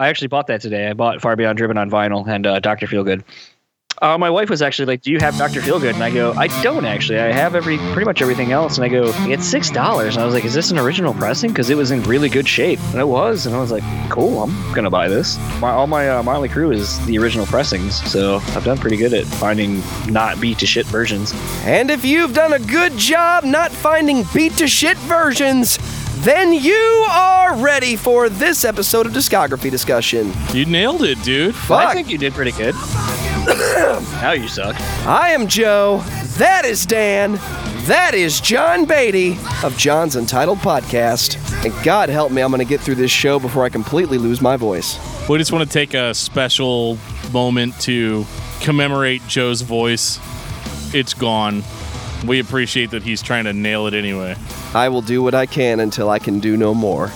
I actually bought that today. I bought Far Beyond Driven on vinyl and uh, Doctor Feelgood. Uh, my wife was actually like, "Do you have Doctor Feelgood?" And I go, "I don't actually. I have every pretty much everything else." And I go, "It's six dollars." And I was like, "Is this an original pressing?" Because it was in really good shape, and it was. And I was like, "Cool, I'm gonna buy this." My, all my uh, Crue is the original pressings, so I've done pretty good at finding not beat to shit versions. And if you've done a good job not finding beat to shit versions, then you are ready for this episode of Discography Discussion. You nailed it, dude. I think you did pretty good. now you suck. I am Joe. That is Dan. That is John Beatty of John's Untitled Podcast. And God help me, I'm going to get through this show before I completely lose my voice. We just want to take a special moment to commemorate Joe's voice. It's gone. We appreciate that he's trying to nail it anyway. I will do what I can until I can do no more.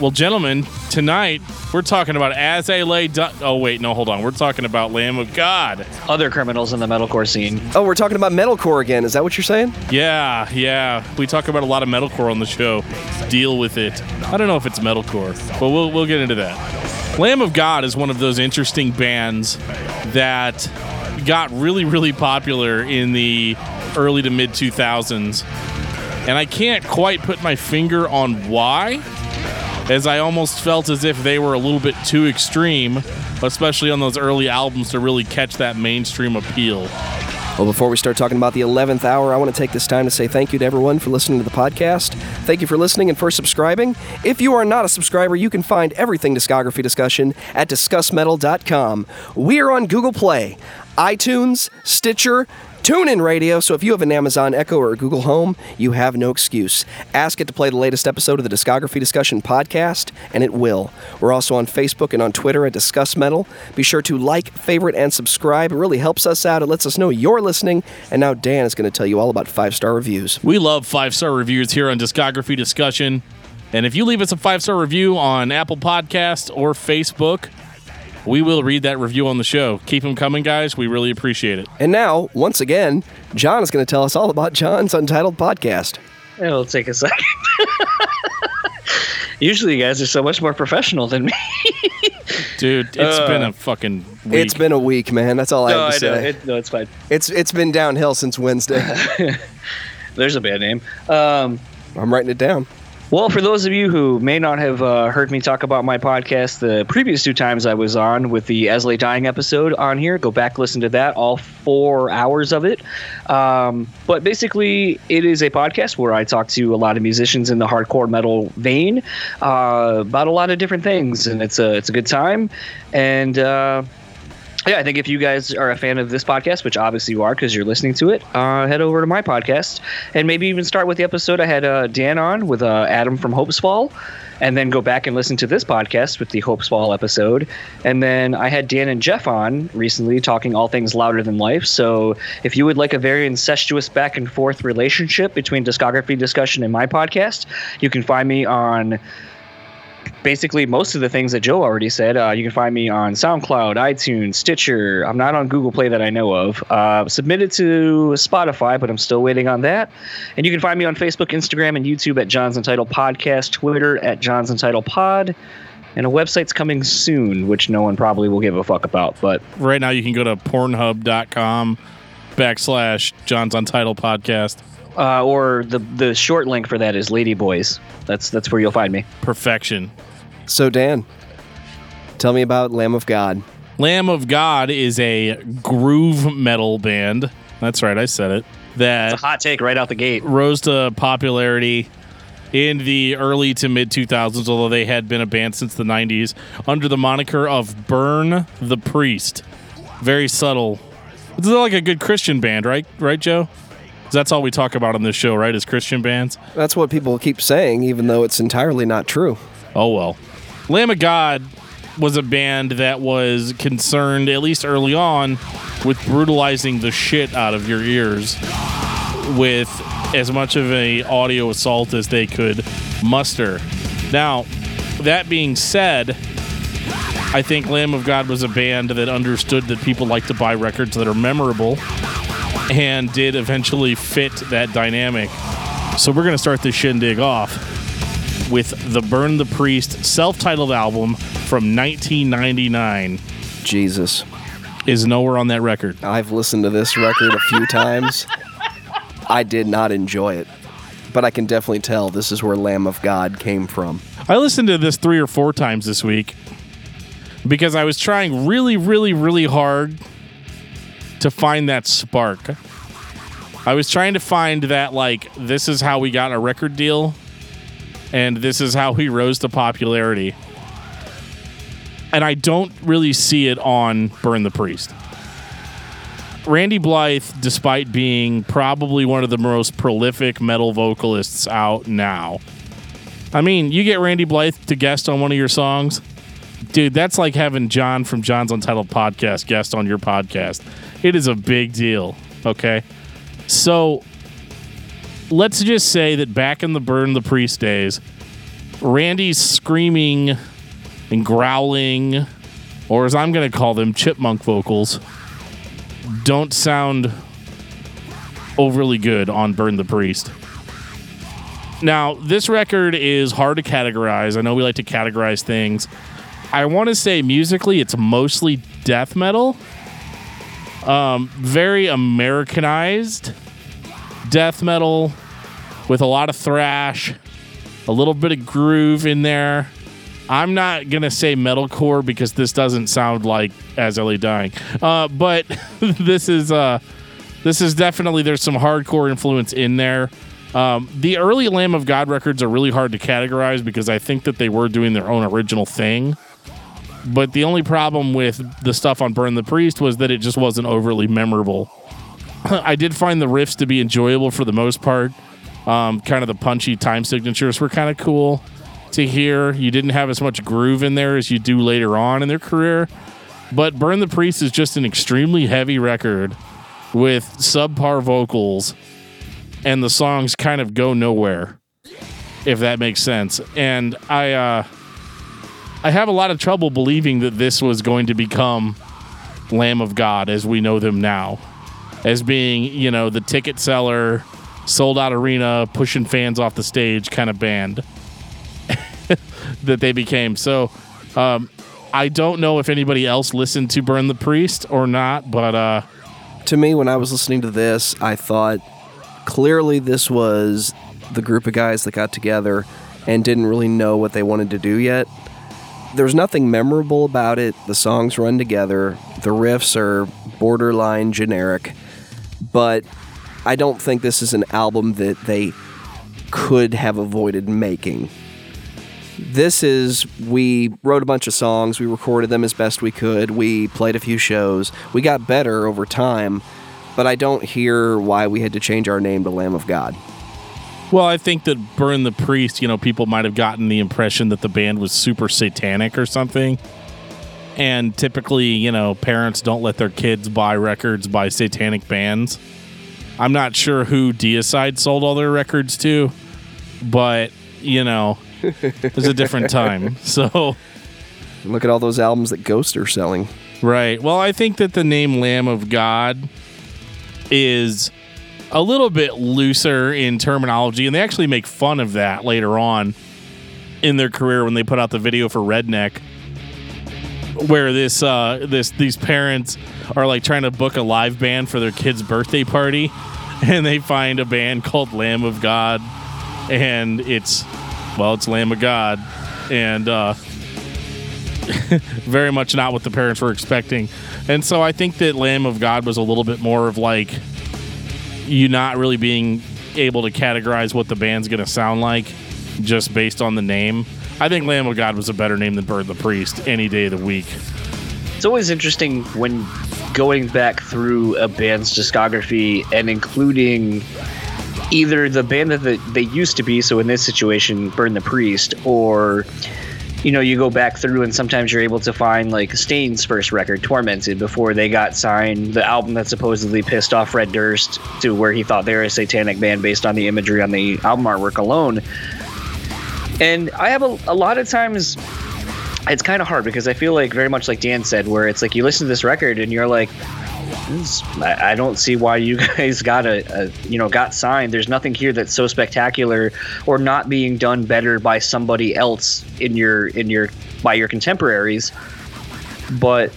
Well, gentlemen, tonight we're talking about As I Lay Dying. Oh, wait, no, hold on. We're talking about Lamb of God. Other criminals in the metalcore scene. Oh, we're talking about metalcore again. Is that what you're saying? Yeah, yeah. We talk about a lot of metalcore on the show. Deal with it. I don't know if it's metalcore, but we'll, we'll get into that. Lamb of God is one of those interesting bands that got really, really popular in the early to mid 2000s. And I can't quite put my finger on why, as I almost felt as if they were a little bit too extreme, especially on those early albums to really catch that mainstream appeal. Well, before we start talking about the 11th hour, I want to take this time to say thank you to everyone for listening to the podcast. Thank you for listening and for subscribing. If you are not a subscriber, you can find everything discography discussion at discussmetal.com. We are on Google Play, iTunes, Stitcher, TuneIn Radio, so if you have an Amazon Echo or a Google Home, you have no excuse. Ask it to play the latest episode of the Discography Discussion podcast, and it will. We're also on Facebook and on Twitter at Discuss Metal. Be sure to like, favorite, and subscribe. It really helps us out. It lets us know you're listening. And now Dan is going to tell you all about five star reviews. We love five star reviews here on Discography Discussion. And if you leave us a five star review on Apple Podcasts or Facebook, we will read that review on the show. Keep them coming, guys. We really appreciate it. And now, once again, John is going to tell us all about John's Untitled podcast. It'll take a second. Usually, you guys are so much more professional than me. Dude, it's Uh, been a fucking week. It's been a week, man. That's all I have to I know. say. It, no, it's fine. It's it's been downhill since Wednesday. There's a bad name. Um, I'm writing it down. Well, for those of you who may not have uh, heard me talk about my podcast the previous two times I was on with the As I Lay Dying episode on here, go back listen to that, all four hours of it. Um, but basically, it is a podcast where I talk to a lot of musicians in the hardcore metal vein uh, about a lot of different things, and it's a it's a good time. And uh, yeah, I think if you guys are a fan of this podcast, which obviously you are because you're listening to it, uh, head over to my podcast and maybe even start with the episode I had uh, Dan on with uh, Adam from Hopes Fall, and then go back and listen to this podcast with the Hopes Fall episode. And then I had Dan and Jeff on recently talking all things louder than life. So if you would like a very incestuous back and forth relationship between discography discussion and my podcast, you can find me on basically most of the things that Joe already said. Uh, you can find me on SoundCloud, iTunes, Stitcher. I'm not on Google Play that I know of. Uh, submitted to Spotify, but I'm still waiting on that. And you can find me on Facebook, Instagram, and YouTube at John's Untitled Podcast, Twitter at John's Entitled Pod. And a website's coming soon, which no one probably will give a fuck about. But right now, you can go to pornhub.com backslash John's Untitled Podcast. Uh, or the the short link for that is Ladyboys. That's that's where you'll find me. Perfection. So Dan, tell me about Lamb of God. Lamb of God is a groove metal band. That's right, I said it. That It's a hot take right out the gate. rose to popularity in the early to mid 2000s, although they had been a band since the 90s, under the moniker of Burn the Priest. Very subtle. It's like a good Christian band, right? Right, Joe? That's all we talk about on this show, right? Is Christian bands. That's what people keep saying, even though it's entirely not true. Oh well. Lamb of God was a band that was concerned, at least early on, with brutalizing the shit out of your ears with as much of a audio assault as they could muster. Now, that being said, I think Lamb of God was a band that understood that people like to buy records that are memorable and did eventually fit that dynamic. So we're going to start this shindig off with the Burn the Priest self titled album from 1999 Jesus. is nowhere on that record. I've listened to this record a few times. I did not enjoy it. But I can definitely tell this is where Lamb of God came from. I listened to this three or four times this week because I was trying really, really, really hard to find that spark. I was trying to find that, like, this is how we got a record deal and this is how he rose to popularity. And I don't really see it on Burn the Priest. Randy Blythe, despite being probably one of the most prolific metal vocalists out now, I mean, you get Randy Blythe to guest on one of your songs. Dude, that's like having John from John's Untitled Podcast guest on your podcast. It is a big deal, okay? So let's just say that back in the Burn the Priest days, Randy's screaming and growling, or as I'm going to call them, chipmunk vocals, don't sound overly good on Burn the Priest. Now, this record is hard to categorize. I know we like to categorize things. I want to say musically, it's mostly death metal. Um, very Americanized death metal with a lot of thrash, a little bit of groove in there. I'm not gonna say metalcore because this doesn't sound like As I Lay Dying, uh, but this is uh, this is definitely there's some hardcore influence in there. Um, the early Lamb of God records are really hard to categorize because I think that they were doing their own original thing. But the only problem with the stuff on Burn the Priest was that it just wasn't overly memorable. I did find the riffs to be enjoyable for the most part. Um, kind of the punchy time signatures were kind of cool to hear. You didn't have as much groove in there as you do later on in their career. But Burn the Priest is just an extremely heavy record with subpar vocals, and the songs kind of go nowhere, if that makes sense. And I, uh, I have a lot of trouble believing that this was going to become Lamb of God as we know them now, as being, you know, the ticket seller, sold out arena, pushing fans off the stage kind of band that they became. So, um, I don't know if anybody else listened to Burn the Priest or not, but uh, To me, when I was listening to this, I thought clearly this was the group of guys that got together and didn't really know what they wanted to do yet. There's nothing memorable about it. The songs run together, the riffs are borderline generic, but I don't think this is an album that they could have avoided making. This is, we wrote a bunch of songs, we recorded them as best we could, we played a few shows, we got better over time, but I don't hear why we had to change our name to Lamb of God. Well, I think that Burn the Priest, you know, people might have gotten the impression that the band was super satanic or something. And typically, you know, parents don't let their kids buy records by satanic bands. I'm not sure who Deicide sold all their records to, but, you know, it was a different time. So, Look at all those albums that Ghost are selling. Right. Well, I think that the name Lamb of God is a little bit looser in terminology, and they actually make fun of that later on in their career when they put out the video for Redneck, where this uh, this these parents are like trying to book a live band for their kid's birthday party, and they find a band called Lamb of God, and it's well, it's Lamb of God, and uh, very much not what the parents were expecting. And so I think that Lamb of God was a little bit more of like you not really being able to categorize what the band's going to sound like just based on the name. I think Lamb of God was a better name than Burn the Priest any day of the week. It's always interesting when going back through a band's discography and including either the band that they used to be, so in this situation, Burn the Priest, or you know, you go back through and sometimes you're able to find like Staind's first record, Tormented, before they got signed, the album that supposedly pissed off Fred Durst to where he thought they were a satanic band based on the imagery on the album artwork alone. And I have a, a lot of times it's kind of hard because I feel like very much like Dan said, where it's like you listen to this record and you're like, I, don't see why you guys got a, a, you know got signed. There's nothing here that's so spectacular or not being done better by somebody else in your in your by your contemporaries. But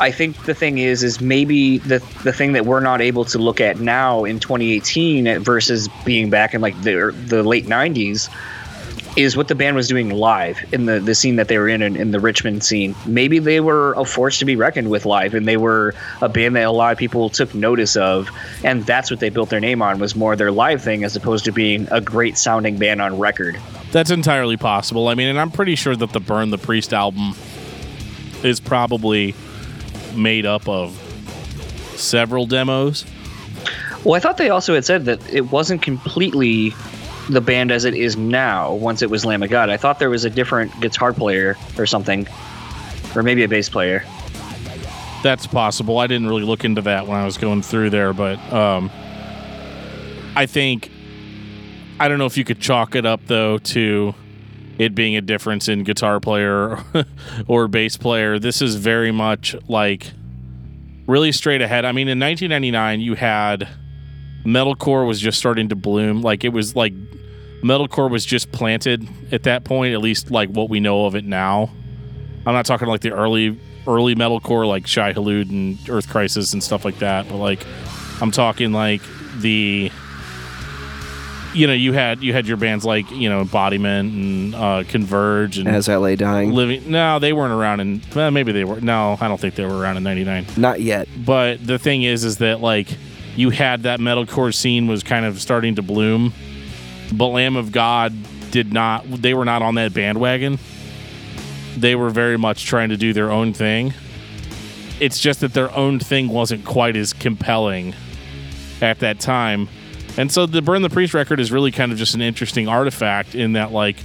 I think the thing is, is maybe the the thing that we're not able to look at now in 2018 versus being back in like the the late 90s is what the band was doing live in the, the scene that they were in, in in the Richmond scene. Maybe they were a force to be reckoned with live, and they were a band that a lot of people took notice of, and that's what they built their name on was more their live thing as opposed to being a great sounding band on record. That's entirely possible. I mean, and I'm pretty sure that the Burn the Priest album is probably made up of several demos. Well, I thought they also had said that it wasn't completely the band as it is now once it was Lamb of God. I thought there was a different guitar player or something, or maybe a bass player. That's possible. I didn't really look into that when I was going through there, but um, I think I don't know if you could chalk it up though to it being a difference in guitar player or bass player. This is very much like really straight ahead. I mean, in 1999, you had metalcore was just starting to bloom. Like it was like metalcore was just planted at that point, at least like what we know of it now. I'm not talking like the early early metalcore like Shai Hulud and Earth Crisis and stuff like that, but like I'm talking like the you know you had you had your bands like you know Embodyment and uh, Converge and As I lay dying. Living. No, they weren't around in. Well, maybe they were. No, I don't think they were around in '99. Not yet. But the thing is, is that like you had that metalcore scene was kind of starting to bloom, but Lamb of God did not. They were not on that bandwagon. They were very much trying to do their own thing. It's just that their own thing wasn't quite as compelling at that time. And so the Burn the Priest record is really kind of just an interesting artifact in that, like,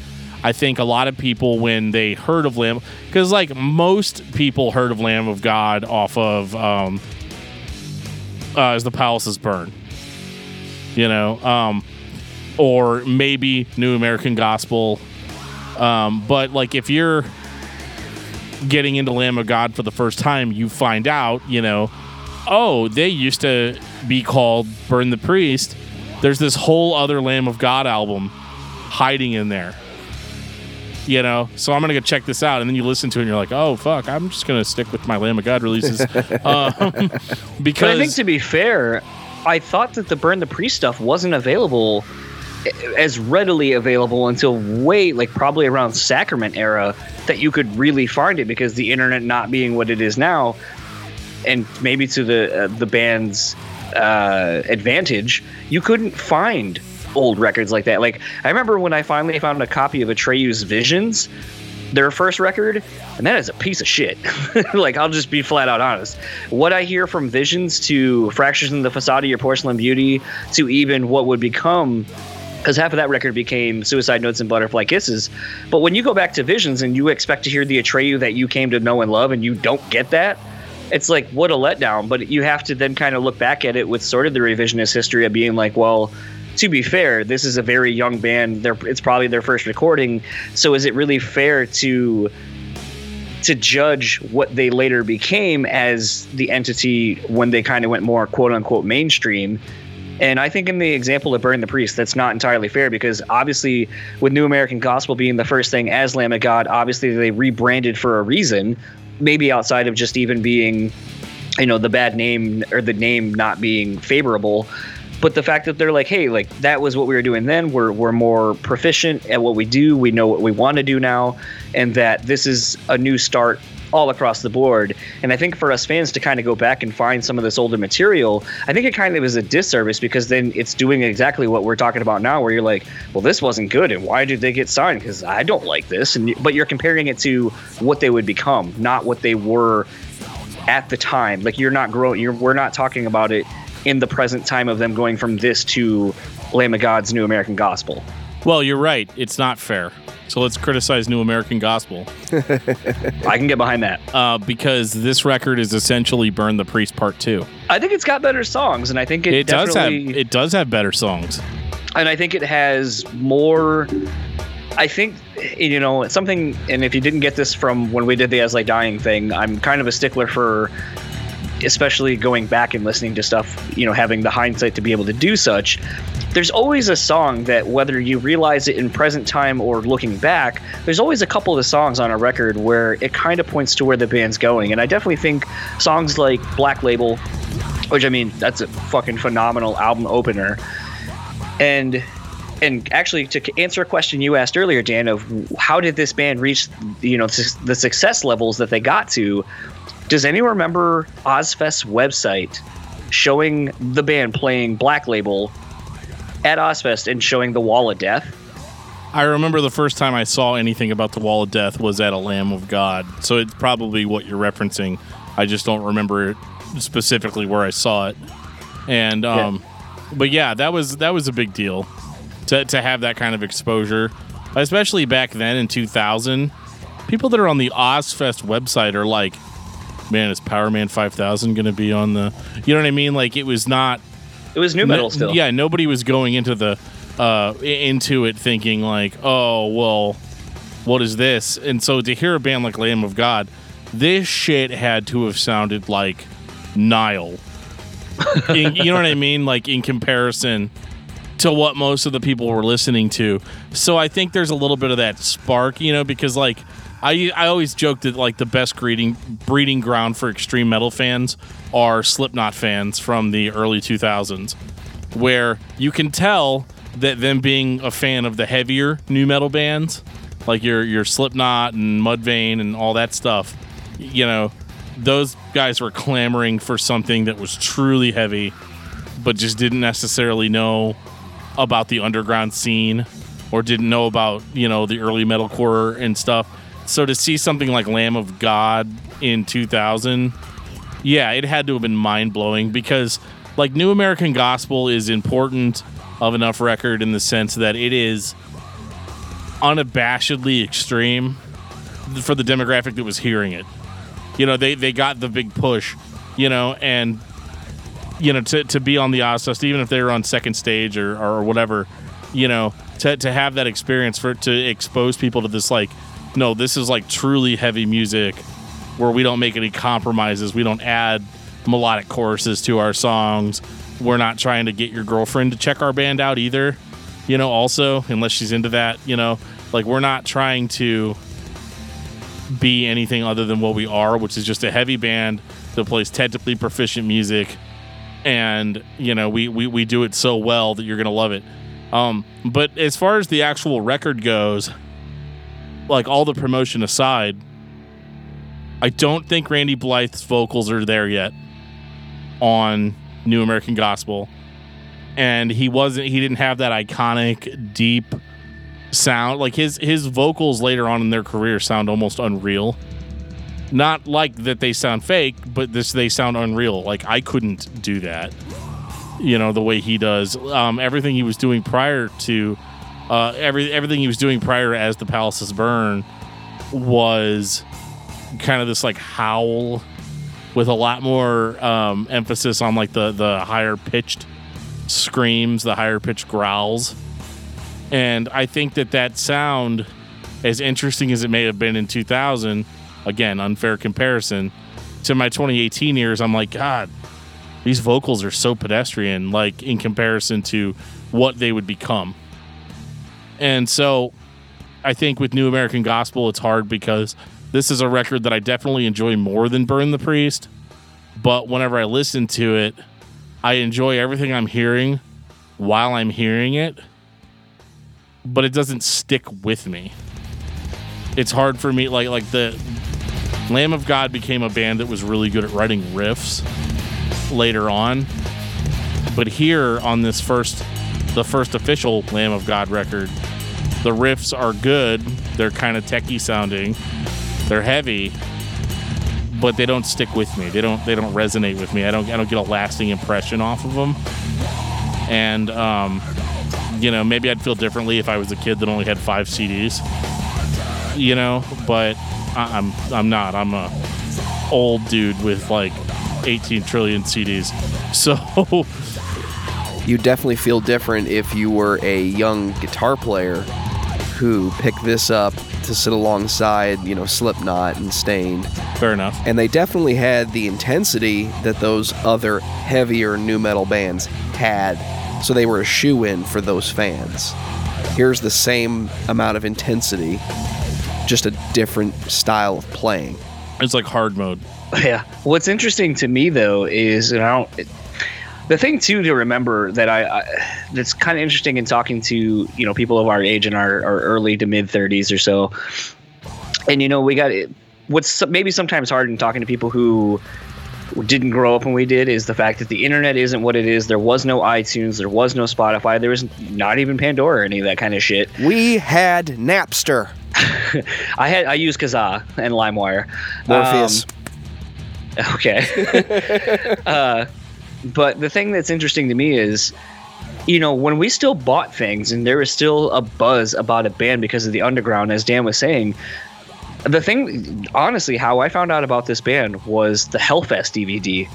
I think a lot of people, when they heard of Lamb, because, like, most people heard of Lamb of God off of um, uh, As the Palaces Burn, you know, um, or maybe New American Gospel. Um, but, like, if you're getting into Lamb of God for the first time, you find out, you know, oh, they used to be called Burn the Priest. There's this whole other Lamb of God album hiding in there. You know, so I'm gonna go check this out, and then you listen to it, and you're like, "Oh fuck, I'm just gonna stick with my Lamb of God releases," um, because But I think to be fair, I thought that the Burn the Priest stuff wasn't available as readily available until way like probably around Sacrament era that you could really find it because the internet not being what it is now, and maybe to the uh, the band's uh, advantage, you couldn't find old records like that. Like I remember when I finally found a copy of Atreyu's Visions, their first record, and that is a piece of shit. like I'll just be flat out honest. What I hear from Visions to Fractures in the Facade of Your Porcelain Beauty to even what would become because half of that record became Suicide Notes and Butterfly Kisses. But when you go back to Visions and you expect to hear the Atreyu that you came to know and love, and you don't get that, it's like what a letdown. But you have to then kind of look back at it with sort of the revisionist history of being like, well, to be fair, this is a very young band. They're, it's probably their first recording. So is it really fair to to judge what they later became as the entity when they kind of went more quote unquote mainstream? And I think in the example of Burn the Priest, that's not entirely fair because obviously, with New American Gospel being the first thing as Lamb of God, obviously they rebranded for a reason, maybe outside of just even being, you know, the bad name or the name not being favorable. But the fact that they're like, hey, like that was what we were doing then. We're we're more proficient at what we do. We know what we want to do now, and that this is a new start all across the board. And I think for us fans to kind of go back and find some of this older material, I think it kind of is a disservice because then it's doing exactly what we're talking about now, where you're like, well, this wasn't good, and why did they get signed? Because I don't like this, and but you're comparing it to what they would become, not what they were at the time. Like you're not growing. You're we're not talking about it in the present time of them going from this to Lamb of God's New American Gospel. Well, you're right. It's not fair. So let's criticize New American Gospel I can get behind that. uh, because this record is essentially Burn the Priest Part Two. I think it's got better songs, and I think it, It does have definitely- it does have better songs. and I think it has more. I think you know something, and if you didn't get this from when we did the As I Lay Dying thing, I'm kind of a stickler for, especially going back and listening to stuff. You know, having the hindsight to be able to do such. There's always a song that, whether you realize it in present time or looking back, there's always a couple of songs on a record where it kind of points to where the band's going. And I definitely think songs like Black Label, which I mean, that's a fucking phenomenal album opener. And and actually to answer a question you asked earlier dan of how did this band reach you know the success levels that they got to does anyone remember Ozzfest's website showing the band playing black label at ozfest and showing the wall of death I remember the first time I saw anything about the Wall of Death was at a Lamb of God. So it's probably what you're referencing. I just don't remember specifically where I saw it. And um yeah. but yeah, that was that was a big deal to, to have that kind of exposure, especially back then in 2000. People that are on the Ozzfest website are like, man, is Powerman 5000 going to be on the. You know what I mean? Like, it was not. It was nu metal still. Yeah, nobody was going into the. Uh, into it thinking like, oh well, what is this? And so to hear a band like Lamb of God, this shit had to have sounded like Nile. in, you know what I mean? Like in comparison to what most of the people were listening to. So I think there's a little bit of that spark, you know, because like I I always joke that like the best breeding breeding ground for extreme metal fans are Slipknot fans from the early 2000s, where you can tell that them being a fan of the heavier nu metal bands, like your your Slipknot and Mudvayne and all that stuff, you know, those guys were clamoring for something that was truly heavy, but just didn't necessarily know about the underground scene or didn't know about you know the early metalcore and stuff. So to see something like Lamb of God in 2000, yeah, it had to have been mind blowing because like New American Gospel is important of enough record in the sense that it is unabashedly extreme for the demographic that was hearing it. You know, they they got the big push, you know, and you know, to, to be on the Ozzfest, even if they were on second stage or, or whatever, you know, to, to have that experience for to expose people to this, like, no, this is like truly heavy music where we don't make any compromises. We don't add melodic choruses to our songs. We're not trying to get your girlfriend to check our band out either, you know, also, unless she's into that, you know, like we're not trying to be anything other than what we are, which is just a heavy band that plays technically proficient music and you know we we, we do it so well that you're gonna love it um, but as far as the actual record goes like all the promotion aside i don't think randy blythe's vocals are there yet on new american gospel and he wasn't he didn't have that iconic deep sound like his his vocals later on in their career sound almost unreal not like that they sound fake, but this they sound unreal. Like I couldn't do that. You know the way he does. Um, everything he was doing prior to uh, every everything he was doing prior as the palaces burn was kind of this like howl with a lot more um, emphasis on like the the higher pitched screams, the higher pitched growls, and I think that that sound, as interesting as it may have been in 2000 again, unfair comparison to my 2018 years. I'm like, God, these vocals are so pedestrian, like in comparison to what they would become. And so I think with New American Gospel, it's hard because this is a record that I definitely enjoy more than Burn the Priest. But whenever I listen to it, I enjoy everything I'm hearing while I'm hearing it, but it doesn't stick with me. It's hard for me, like like the Lamb of God became a band that was really good at writing riffs later on. But here on this first, the first official Lamb of God record, the riffs are good. They're kind of techie sounding. They're heavy, but they don't stick with me. They don't. They don't resonate with me. I don't. I don't get a lasting impression off of them. And um, you know, maybe I'd feel differently if I was a kid that only had five CDs. You know, but I'm I'm not. I'm a old dude with like 18 trillion CDs. So you definitely feel different if you were a young guitar player who picked this up to sit alongside, you know, Slipknot and Staind. Fair enough. And they definitely had the intensity that those other heavier nu metal bands had. So they were a shoe in for those fans. Here's the same amount of intensity, just a different style of playing. It's like hard mode. Yeah. What's interesting to me though is, and I don't. The thing too to remember that I, I that's kind of interesting in talking to you know people of our age in our, our early to mid 30s or so, and you know we got what's maybe sometimes hard in talking to people who didn't grow up when we did is the fact that the internet isn't what it is. There was no iTunes, there was no Spotify, there was not even Pandora or any of that kind of shit. We had Napster. I had I used Kazaa and LimeWire. Morpheus. Um, okay. uh, but the thing that's interesting to me is, you know, when we still bought things and there was still a buzz about a band because of the underground, as Dan was saying. The thing, honestly, how I found out about this band was the Hellfest DVD.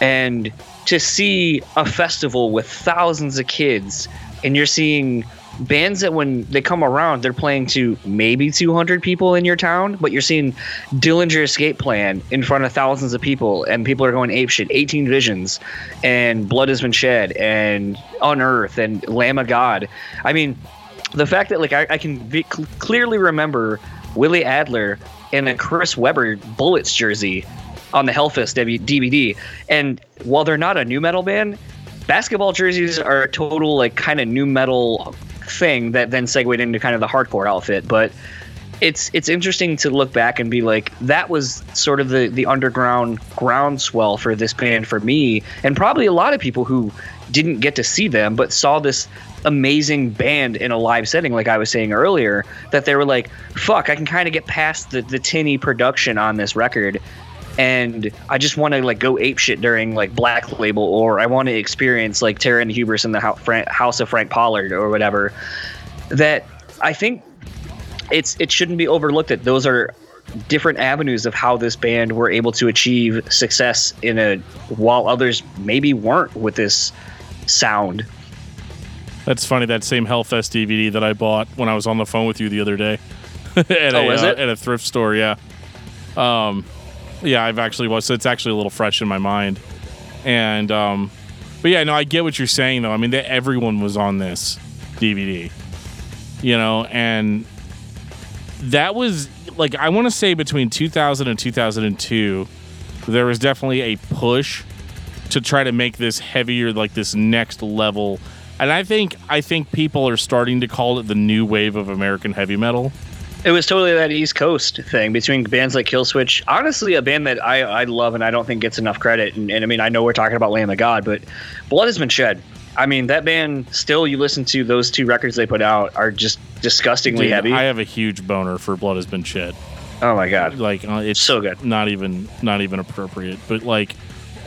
And to see a festival with thousands of kids, and you're seeing bands that when they come around, they're playing to maybe 200 people in your town, but you're seeing Dillinger Escape Plan in front of thousands of people, and people are going ape shit. 18 Visions, and Blood Has Been Shed, and Unearth, and Lamb of God. I mean, the fact that like I, I can clearly remember Willie Adler in a Chris Webber Bullets jersey on the Hellfest DVD, and while they're not a nu metal band, basketball jerseys are a total like kind of nu metal thing that then segued into kind of the hardcore outfit. But it's it's interesting to look back and be like, that was sort of the the underground groundswell for this band for me, and probably a lot of people who didn't get to see them but saw this amazing band in a live setting like i was saying earlier that they were like fuck i can kind of get past the, the tinny production on this record and I just want to like go ape shit during like Black Label, or I want to experience like Terror and Hubris in the House of Frank Pollard or whatever. That I think it's it shouldn't be overlooked that those are different avenues of how this band were able to achieve success in a while others maybe weren't with this sound. That's funny. That same Hellfest DVD that I bought when I was on the phone with you the other day at, oh, a, is uh, at a thrift store. Yeah. Um, yeah, I've actually was. So it's actually a little fresh in my mind. And um, but yeah, no, I get what you're saying though. I mean, they, everyone was on this DVD, you know, and that was like I want to say between 2000 and 2002, there was definitely a push to try to make this heavier, like this next level. And I think I think people are starting to call it the new wave of American heavy metal. It was totally that East Coast thing between bands like Killswitch. Honestly, a band that I, I love and I don't think gets enough credit. And, and I mean, I know we're talking about Lamb of God, but Blood Has Been Shed. I mean, that band still, you listen to those two records they put out are just disgustingly Dude, heavy. I have a huge boner for Blood Has Been Shed. oh my God. Like uh, it's So good. Not even not even appropriate. But like,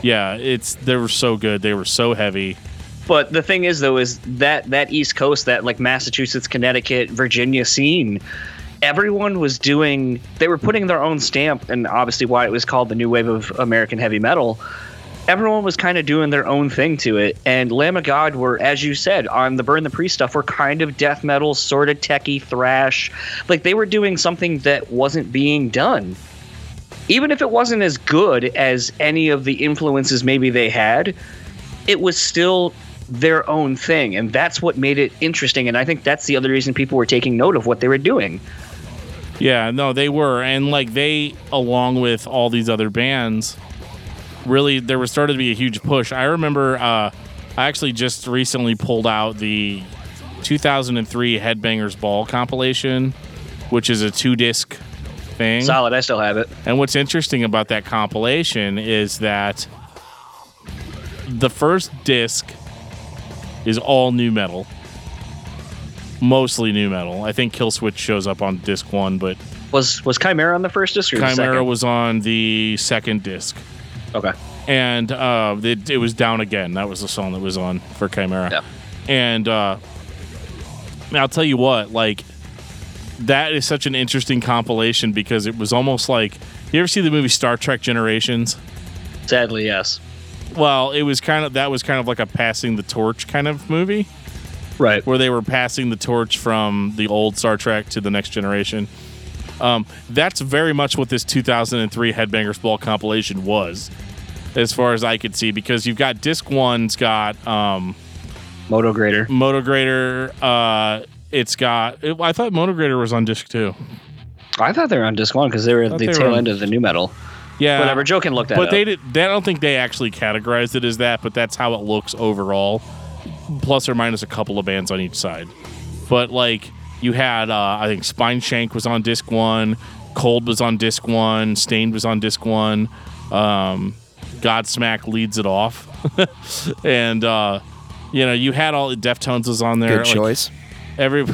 yeah, it's they were so good. They were so heavy. But the thing is, though, is that that East Coast, that like Massachusetts, Connecticut, Virginia scene, everyone was doing. They were putting their own stamp, and obviously why it was called the new wave of American heavy metal. Everyone was kind of doing their own thing to it, and Lamb of God were, as you said, on the Burn the Priest stuff, were kind of death metal, sort of techie thrash. Like they were doing something that wasn't being done even if it wasn't as good as any of the influences maybe they had, it was still their own thing. And that's what made it interesting. And I think that's the other reason people were taking note of what they were doing. Yeah, no, they were, and like they, along with all these other bands, really there was started to be a huge push. I remember, uh, I actually just recently pulled out the 2003 Headbangers Ball compilation, which is a two disc thing. Solid. I still have it. And what's interesting about that compilation is that the first disc is all nu metal. Mostly nu metal. I think Killswitch shows up on disc one, but Was was Chimaira on the first disc or Chimaira was on the second disc. okay. And uh, it, it was Down Again. That was the song that was on for Chimaira. Yeah. And uh, I'll tell you what, like, that is such an interesting compilation because it was almost like you ever see the movie Star Trek Generations? Sadly, yes. Well, it was kind of that was kind of like a passing the torch kind of movie. Right. where they were passing the torch from the old Star Trek to the next generation. Um, that's very much what this 2003 Headbangers Ball compilation was, as far as I could see, because you've got disc one's got um, Moto Grader. Motograter. Uh, it's got. It, I thought Motograter was on disc two. I thought they were on disc one because they were at the tail on- end of the nu metal. Yeah, Whatever. Joe can look that but up. they did. They, I don't think they actually categorized it as that, but that's how it looks overall, plus or minus a couple of bands on each side. But like you had, uh, I think Spineshank was on disc one, Cold was on disc one, Staind was on disc one, um, Godsmack leads it off, and uh, you know you had all the Deftones was on there. Good like, choice. Every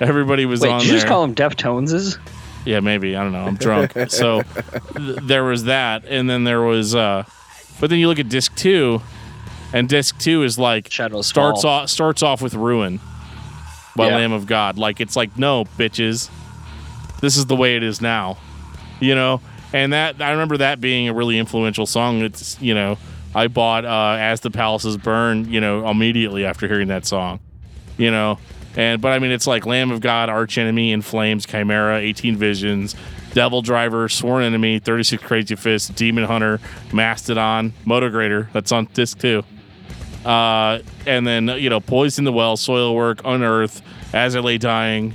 everybody was Wait, on did you there. just call them Deftoneses? Yeah, maybe. I don't know. I'm drunk. so th- there was that. And then there was, uh, but then you look at disc two, and disc two is like, Shadows starts Fall. off, starts off with Ruin by Yeah. Lamb of God. Like, it's like, no, bitches. This is the way it is now. You know? And that, I remember that being a really influential song. It's, you know, I bought uh, As the Palaces Burn, you know, immediately after hearing that song. You know? And but I mean it's like Lamb of God, Arch Enemy, In Flames, Chimaira, 18 Visions, DevilDriver, Sworn Enemy, 36 Crazy Fists, Demon Hunter, Mastodon, Motograter, that's on disc two. Uh, and then you know, Poison the Well, Soilwork, Unearth, As I Lay Dying.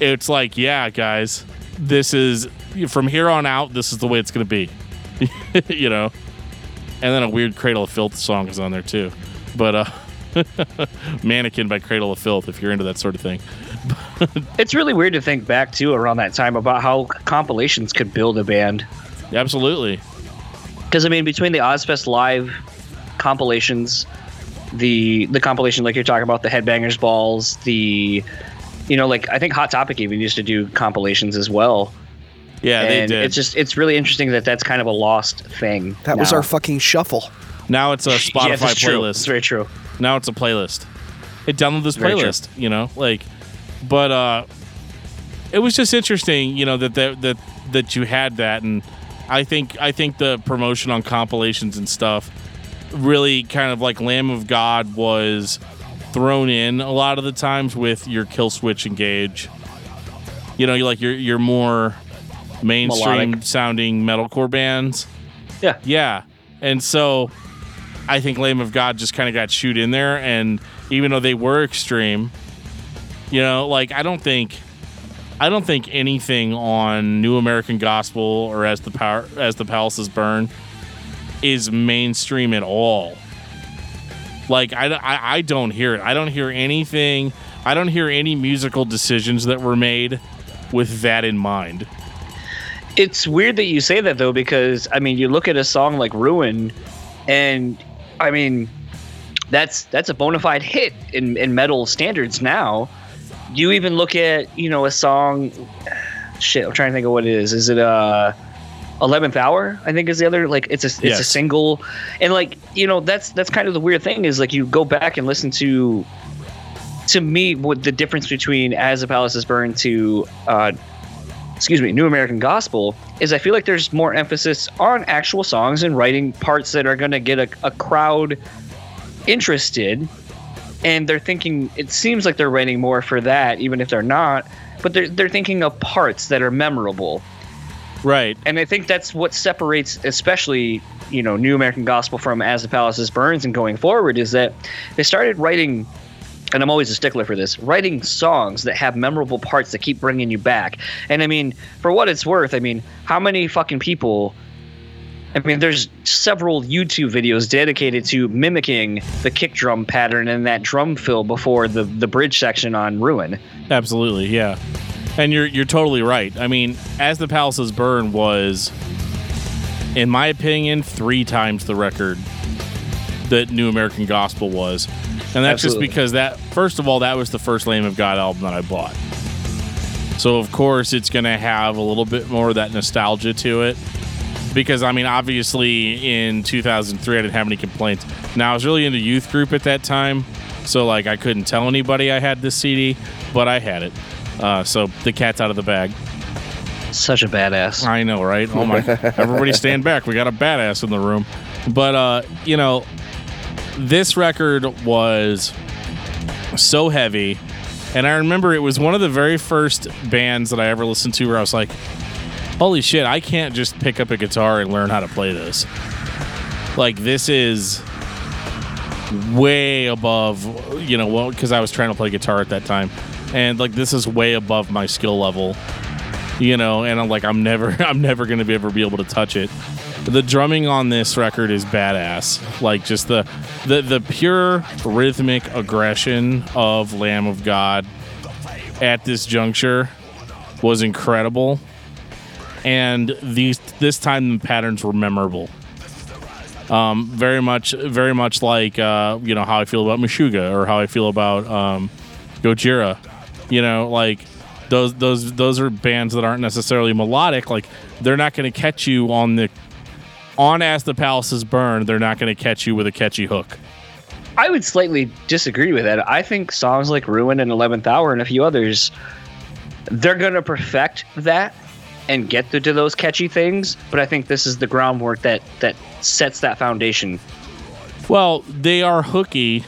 It's like, yeah, guys, this is from here on out, this is the way it's gonna be. you know. And then a weird Cradle of Filth song is on there too. But uh Mannequin by Cradle of Filth, if you're into that sort of thing. It's really weird to think back too around that time about how compilations could build a band. Absolutely. Because I mean, between the Ozzfest Live compilations, the the compilation like you're talking about, the Headbangers Balls, the you know, like I think Hot Topic even used to do compilations as well. Yeah, and they did. it's just it's really interesting that that's kind of a lost thing. That was our fucking shuffle. now it's a Spotify yeah, that's true. It's playlist. very true. Now it's a playlist. It downloaded this Very true. playlist, you know, like, but uh, it was just interesting, you know, that that that that you had that, and I think I think the promotion on compilations and stuff really kind of like Lamb of God was thrown in a lot of the times with your Killswitch Engage. You know, you like your your more mainstream Melodic. sounding metalcore bands. Yeah. Yeah. And so I think Lamb of God just kind of got shoot in there. And even though they were extreme, you know, like I don't think. I don't think anything on New American Gospel or as the power as the palaces burn is mainstream at all. Like I, I, I don't hear it. I don't hear anything. I don't hear any musical decisions that were made with that in mind. It's weird that you say that though, because I mean, you look at a song like "Ruin," and I mean, that's that's a bona fide hit in in metal standards now. You even look at you know a song. Shit, I'm trying to think of what it is. Is it uh, Eleventh Hour? I think is the other. Like it's a it's a single, and like you know that's that's kind of the weird thing is like you go back and listen to. To me, what the difference between "As the Palace is Burned" to uh, excuse me, New American Gospel is I feel like there's more emphasis on actual songs and writing parts that are going to get a, a crowd interested. And they're thinking, it seems like they're writing more for that, even if they're not, but they're, they're thinking of parts that are memorable. Right. And I think that's what separates, especially, you know, New American Gospel from As the Palaces Burns and going forward is that they started writing and I'm always a stickler for this, writing songs that have memorable parts that keep bringing you back. And I mean, for what it's worth, I mean, how many fucking people I mean, there's several YouTube videos dedicated to mimicking the kick drum pattern and that drum fill before the the bridge section on Ruin. Absolutely, yeah. And you're you're totally right. I mean, as the palaces burn was, in my opinion, three times the record that New American Gospel was, and that's Absolutely. just because that first of all that was the first Lamb of God album that I bought. So of course it's gonna have a little bit more of that nostalgia to it. Because I mean, obviously in 2003 I didn't have any complaints. Now I was really into youth group at that time, so like I couldn't tell anybody I had this CD, but I had it. Uh, so the cat's out of the bag. Such a badass. I know, right? Oh my! Everybody stand back. We got a badass in the room. But uh, you know, this record was so heavy. And I remember it was one of the very first bands that I ever listened to where I was like, holy shit, I can't just pick up a guitar and learn how to play this. Like, this is way above, you know, well, because I was trying to play guitar at that time. And like, this is way above my skill level, you know, and I'm like, I'm never, I'm never to be ever be able to touch it. The drumming on this record is badass. Like, just the, the, the pure rhythmic aggression of Lamb of God at this juncture was incredible and these this time the patterns were memorable. Um, very much, very much like uh, you know how I feel about Meshuggah or how I feel about um, Gojira. You know, like those those those are bands that aren't necessarily melodic. Like they're not going to catch you on the on as the palaces burn. They're not going to catch you with a catchy hook. I would slightly disagree with that. I think songs like Ruin and Eleventh Hour and a few others, they're going to perfect that and get to, to those catchy things. But I think this is the groundwork that that sets that foundation. Well, they are hooky.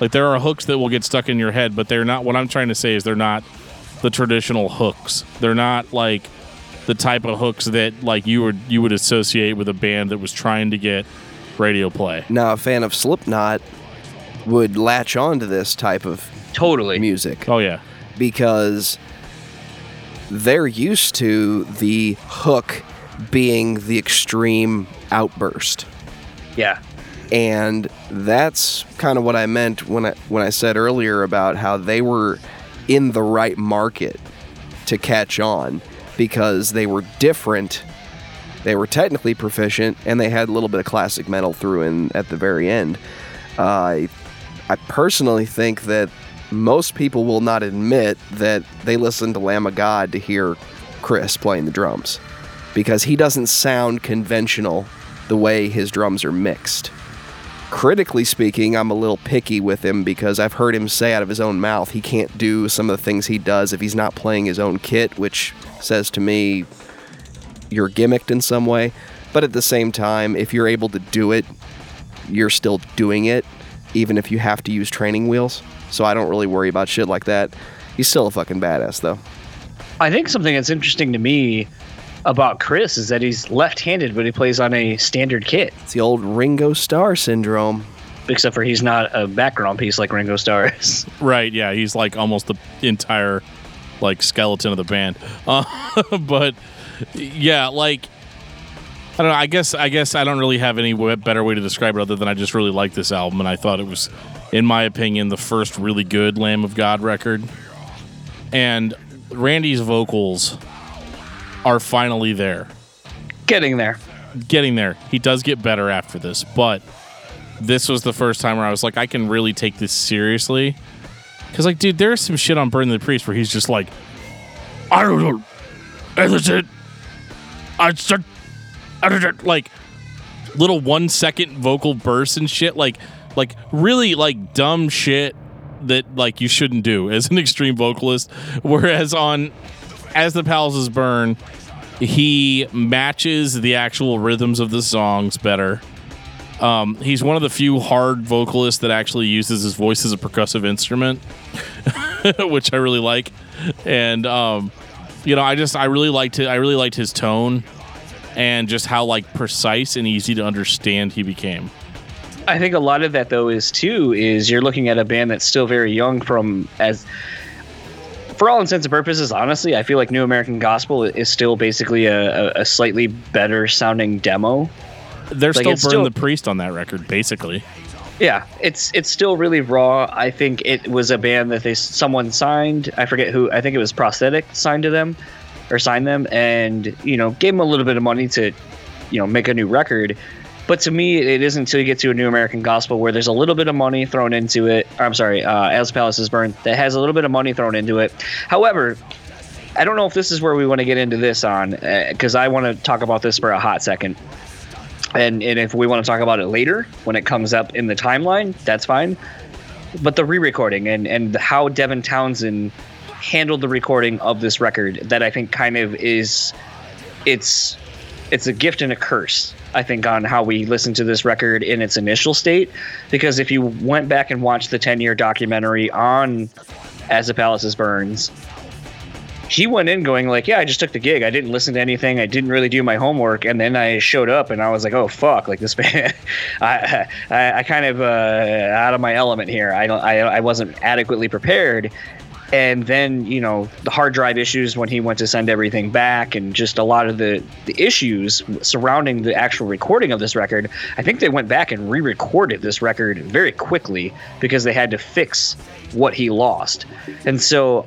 Like there are hooks that will get stuck in your head, but they're not. What I'm trying to say is they're not the traditional hooks. They're not like the type of hooks that like you would you would associate with a band that was trying to get radio play. Now, a fan of Slipknot would latch on to this type of Totally. music Oh yeah, because they're used to the hook being the extreme outburst. Yeah. And that's kind of what I meant when I when I said earlier about how they were in the right market to catch on because they were different. They were technically proficient, and they had a little bit of classic metal through in at the very end. Uh, I I personally think that most people will not admit that they listen to Lamb of God to hear Chris playing the drums because he doesn't sound conventional the way his drums are mixed critically speaking, I'm a little picky with him because I've heard him say out of his own mouth he can't do some of the things he does if he's not playing his own kit, which says to me you're gimmicked in some way. But at the same time, if you're able to do it, you're still doing it, even if you have to use training wheels. So I don't really worry about shit like that. He's still a fucking badass, though. I think something that's interesting to me about Chris is that he's left-handed, but he plays on a standard kit. It's the old Ringo Starr syndrome. Except for he's not a background piece like Ringo Starr is. right. Yeah, he's like almost the entire like skeleton of the band. Uh, but yeah, like I don't know. I guess I guess I don't really have any better way to describe it other than I just really like this album and I thought it was, in my opinion, the first really good Lamb of God record. And Randy's vocals are finally there. Getting there. Getting there. He does get better after this, but this was the first time where I was like, I can really take this seriously. Because, like, dude, there's some shit on Burn the Priest where he's just like, I don't know. Is it? I said, like, little one second vocal bursts and shit. Like, like really, like, dumb shit that, like, you shouldn't do as an extreme vocalist. Whereas on As the Palaces Burn, he matches the actual rhythms of the songs better. Um, he's one of the few hard vocalists that actually uses his voice as a percussive instrument, which I really like. And um, you know, I just I really liked it. I really liked his tone and just how like precise and easy to understand he became. I think a lot of that though is too is you're looking at a band that's still very young from as for all intents and purposes, honestly, I feel like New American Gospel is still basically a, a, a slightly better sounding demo. They're Like, still burn still- the priest on that record, basically. Yeah, it's it's still really raw. I think it was a band that they someone signed. I forget who. I think it was Prosthetic signed to them, or signed them, and you know gave them a little bit of money to, you know, make a new record. But to me, it isn't until you get to a New American Gospel where there's a little bit of money thrown into it. I'm sorry, uh, As Palace is Burned that has a little bit of money thrown into it. However, I don't know if this is where we want to get into this on because I want to talk about this for a hot second. And, and if we want to talk about it later when it comes up in the timeline, that's fine. But the re-recording and and how Devin Townsend handled the recording of this record, that I think kind of is, it's it's a gift and a curse, I think, on how we listen to this record in its initial state. Because if you went back and watched the 10 year documentary on As the Palaces Burns, he went in going like, yeah, I just took the gig. I didn't listen to anything. I didn't really do my homework, and then I showed up, and I was like, oh fuck, like this band, I, I, I kind of uh, out of my element here. I don't, I, I wasn't adequately prepared, and then you know the hard drive issues when he went to send everything back, and just a lot of the the issues surrounding the actual recording of this record. I think they went back and re-recorded this record very quickly because they had to fix what he lost, and so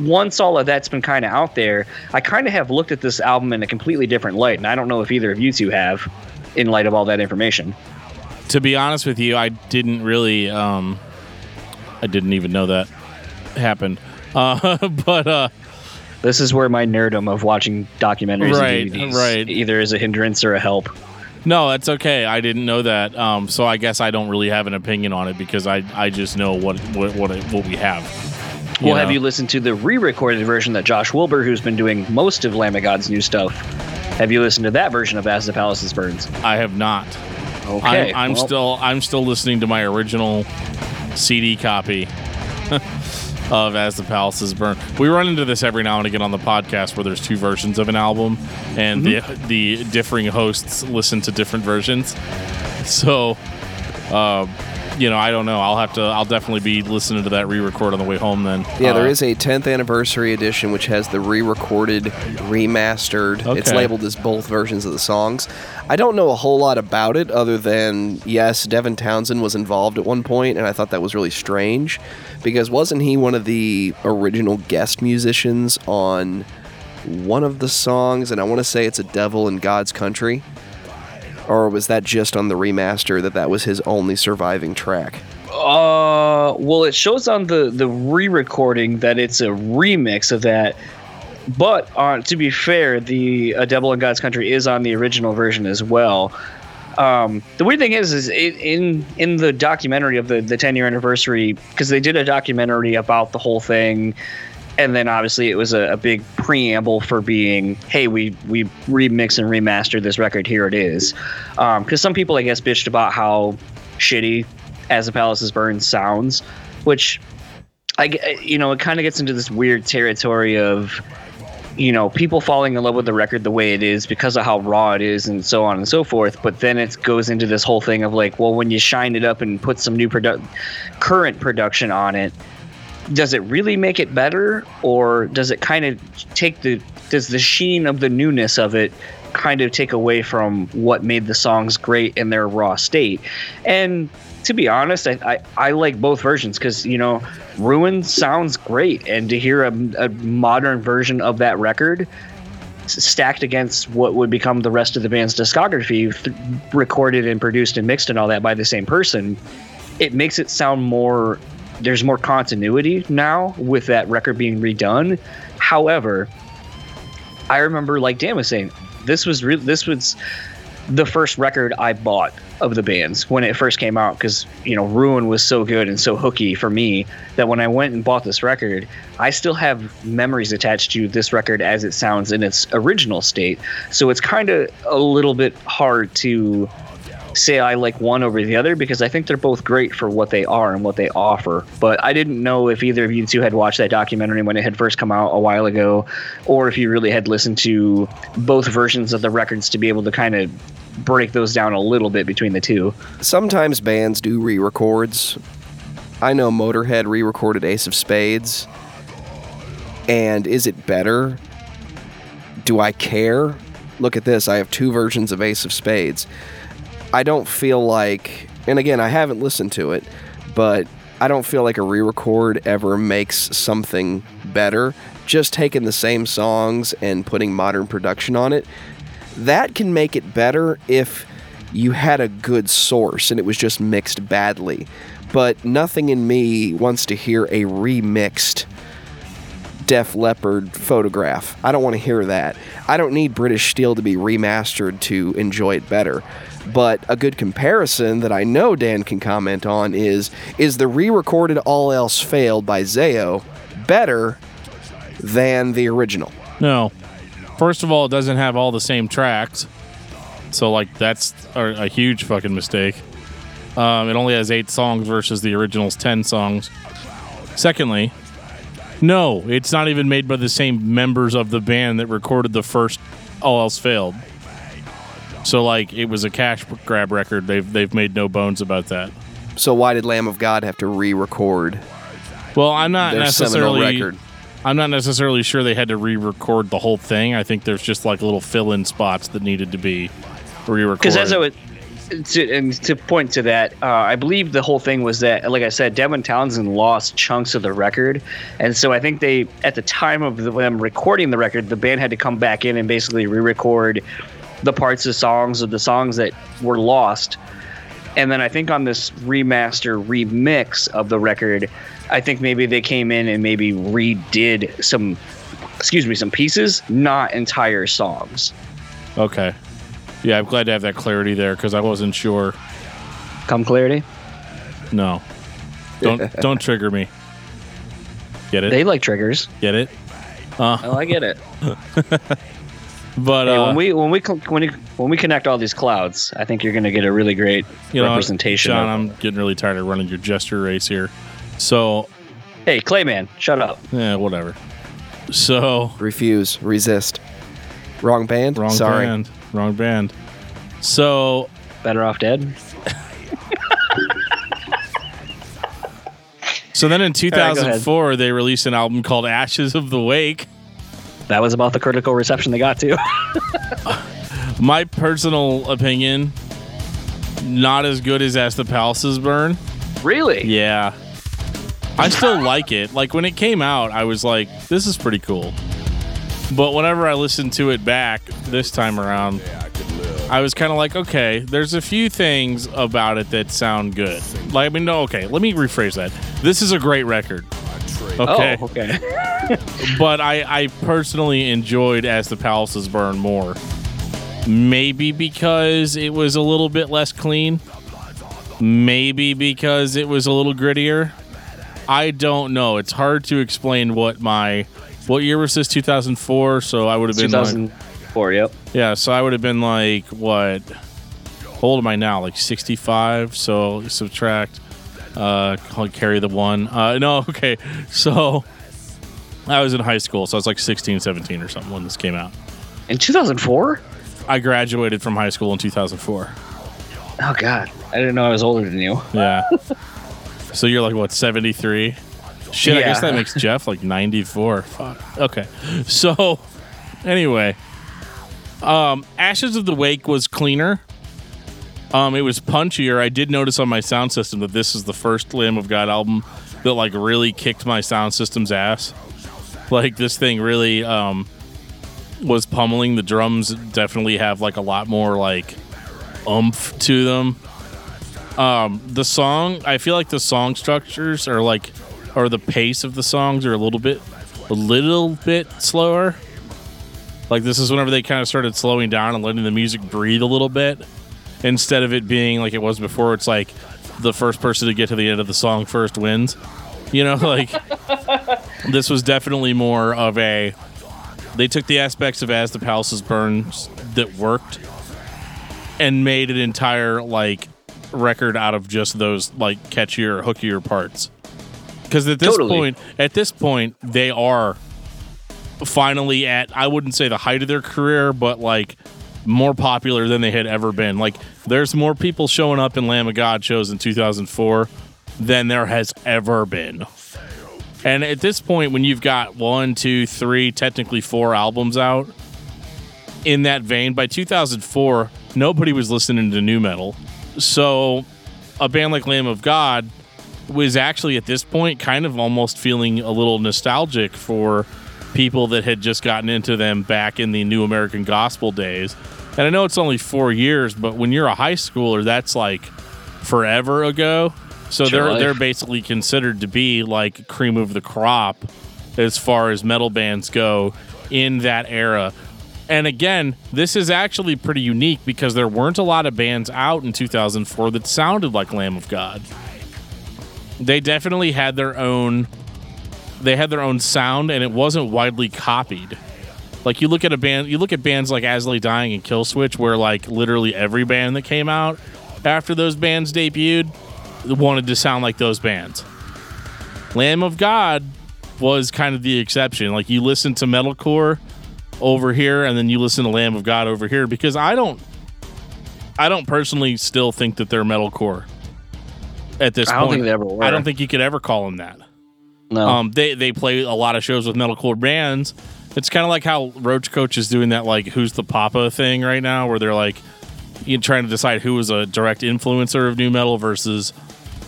once all of that's been kind of out there, I kind of have looked at this album in a completely different light, and I don't know if either of you two have, in light of all that information. To be honest with you, I didn't really, um, I didn't even know that happened. Uh, but uh, this is where my nerdom of watching documentaries right, and DVDs right. either is a hindrance or a help. No, that's okay. I didn't know that, um, so I guess I don't really have an opinion on it because I, I just know what what what, what we have. Well, know? have you listened to the re-recorded version that Josh Wilbur, who's been doing most of Lamb of God's new stuff, have you listened to that version of As the Palaces Burns? I have not. Okay, I'm, I'm well, still I'm still listening to my original CD copy of As the Palaces Burn. We run into this every now and again on the podcast where there's two versions of an album, and Mm-hmm. the the differing hosts listen to different versions. So, uh, you know, I don't know. I'll have to. I'll definitely be listening to that re-record on the way home. Then, Yeah, there Uh, is a 10th anniversary edition which has the re-recorded, remastered. It's labeled as both versions of the songs. I don't know a whole lot about it other than yes, Devin Townsend was involved at one point, and I thought that was really strange because wasn't he one of the original guest musicians on one of the songs? And I want to say it's a Devil in God's Country. Or was that just on the remaster that that was his only surviving track? Uh, well, it shows on the the re-recording that it's a remix of that. But uh, to be fair, the A Devil in God's Country is on the original version as well. Um, the weird thing is, is it, in in the documentary of the the 10 year anniversary, because they did a documentary about the whole thing, and then obviously it was a, a big preamble for being, hey, we we remix and remastered this record. Here it is. Um, because some people, I guess, bitched about how shitty "As the Palaces Burn" sounds, which i you know it kind of gets into this weird territory of you know people falling in love with the record the way it is because of how raw it is and so on and so forth but then it goes into this whole thing of like well when you shine it up and put some new produ- current production on it does it really make it better or does it kind of take the does the sheen of the newness of it kind of take away from what made the songs great in their raw state? And to be honest i, I, I like both versions because you know ruin sounds great and to hear a, a modern version of that record stacked against what would become the rest of the band's discography th- recorded and produced and mixed and all that by the same person it makes it sound more there's more continuity now with that record being redone. However i remember like dan was saying this was re- this was the first record i bought of the bands when it first came out because you know ruin was so good and so hooky for me that when i went and bought this record i still have memories attached to this record as it sounds in its original state. So it's kind of a little bit hard to say I like one over the other because I think they're both great for what they are and what they offer. But I didn't know if either of you two had watched that documentary when it had first come out a while ago, or if you really had listened to both versions of the records to be able to kind of break those down a little bit between the two. Sometimes bands do re records. I know Motorhead re recorded Ace of Spades. And is it better? Do I care? Look at this. I have two versions of Ace of Spades. I don't feel like, and again, I haven't listened to it, but I don't feel like a re record ever makes something better. Just taking the same songs and putting modern production on it, that can make it better if you had a good source and it was just mixed badly. But nothing in me wants to hear a remixed Def Leppard photograph. I don't want to hear that. I don't need British Steel to be remastered to enjoy it better. But a good comparison that I know Dan can comment on is is the re-recorded All Else Failed by Zao better than the original? No, First of all, it doesn't have all the same tracks. So, like, that's a, a huge fucking mistake. Um, it only has eight songs versus the original's 10 songs. Secondly, no, it's not even made by the same members of the band that recorded the first All Else Failed. So, like, it was a cash grab record. They've, they've made no bones about that. So why did Lamb of God have to re-record Well, I'm not their seminal necessarily. record? I'm not necessarily sure they had to re-record the whole thing. I think there's just like little fill-in spots that needed to be re-recorded. Because as I would, to, and to point to that, uh, I believe the whole thing was that, like I said, Devin Townsend lost chunks of the record, and so I think they, at the time of the, them recording the record, the band had to come back in and basically re-record the parts of songs of the songs that were lost. And then I think on this remaster remix of the record, I think maybe they came in and maybe redid some, excuse me, some pieces, not entire songs. okay, yeah, I'm glad to have that clarity there because I wasn't sure. Come clarity. No, don't don't trigger me. Get it? They like triggers. Get it? Oh, I get it. But Hey, uh, when we when we when we when we connect all these clouds, I think you're going to get a really great you know, representation. John, of, I'm getting really tired of running your gesture race here. So, hey, Clayman, shut up. yeah, whatever. So, Refuse, resist. Wrong band. wrong Sorry. band, wrong band. So, Better off dead. so then in right, 2004, they released an album called Ashes of the Wake. That was about the critical reception they got to. My personal opinion, not as good as As the Palaces Burn. really? Yeah. I still like it. Like when it came out, I was like, this is pretty cool. But whenever I listened to it back this time around, I was kind of like, okay, there's a few things about it that sound good. Like, I mean, no, okay, let me rephrase that. This is a great record. Okay. Oh, okay. But I, I personally enjoyed As the Palaces Burn more. Maybe because it was a little bit less clean. Maybe because it was a little grittier. I don't know. It's hard to explain what my what year was this? 2004. So I would have been like, 2004. Yep. yeah. So I would have been like what? How old am I now? Like 65. So subtract. Uh, I'll carry the one. Uh, no, okay. So I was in high school, so I was like 16, 17 or something when this came out. In 2004? I graduated from high school in 2004. Oh God, I didn't know I was older than you. Yeah. so you're like what 73? Shit, I guess that makes Jeff like 94. Fuck. Okay. So anyway, um, Ashes of the Wake was cleaner. Um, it was punchier. I did notice on my sound system that this is the first Lamb of God album that like really kicked my sound system's ass. Like this thing really um, was pummeling. The drums definitely have like a lot more like oomph to them. Um, the song, I feel like the song structures are like, or the pace of the songs are a little bit, a little bit slower. Like this is whenever they kind of started slowing down and letting the music breathe a little bit, instead of it being like it was before. It's like the first person to get to the end of the song first wins. You know, like this was definitely more of a. They took the aspects of As the Palaces Burns that worked and made an entire like record out of just those like catchier, hookier parts. Because at this Totally. point, at this point, they are finally at I wouldn't say the height of their career, but like more popular than they had ever been. Like there's more people showing up in Lamb of God shows in 2004 than there has ever been. And at this point, when you've got one, two, three, technically four albums out in that vein, by 2004, nobody was listening to nu metal. So a band like Lamb of God was actually at this point kind of almost feeling a little nostalgic for people that had just gotten into them back in the New American Gospel days. And I know it's only four years, but when you're a high schooler, that's like forever ago. So Sure they're they're basically considered to be like cream of the crop as far as metal bands go in that era. And again, this is actually pretty unique because there weren't a lot of bands out in 2004 that sounded like Lamb of God. They definitely had their own they had their own sound and it wasn't widely copied. Like you look at a band, you look at bands like As I Lay Dying and Killswitch, where like literally every band that came out after those bands debuted wanted to sound like those bands. Lamb of God was kind of the exception. Like you listen to metalcore over here, and then you listen to Lamb of God over here, because I don't, I don't personally still think that they're metalcore at this point. I don't point. think they ever were. I don't think you could ever call them that. No. Um, they they play a lot of shows with metalcore bands. It's kind of like how Roach Coach is doing that, like who's the Papa thing right now, where they're like you trying to decide who was a direct influencer of nu metal versus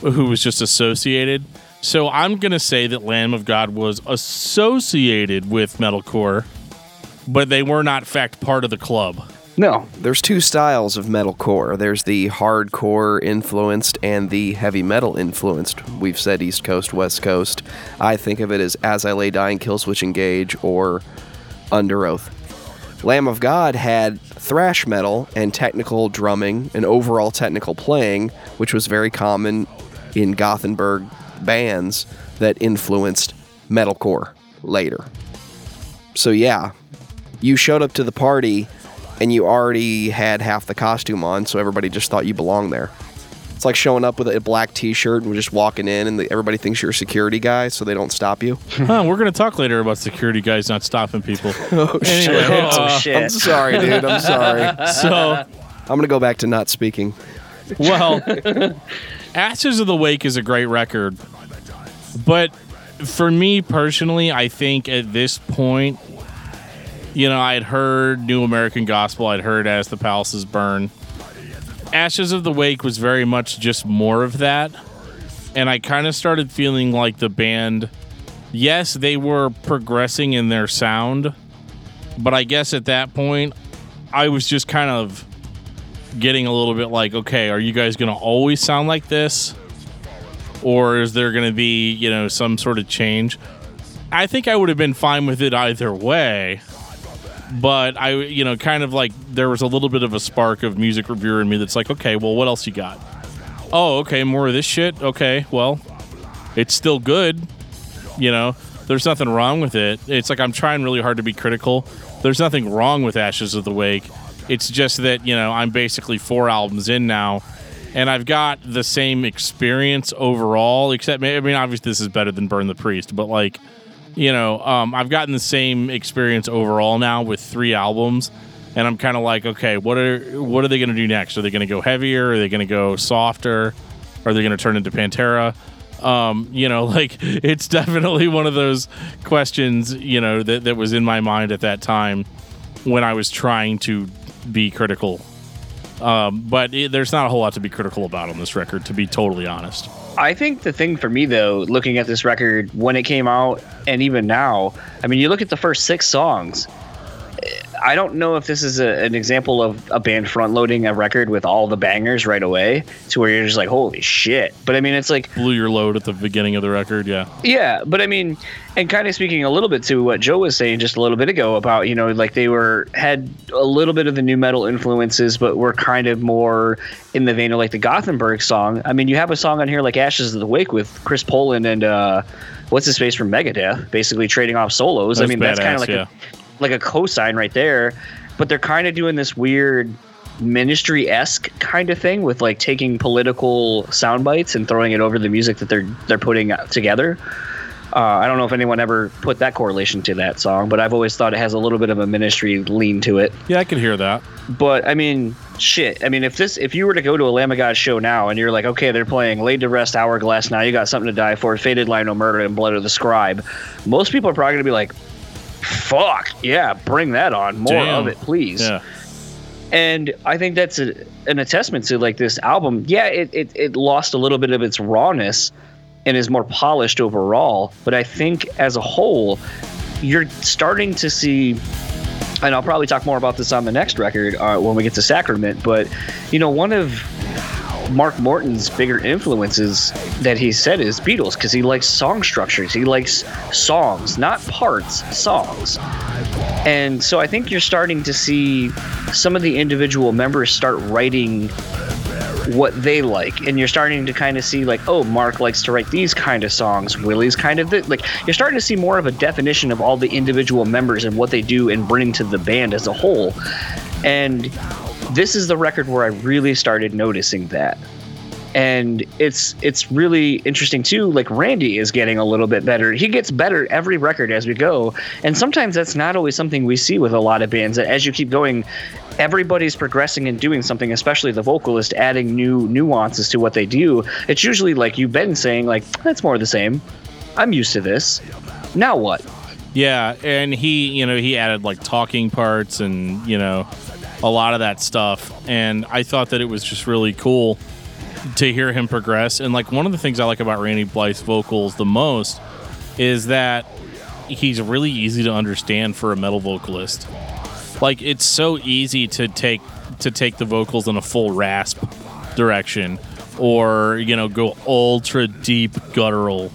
who was just associated. So I'm gonna say that Lamb of God was associated with metalcore, but they were not, fact, part of the club. No. There's two styles of metalcore. There's the hardcore influenced and the heavy metal influenced. We've said East Coast, West Coast. I think of it as As I Lay Dying, Killswitch Engage, or Underoath. Lamb of God had thrash metal and technical drumming and overall technical playing, which was very common in Gothenburg bands that influenced metalcore later. So, yeah, you showed up to the party and you already had half the costume on, so everybody just thought you belonged there. It's like showing up with a black T-shirt and just walking in, and the, everybody thinks you're a security guy, so they don't stop you. huh, we're gonna talk later about security guys not stopping people. Oh Anyway, shit! Oh, uh, shit. I'm sorry, dude. I'm sorry. so I'm gonna go back to not speaking. Well, Ashes of the Wake is a great record, but for me personally, I think at this point, you know, I'd heard New American Gospel, I'd heard As the Palaces Burn. Ashes of the Wake was very much just more of that, and I kind of started feeling like the band. Yes, they were progressing in their sound, but I guess at that point, I was just kind of getting a little bit like, okay, are you guys going to always sound like this? Or is there going to be, you know, some sort of change? I think I would have been fine with it either way. But I, you know, kind of like there was a little bit of a spark of music reviewer in me that's like, okay, well, what else you got? Oh, okay, more of this shit. Okay, well, it's still good. You know, there's nothing wrong with it. It's like I'm trying really hard to be critical. There's nothing wrong with Ashes of the Wake. It's just that, you know, I'm basically four albums in now and I've got the same experience overall, except, I mean, obviously this is better than Burn the Priest, but like, you know, um, I've gotten the same experience overall now with three albums. And I'm kind of like, okay, what are what are they going to do next? Are they going to go heavier? Are they going to go softer? Are they going to turn into Pantera? Um, you know, like it's definitely one of those questions, you know, that, that was in my mind at that time when I was trying to be critical. Um, but it, there's not a whole lot to be critical about on this record, to be totally honest. I think the thing for me though, looking at this record when it came out and even now, I mean, you look at the first six songs. I don't know if this is a, an example of a band front loading a record with all the bangers right away to where you're just like, holy shit. But I mean, it's like, Blew your load at the beginning of the record, yeah. yeah, but I mean, and kind of speaking a little bit to what Joe was saying just a little bit ago about, you know, like they were, had a little bit of the nu metal influences, but were kind of more in the vein of like the Gothenburg song. I mean, you have a song on here like Ashes of the Wake with Chris Poland and, uh, what's his face from Megadeth, basically trading off solos. I That's mean, that's kind of like yeah. a like a cosign right there. But they're kind of doing this weird ministry esque kind of thing with like taking political sound bites and throwing it over the music that they're they're putting together. Uh, I don't know if anyone ever put that correlation to that song, but I've always thought it has a little bit of a ministry lean to it. Yeah, I can hear that. But I mean, shit. I mean, if this, if you were to go to a Lamb of God show now, and you're like, okay, they're playing Laid to Rest, Hourglass. Now you got something to die for, Faded Line, No Murder, and Blood of the Scribe. Most people are probably gonna be like, fuck yeah, bring that on, more Damn. of it, please. Yeah. And I think that's a, an attestament to like this album. Yeah, it, it it lost a little bit of its rawness and is more polished overall. But I think as a whole, you're starting to see and I'll probably talk more about this on the next record uh, when we get to Sacrament. But you know, one of Mark Morton's bigger influences that he said is Beatles because he likes song structures. He likes songs, not parts, songs. And so I think you're starting to see some of the individual members start writing what they like and you're starting to kind of see like oh mark likes to write these kind of songs willie's kind of th- like you're starting to see more of a definition of all the individual members and what they do and bring to the band as a whole and this is the record where i really started noticing that. And it's it's really interesting too like randy is getting a little bit better. He gets better every record as we go. And sometimes that's not always something we see with a lot of bands. That as you keep going everybody's progressing and doing something especially the vocalist adding new nuances to what they do. It's usually like you've been saying like that's more of the same. I'm used to this. Now what? Yeah, and he, you know, he added like talking parts and, you know, a lot of that stuff. And I thought that it was just really cool to hear him progress. And like one of the things I like about Randy Blythe's vocals the most is that he's really easy to understand for a metal vocalist. Like it's so easy to take to take the vocals in a full rasp direction or, you know, go ultra deep guttural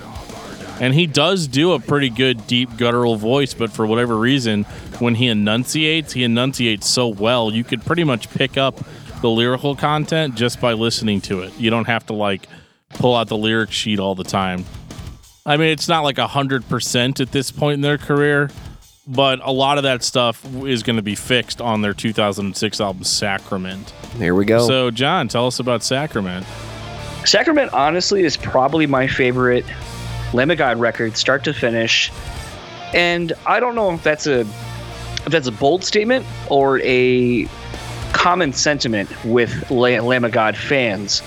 and he does do a pretty good deep guttural voice, but for whatever reason, when he enunciates, he enunciates so well, you could pretty much pick up the lyrical content just by listening to it. You don't have to like pull out the lyric sheet all the time. I mean, it's not like 100% at this point in their career, but a lot of that stuff is going to be fixed on their 2006 album Sacrament. Here we go. So, John, tell us about Sacrament. Sacrament, honestly, is probably my favorite Lamb of God record, start to finish. And I don't know if that's a if that's a bold statement or a common sentiment with Lamb of God fans.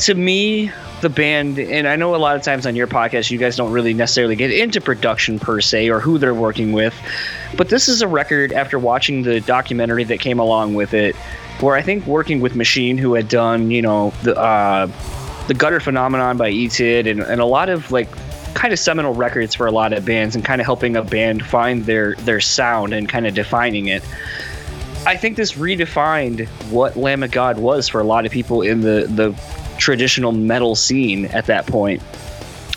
To me, the band, and I know a lot of times on your podcast, you guys don't really necessarily get into production per se or who they're working with, but this is a record after watching the documentary that came along with it, where I think working with Machine, who had done, you know, the uh, the Gutter Phenomenon by Etid and, and a lot of like kind of seminal records for a lot of bands and kind of helping a band find their their sound and kind of defining it. I think this redefined what Lamb of God was for a lot of people in the the traditional metal scene at that point.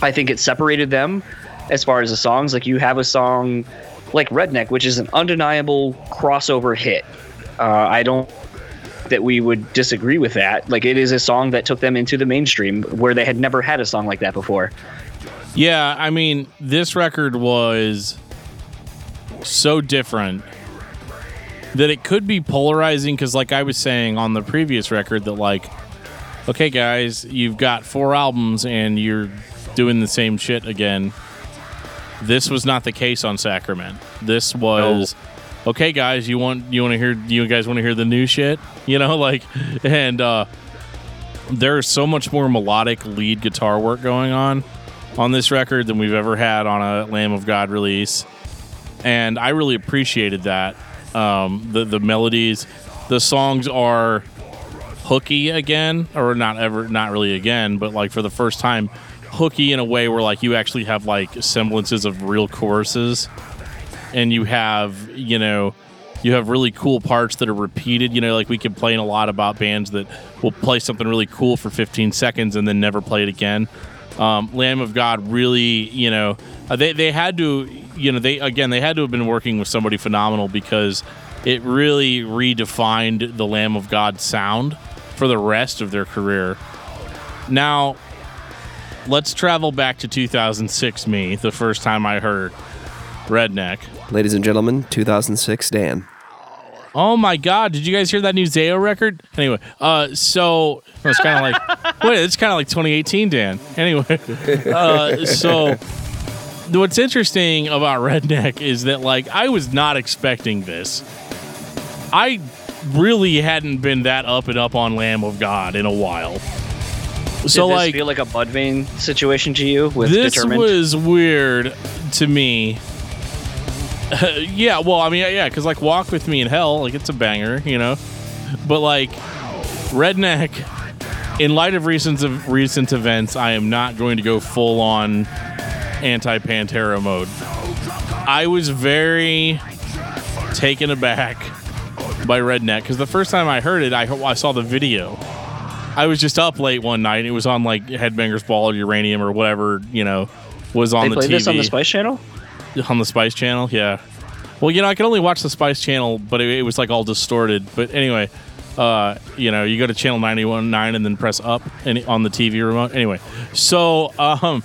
I think it separated them as far as the songs. Like you have a song like Redneck, which is an undeniable crossover hit. Uh, I don't that we would disagree with that. Like it is a song that took them into the mainstream where they had never had a song like that before. Yeah, I mean, this record was so different that it could be polarizing because, like I was saying on the previous record, that, like, okay, guys, you've got four albums and you're doing the same shit again. This was not the case on Sacrament. This was. Okay, guys, you want you want to hear you guys want to hear the new shit, you know, like, and uh, there's so much more melodic lead guitar work going on on this record than we've ever had on a Lamb of God release, and I really appreciated that. Um, the the melodies, the songs are hooky again, or not ever, not really again, but like for the first time, hooky in a way where like you actually have like semblances of real choruses, and you have you know. You have really cool parts that are repeated. You know, like we complain a lot about bands that will play something really cool for 15 seconds and then never play it again um, Lamb of God really, you know, uh, they they had to, you know, they again they had to have been working with somebody phenomenal because it really redefined the Lamb of God sound for the rest of their career. Now, let's travel back to 2006. Me, the first time I heard Redneck. Ladies and gentlemen, 2006 Dan. Oh my God! Did you guys hear that new Zao record? Anyway, uh, so it's kind of like wait, it's kind of like 2018, Dan. Anyway, uh, so what's interesting about Redneck is that like I was not expecting this. I really hadn't been that up and up on Lamb of God in a while. Did So this like feel like a Mudvayne situation to you with this determined? was weird to me. yeah, well, I mean, yeah, because like Walk with Me in Hell, like it's a banger, you know. But like Redneck, in light of recent of recent events, I am not going to go full on anti Pantera mode. I was very taken aback by Redneck because the first time I heard it, I, I saw the video. I was just up late one night. It was on like Headbangers Ball or Uranium or whatever, you know, was on the TV. they the played TV this on the Spice Channel. On the Spice Channel. Yeah. Well, you know, I could only watch the Spice Channel, but it, it was like all distorted. But anyway, Uh, you know, you go to channel 91.9 and then press up on the TV remote. Anyway, so um,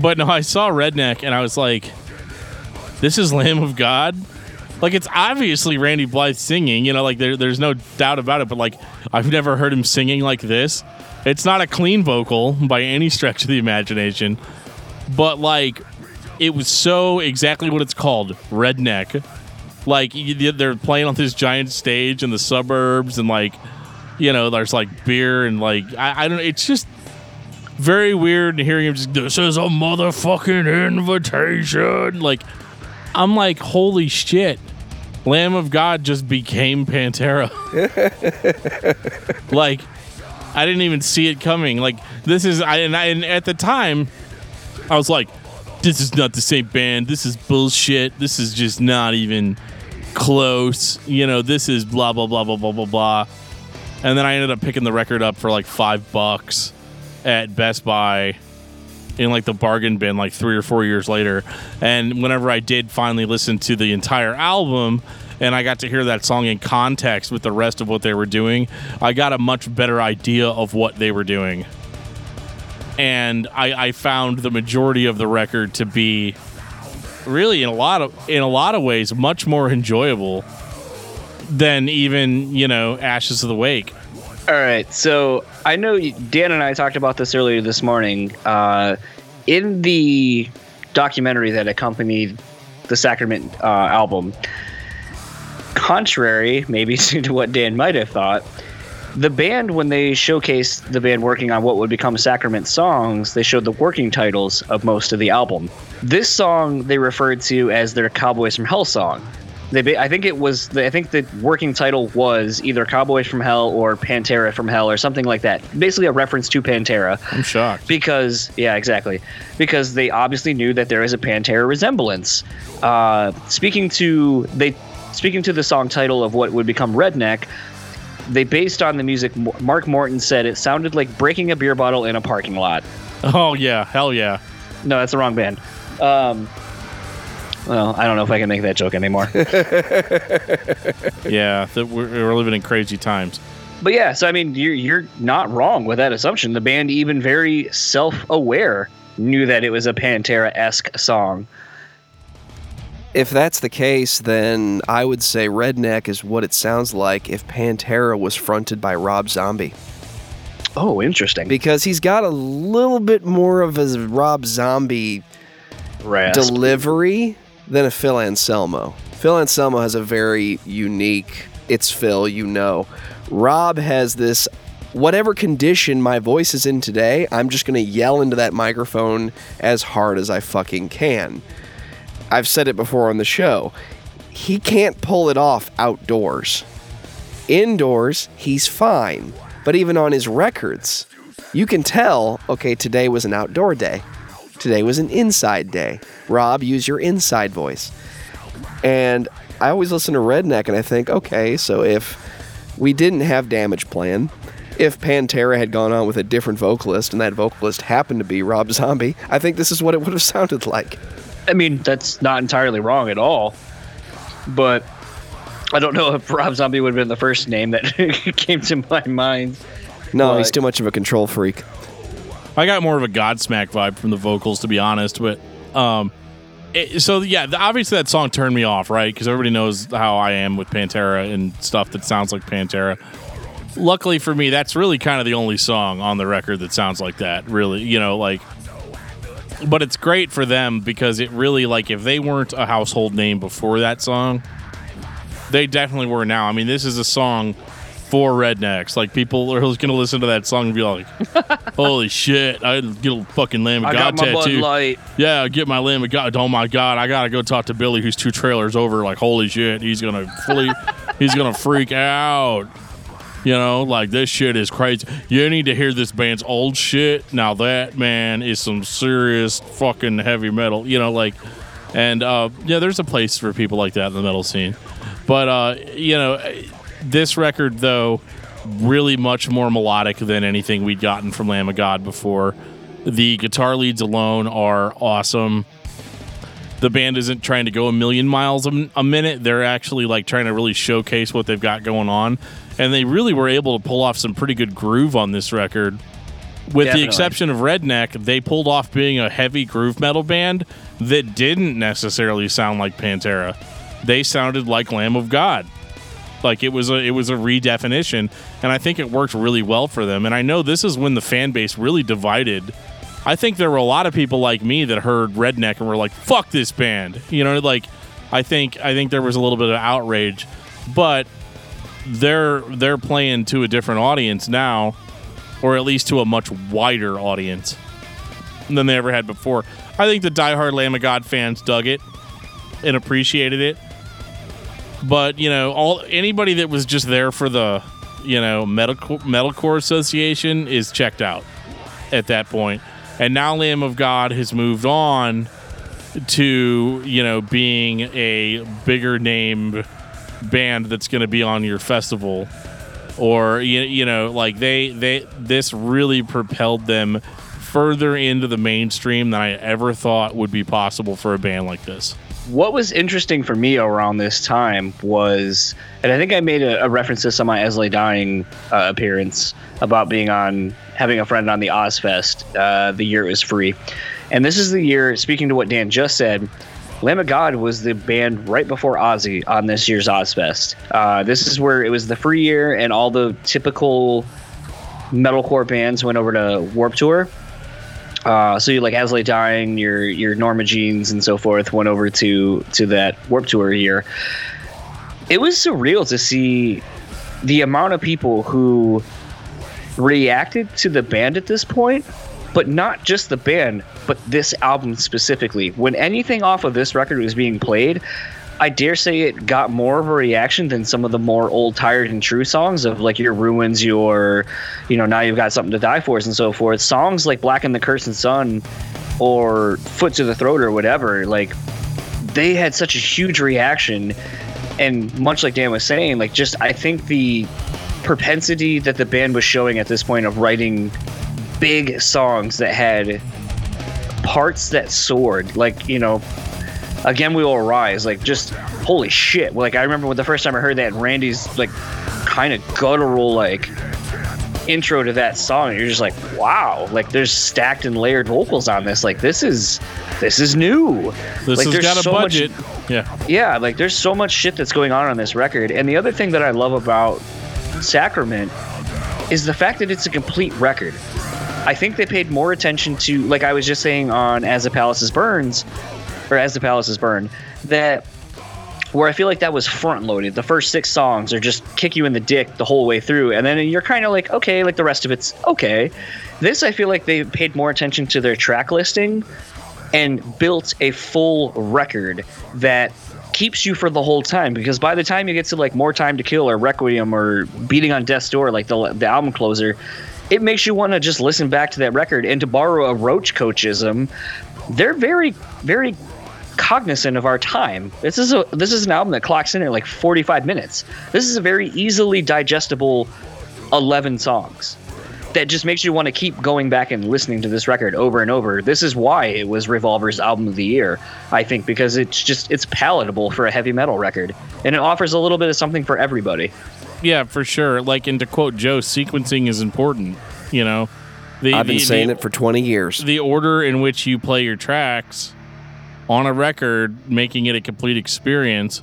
but no, I saw Redneck and I was like, this is Lamb of God. Like it's obviously Randy Blythe singing, you know, like there, there's no doubt about it. But like I've never heard him singing like this. It's not a clean vocal by any stretch of the imagination, but like it was so exactly what it's called, redneck. Like they're playing on this giant stage in the suburbs, and like you know, there's like beer and like I, I don't. It's just very weird hearing him just. This is a motherfucking invitation. Like I'm like, holy shit. Lamb of God just became Pantera. like, I didn't even see it coming. Like, this is, I and, I and at the time, I was like, this is not the same band. This is bullshit. This is just not even close. You know, this is blah, blah, blah, blah, blah, blah, blah. And then I ended up picking the record up for like five bucks at Best Buy in like the bargain bin like three or four years later. And whenever I did finally listen to the entire album and I got to hear that song in context with the rest of what they were doing, I got a much better idea of what they were doing. And I, I found the majority of the record to be really in a lot of in a lot of ways much more enjoyable than even, you know, Ashes of the Wake. All right, so I know Dan and I talked about this earlier this morning. Uh, in the documentary that accompanied the Sacrament uh, album, contrary maybe to what Dan might have thought, the band when they showcased the band working on what would become Sacrament songs, they showed the working titles of most of the album. This song they referred to as their Cowboys from Hell song. They, I think it was. I think the working title was either Cowboys from Hell or Pantera from Hell or something like that. Basically, a reference to Pantera I'm shocked. because yeah, exactly. Because they obviously knew that there is a Pantera resemblance. Uh, speaking to they, speaking to the song title of what would become Redneck, they based on the music. Mark Morton said it sounded like breaking a beer bottle in a parking lot. Oh yeah, hell yeah. No, that's the wrong band. Um, well, I don't know if I can make that joke anymore. Yeah, that we're, we're living in crazy times. But yeah, so I mean, you're you're not wrong with that assumption. The band, even very self-aware, knew that it was a Pantera-esque song. If that's the case, then I would say Redneck is what it sounds like if Pantera was fronted by Rob Zombie. Oh, interesting. Because he's got a little bit more of a Rob Zombie Rasp. delivery than a Phil Anselmo. Phil Anselmo has a very unique, it's Phil, you know. Rob has this, whatever condition my voice is in today, I'm just going to yell into that microphone as hard as I fucking can. I've said it before on the show. He can't pull it off outdoors. Indoors, he's fine. But even on his records, you can tell, okay, today was an outdoor day. Today was an inside day. Rob, use your inside voice. And I always listen to Redneck and I think, okay, so if we didn't have Damageplan, if Pantera had gone on with a different vocalist and that vocalist happened to be Rob Zombie, I think this is what it would have sounded like. I mean, that's not entirely wrong at all. But I don't know if Rob Zombie would have been the first name that came to my mind. No, he's too much of a control freak. I got more of a Godsmack vibe from the vocals, to be honest. But um, it, so yeah, the, obviously that song turned me off, right? Because everybody knows how I am with Pantera and stuff that sounds like Pantera. Luckily for me, that's really kind of the only song on the record that sounds like that. Really, you know, like. But it's great for them because it really like if they weren't a household name before that song, they definitely were now. I mean, this is a song for rednecks. Like people are going to listen to that song and be like, "Holy shit! I get a fucking Lamb of I God got my Bud tattoo." Light. Yeah, I get my Lamb of God. Oh my God! I gotta go talk to Billy, who's two trailers over. Like, holy shit, he's gonna fully, he's gonna freak out. You know, like this shit is crazy. You need to hear this band's old shit. Now that man is some serious fucking heavy metal. You know, like, and uh, yeah, there's a place for people like that in the metal scene. But uh, you know, this record though, really much more melodic than anything we'd gotten from Lamb of God before. The guitar leads alone are awesome. the band isn't trying to go a million miles a, a minute. They're actually like trying to really showcase what they've got going on, and they really were able to pull off some pretty good groove on this record. With Definitely. the exception of Redneck, they pulled off being a heavy groove metal band that didn't necessarily sound like Pantera. They sounded like Lamb of God. Like it was a it was a redefinition, and I think it worked really well for them. And I know this is when the fan base really divided. I think there were a lot of people like me that heard Redneck and were like, "Fuck this band," you know. Like, I think I think there was a little bit of outrage, but they're they're playing to a different audience now, or at least to a much wider audience than they ever had before. I think the diehard Lamb of God fans dug it and appreciated it. But you know, all anybody that was just there for the you know medical metalcore association is checked out at that point. And now Lamb of God has moved on to you know being a bigger name band that's going to be on your festival or you, you know like they they this really propelled them further into the mainstream than I ever thought would be possible for a band like this. What was interesting for me around this time was, and I think I made a, a reference to this on my As I Lay Dying uh, appearance about being on having a friend on the Ozzfest uh, the year it was free, and this is the year. Speaking to what Dan just said, Lamb of God was the band right before Ozzy on this year's Ozzfest. Uh, this is where it was the free year, and all the typical metalcore bands went over to Warped Tour. Uh, so you like As I Lay Dying, your your Norma Jeans and so forth went over to to that Warped Tour year. It was surreal to see the amount of people who reacted to the band at this point, but not just the band, but this album specifically. When anything off of this record was being played, I dare say it got more of a reaction than some of the more old, tired, and true songs of like your ruins, your, you know, now you've got something to die for, and so forth. Songs like Blacken the Cursed Sun or Foot to the Throat or whatever, like they had such a huge reaction. And much like Dan was saying, like just I think the propensity that the band was showing at this point of writing big songs that had parts that soared, like, you know, again we will rise like just holy shit like i remember when the first time i heard that randy's like kind of guttural like intro to that song you're just like wow like there's stacked and layered vocals on this like this is this is new This like has got a so much- budget. yeah. yeah, like there's so much shit that's going on on this record. And the other thing that I love about Sacrament is the fact that it's a complete record. I think they paid more attention to, like I was just saying on As the Palaces Burns, or As the Palaces Burn, that where I feel like that was front loaded. The first six songs are just kick you in the dick the whole way through, and then you're kind of like, okay, like the rest of it's okay. This I feel like they paid more attention to their track listing and built a full record that keeps you for the whole time because by the time you get to like more time to kill or requiem or beating on death's door like the, the album closer it makes you want to just listen back to that record and to borrow a roach coachism they're very very cognizant of our time this is a this is an album that clocks in at like 45 minutes this is a very easily digestible 11 songs that just makes you want to keep going back and listening to this record over and over. This is why it was Revolver's album of the year, I think, because it's just it's palatable for a heavy metal record and it offers a little bit of something for everybody. Yeah, for sure. Like, and to quote Joe, sequencing is important. You know, the, I've been the- saying the- it for 20 years. the order in which you play your tracks on a record, making it a complete experience,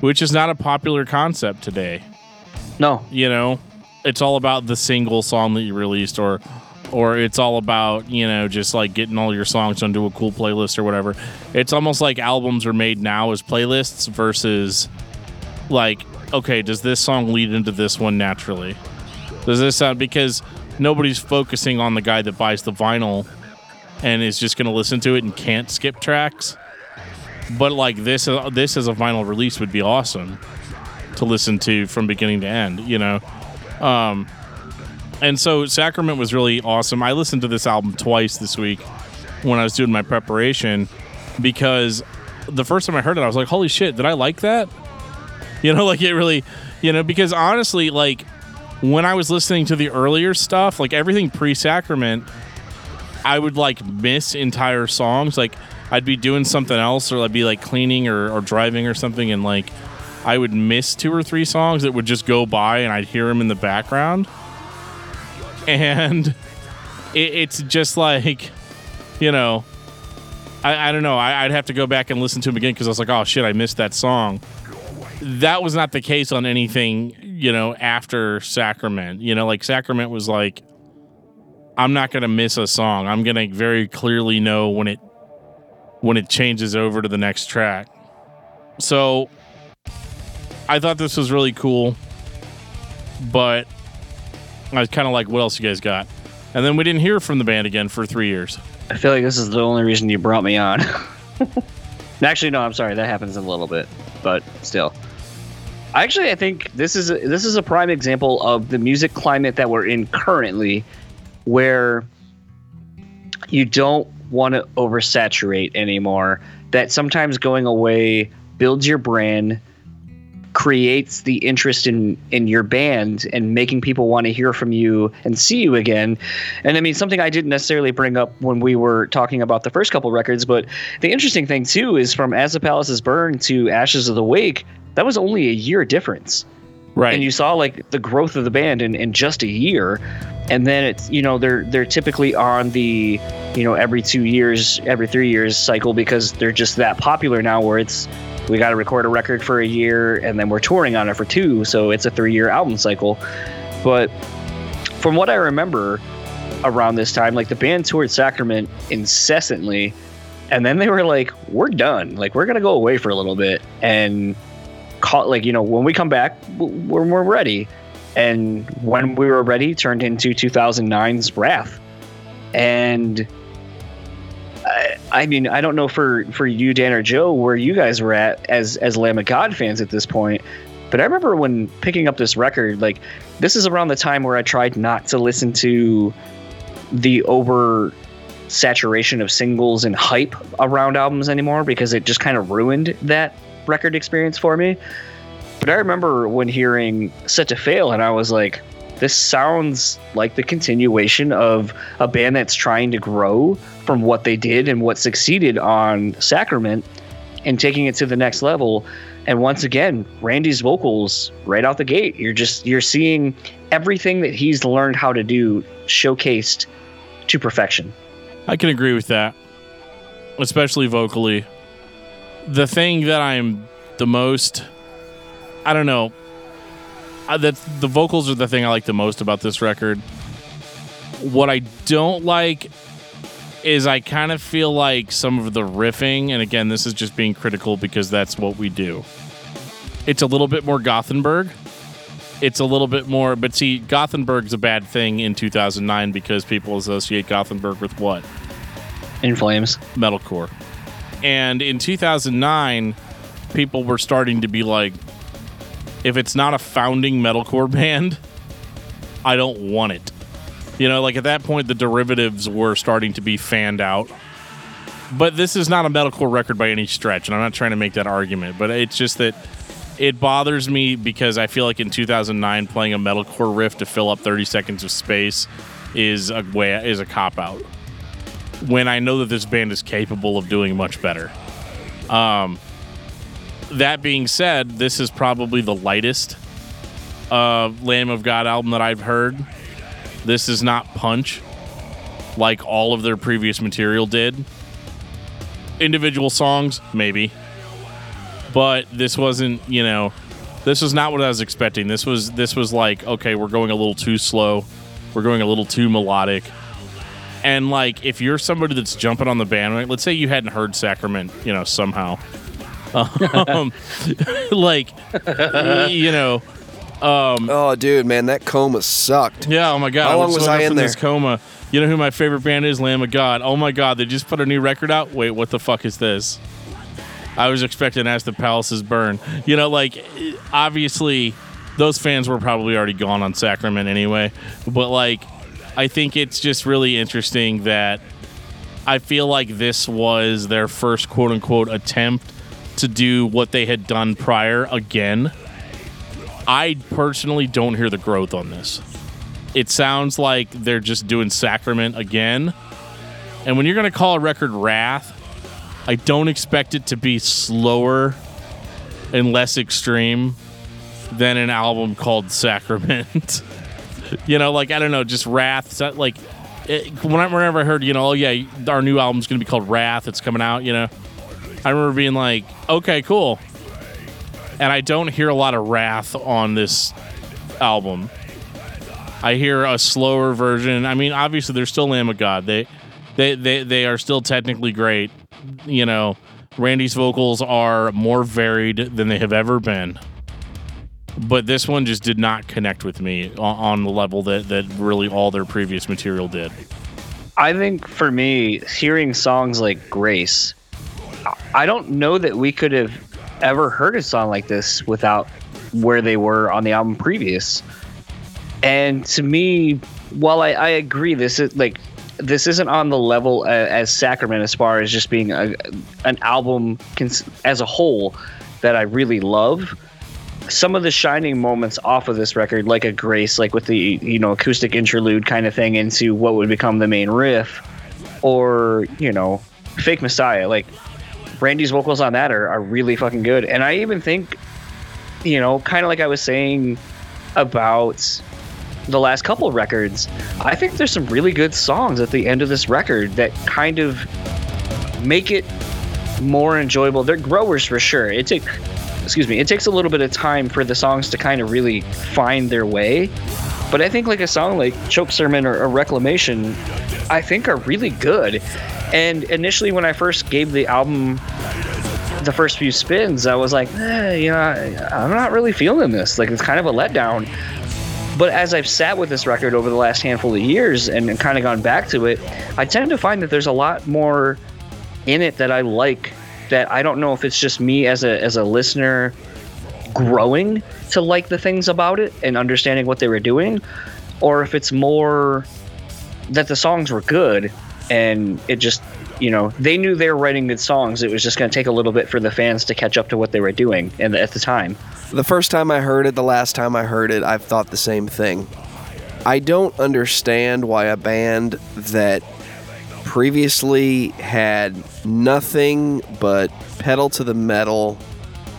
which is not a popular concept today. No, You know, it's all about the single song that you released, or or it's all about you know just like getting all your songs onto a cool playlist or whatever. It's almost like albums are made now as playlists versus like okay, does this song lead into this one naturally? Does this sound because nobody's focusing on the guy that buys the vinyl and is just going to listen to it and can't skip tracks. But like this, uh, this as a vinyl release would be awesome to listen to from beginning to end. You know, um, and so Sacrament was really awesome. I listened to this album twice this week when I was doing my preparation because the first time I heard it, I was like, "Holy shit! Did I like that?" You know, like it really, you know, because honestly, like when I was listening to the earlier stuff, like everything pre-Sacrament, I would like miss entire songs. Like I'd be doing something else, or I'd be like cleaning or, or driving or something, and like I would miss two or three songs that would just go by, and I'd hear them in the background, and it, it's just like, you know, I, I don't know. I, I'd have to go back and listen to them again because I was like, oh shit, I missed that song. That was not the case on anything, you know, after Sacrament. You know, like Sacrament was like, I'm not gonna miss a song. I'm gonna very clearly know when it when it changes over to the next track. So I thought this was really cool, but I was kind of like, what else you guys got? And then we didn't hear from the band again for three years. I feel like this is the only reason you brought me on. Actually, no, I'm sorry. That happens in a little bit, but still. Actually, I think this is a, this is a prime example of the music climate that we're in currently, where you don't want to oversaturate anymore. That sometimes going away builds your brand, creates the interest in in your band and making people want to hear from you and see you again. And I mean something I didn't necessarily bring up when we were talking about the first couple records, but the interesting thing too is from As the Palaces Burn to Ashes of the Wake, that was only a year difference. Right. And you saw like the growth of the band in, in just a year. And then it's you know, they're they're typically on the, you know, every two years, every three years cycle because they're just that popular now where it's we got to record a record for a year and then we're touring on it for two so it's a three year album cycle. But from what i remember around this time like the band toured sacrament incessantly and then they were like we're done. Like we're gonna go away for a little bit and call like you know when we come back we're, we're ready. And when we were ready turned into 2009's wrath. And I, mean, I don't know for for you, Dan or Joe, where you guys were at as as Lamb of God fans at this point. But I remember when picking up this record, like this is around the time where I tried not to listen to the over saturation of singles and hype around albums anymore because it just kind of ruined that record experience for me. But I remember when hearing Set to Fail, and I was like, this sounds like the continuation of a band that's trying to grow from what they did and what succeeded on Sacrament and taking it to the next level. And once again, Randy's vocals right out the gate. You're just you're seeing everything that he's learned how to do showcased to perfection. I can agree with that, especially vocally. The thing that I'm the most, I don't know, uh, that the vocals are the thing I like the most about this record. What I don't like is I kind of feel like some of the riffing, and again, this is just being critical because that's what we do. It's a little bit more Gothenburg. It's a little bit more, but see, Gothenburg's a bad thing in 2009 because people associate Gothenburg with what? In Flames. Metalcore. And in 2009, people were starting to be like, if it's not a founding metalcore band, I don't want it. You know, like at that point, the derivatives were starting to be fanned out. But this is not a metalcore record by any stretch, and I'm not trying to make that argument, but it's just that it bothers me because I feel like in 2009, playing a metalcore riff to fill up 30 seconds of space is a way is a cop out. When I know that this band is capable of doing much better. Um, that being said, this is probably the lightest uh, Lamb of God album that I've heard. This is not punch like all of their previous material did. Individual songs, maybe. But this wasn't, you know, this was not what I was expecting. This was this was like, okay, we're going a little too slow. We're going a little too melodic. And like if you're somebody that's jumping on the bandwagon, let's say you hadn't heard Sacrament, you know, somehow um, like, you know. Um, oh, dude, man, that coma sucked. Yeah. Oh my god. How long was I in this coma? You know who my favorite band is? Lamb of God. Oh my god, they just put a new record out. Wait, what the fuck is this? I was expecting as the palaces burn. You know, like obviously those fans were probably already gone on Sacrament anyway. But like, I think it's just really interesting that I feel like this was their first quote unquote attempt to do what they had done prior again. I personally don't hear the growth on this. It sounds like they're just doing Sacrament again. And when you're going to call a record Wrath, I don't expect it to be slower and less extreme than an album called Sacrament. you know, like I don't know, just Wrath. Like it, whenever I heard, you know, oh yeah, our new album's gonna be called Wrath. It's coming out. You know, I remember being like, okay, cool. And I don't hear a lot of Wrath on this album. I hear a slower version. I mean, obviously, they're still Lamb of God. They, they, they, they are still technically great. You know, Randy's vocals are more varied than they have ever been. But this one just did not connect with me on, on the level that, that really all their previous material did. I think for me, hearing songs like Grace, I don't know that we could have ever heard a song like this without where they were on the album previous. And to me, while I, I agree, this is like this isn't on the level as, as Sacrament as far as just being a, an album cons- as a whole that I really love. Some of the shining moments off of this record, like a Grace, like with the you know acoustic interlude kind of thing into what would become the main riff, or you know, Fake Messiah, like Randy's vocals on that are, are really fucking good. And I even think, you know, kind of like I was saying about the last couple records, I think there's some really good songs at the end of this record that kind of make it more enjoyable. They're growers for sure. It takes excuse me, it takes a little bit of time for the songs to kind of really find their way. But I think like a song like Choke Sermon or, or Reclamation, I think are really good. And initially when I first gave the album the first few spins, I was like, eh, you know, I'm not really feeling this. Like it's kind of a letdown. But as I've sat with this record over the last handful of years and, and kind of gone back to it, I tend to find that there's a lot more in it that I like. That I don't know if it's just me as a as a listener growing to like the things about it and understanding what they were doing, or if it's more that the songs were good and it just you know they knew they were writing good songs. It was just going to take a little bit for the fans to catch up to what they were doing and at the time. The first time I heard it, the last time I heard it, I've thought the same thing. I don't understand why a band that previously had nothing but pedal to the metal,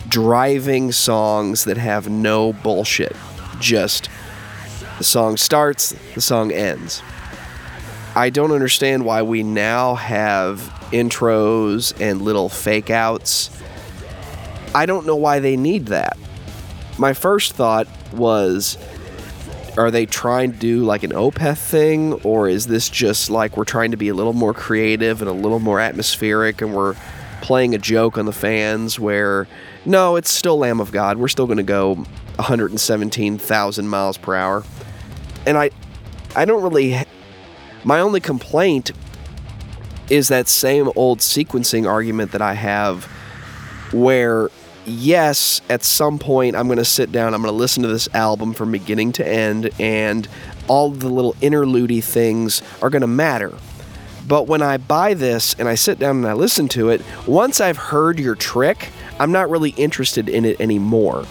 driving songs that have no bullshit. Just the song starts, the song ends. I don't understand why we now have intros and little fake outs. I don't know why they need that. My first thought was are they trying to do like an Opeth thing, or is this just like we're trying to be a little more creative and a little more atmospheric and we're playing a joke on the fans where no, it's still Lamb of God. We're still going to go 117,000 miles per hour. And I I don't really my only complaint is that same old sequencing argument that I have where yes, at some point I'm going to sit down, I'm going to listen to this album from beginning to end, and all the little interlude things are going to matter. But when I buy this and I sit down and I listen to it, once I've heard your trick, I'm not really interested in it anymore.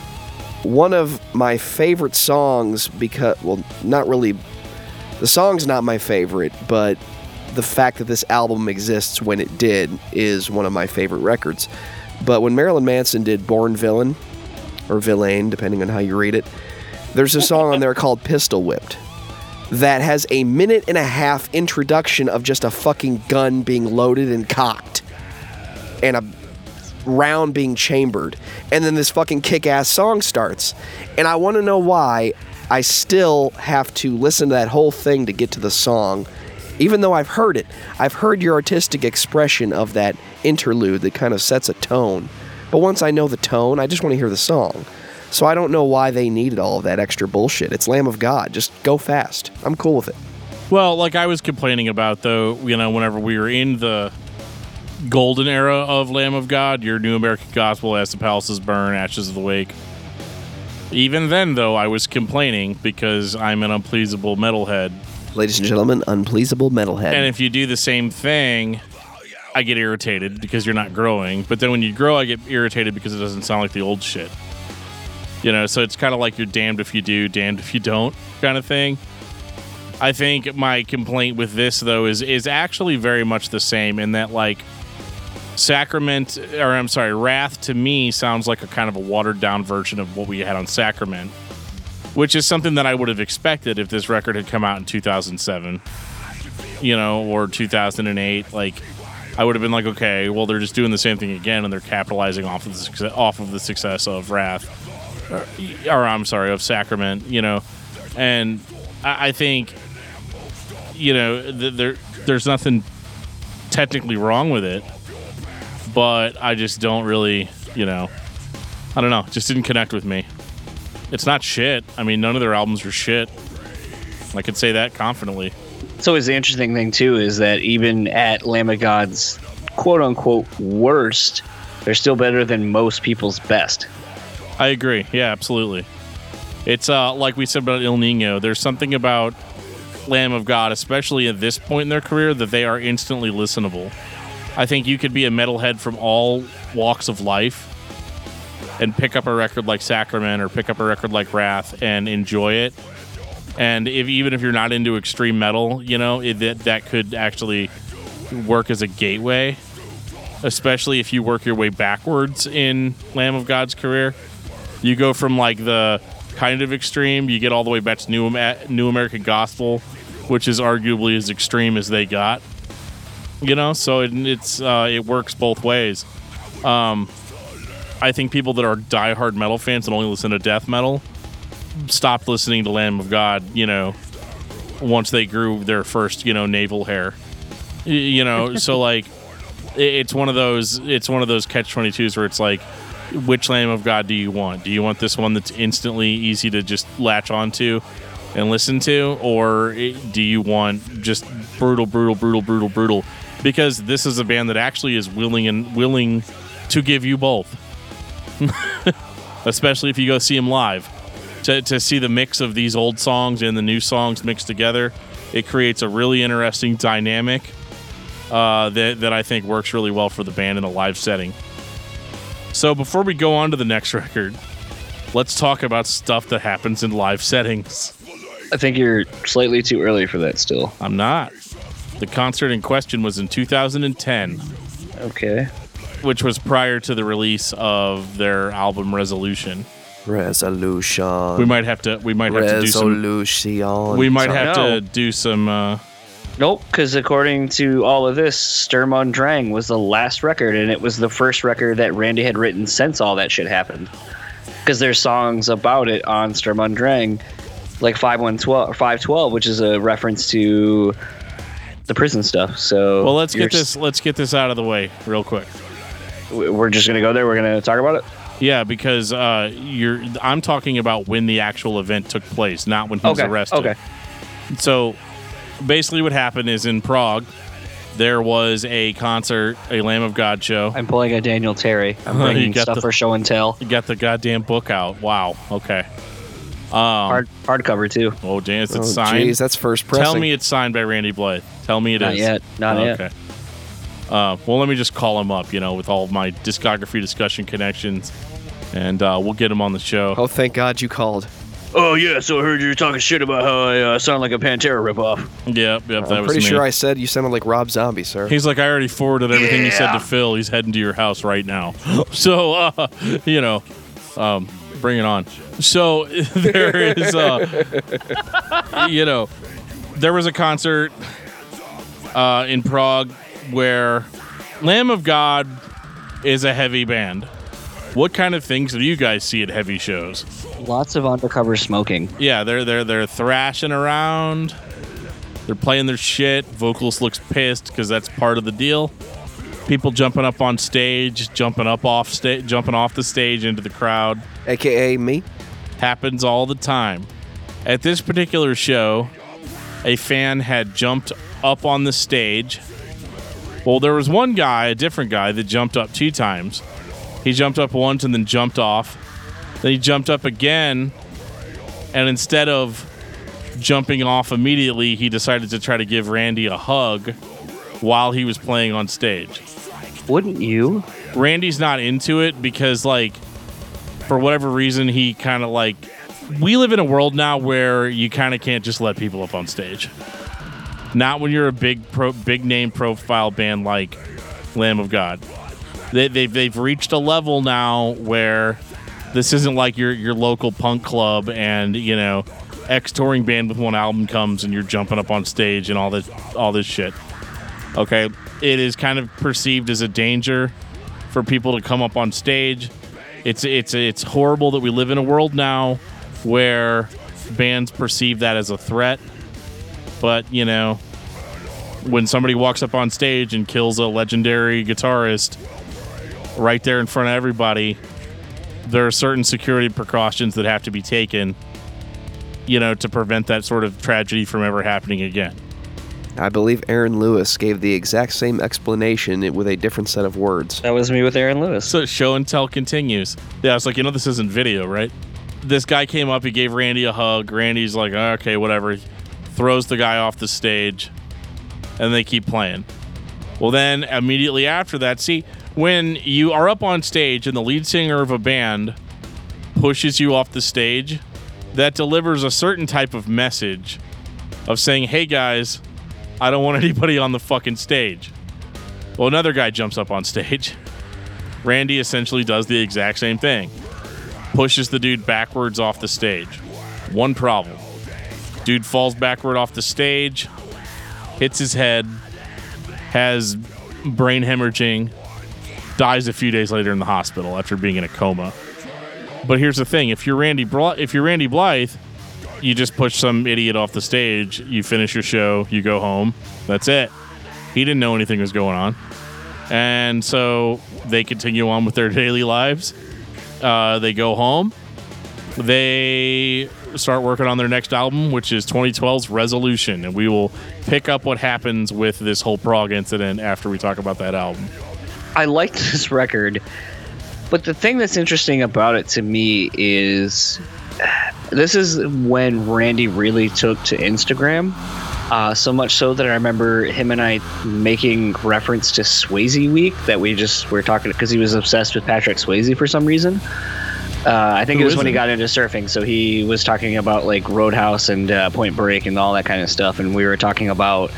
One of my favorite songs, because, well, not really, the song's not my favorite, but the fact that this album exists when it did is one of my favorite records. But when Marilyn Manson did Born Villain, or Villain, depending on how you read it, there's a song on there called Pistol Whipped that has a minute and a half introduction of just a fucking gun being loaded and cocked and a round being chambered. And then this fucking kick ass song starts. And I want to know why I still have to listen to that whole thing to get to the song even though I've heard it, I've heard your artistic expression of that interlude that kind of sets a tone. But once I know the tone, I just want to hear the song. So I don't know why they needed all of that extra bullshit. It's Lamb of God. Just go fast. I'm cool with it. Well, like I was complaining about, though, you know, whenever we were in the golden era of Lamb of God, your New American Gospel, As the Palaces Burn, Ashes of the Wake. Even then, though, I was complaining because I'm an unpleasable metalhead Ladies and gentlemen, unpleasable metalhead. And if you do the same thing, I get irritated because you're not growing. But then when you grow, I get irritated because it doesn't sound like the old shit. You know, so it's kind of like you're damned if you do, damned if you don't kind of thing. I think my complaint with this though is is actually very much the same in that like Sacrament, or I'm sorry, Wrath to me sounds like a kind of a watered down version of what we had on Sacrament, which is something that I would have expected if this record had come out in 2007, you know, or 2008. Like, I would have been like, okay, well, they're just doing the same thing again, and they're capitalizing off of the success, off of the success of Wrath, or, or I'm sorry, of Sacrament, you know, and I, I think, you know, th- there there's nothing technically wrong with it, but I just don't really, you know, I don't know, just didn't connect with me. It's not shit. I mean, none of their albums are shit. I could say that confidently. It's always the interesting thing too is that even at Lamb of God's quote unquote worst, they're still better than most people's best. I agree. Yeah, absolutely. It's uh, like we said about El Nino. There's something about Lamb of God, especially at this point in their career, that they are instantly listenable. I think you could be a metalhead from all walks of life and pick up a record like Sacrament or pick up a record like Wrath and enjoy it. And if even if you're not into extreme metal, you know it, that that could actually work as a gateway, especially if you work your way backwards in Lamb of God's career. You go from like the kind of extreme, you get all the way back to New New American Gospel, which is arguably as extreme as they got. You know, so it, it's uh, it works both ways. Um, I think people that are diehard metal fans and only listen to death metal stopped listening to Lamb of God. You know, once they grew their first you know navel hair. You know, so like it- it's one of those it's one of those catch 22s where it's like which lamb of god do you want do you want this one that's instantly easy to just latch onto and listen to or do you want just brutal brutal brutal brutal brutal because this is a band that actually is willing and willing to give you both especially if you go see them live to, to see the mix of these old songs and the new songs mixed together it creates a really interesting dynamic uh, that, that I think works really well for the band in a live setting. So before we go on to the next record, let's talk about stuff that happens in live settings. I think you're slightly too early for that still. I'm not. The concert in question was in 2010, Okay. which was prior to the release of their album Resolution. Resolution. We might have to we might have to do some Resolution. we might have No. to do some uh, Nope, because according to all of this, Sturm und Drang was the last record, and it was the first record that Randy had written since all that shit happened. Because there's songs about it on Sturm und Drang, like 5112 or 512, which is a reference to the prison stuff. So well let's get this let's get this out of the way real quick. We're just gonna go there. We're gonna talk about it. Yeah, because uh, you're. I'm talking about when the actual event took place, not when he was Okay. arrested. Okay. So, basically, what happened is in Prague, there was a concert, a Lamb of God show. I'm pulling a Daniel Terry. I'm You bringing got stuff the- for show and tell. You got the goddamn book out. Wow. Okay. Hard hardcover too. Oh, damn, is it Oh, signed? jeez, that's first pressing. Tell me it's signed by Randy Blythe. Tell me it is. Not yet. Not Oh, yet. Okay. Uh, well, let me just call him up. You know, with all of my discography discussion connections, and uh, we'll get him on the show. Oh, thank God you called. Oh yeah, so I heard you were talking shit about how I uh, sound like a Pantera ripoff. Yep, yep. That I'm was pretty me. sure I said you sounded like Rob Zombie, sir. He's like, I already forwarded everything you said to Phil. He's heading to your house right now. So, uh, you know, um, bring it on. So there is, uh, you know, there was a concert uh, in Prague where Lamb of God is a heavy band. What kind of things do you guys see at heavy shows? Lots of undercover smoking. Yeah, they're they're they're thrashing around. They're playing their shit. Vocalist looks pissed because that's part of the deal. People jumping up on stage, jumping up off stage, jumping off the stage into the crowd AKA me. Happens all the time. At this particular show, a fan had jumped up on the stage. Well, there was one guy, a different guy, that jumped up two times. He jumped up once and then jumped off. Then he jumped up again, and instead of jumping off immediately, he decided to try to give Randy a hug while he was playing on stage. Wouldn't you? Randy's not into it because like for whatever reason he kind of like we live in a world now where you kind of can't just let people up on stage. Not when you're a big pro big name profile band like Lamb of God. They, they've they've reached a level now where this isn't like your your local punk club and you know ex touring band with one album comes and you're jumping up on stage and all this all this shit. Okay, it is kind of perceived as a danger for people to come up on stage. It's it's it's horrible that we live in a world now where bands perceive that as a threat. But, you know, when somebody walks up on stage and kills a legendary guitarist right there in front of everybody, there are certain security precautions that have to be taken, you know, to prevent that sort of tragedy from ever happening again. I believe Aaron Lewis gave the exact same explanation with a different set of words. That was me with Aaron Lewis. So show and tell continues. Yeah, it's like, you know, this isn't video, right? This guy came up, he gave Randy a hug. Randy's like, ah, okay, whatever. He Throws the guy off the stage, and they keep playing. Well, then immediately after that, see, when you are up on stage and the lead singer of a band pushes you off the stage, that delivers a certain type of message of saying, hey guys, I don't want anybody on the fucking stage. Well, another guy jumps up on stage. Randy essentially does the exact same thing pushes the dude backwards off the stage. One problem dude falls backward off the stage, hits his head, has brain hemorrhaging, dies a few days later in the hospital after being in a coma. But here's the thing: if you're Randy, Bl- if you're Randy Blythe, you just push some idiot off the stage, you finish your show, you go home. That's it. He didn't know anything was going on, and so they continue on with their daily lives. Uh, they go home. They start working on their next album, which is 2012's Resolution, and we will pick up what happens with this whole Prague incident after we talk about that album. I like this record, but the thing that's interesting about it to me is this is when Randy really took to Instagram. Uh, so much so that I remember him and I making reference to Swayze Week that we just were talking because he was obsessed with Patrick Swayze for some reason. Uh, I think Who it was when he got into surfing. So he was talking about like Roadhouse and uh, Point Break and all that kind of stuff, and we were talking about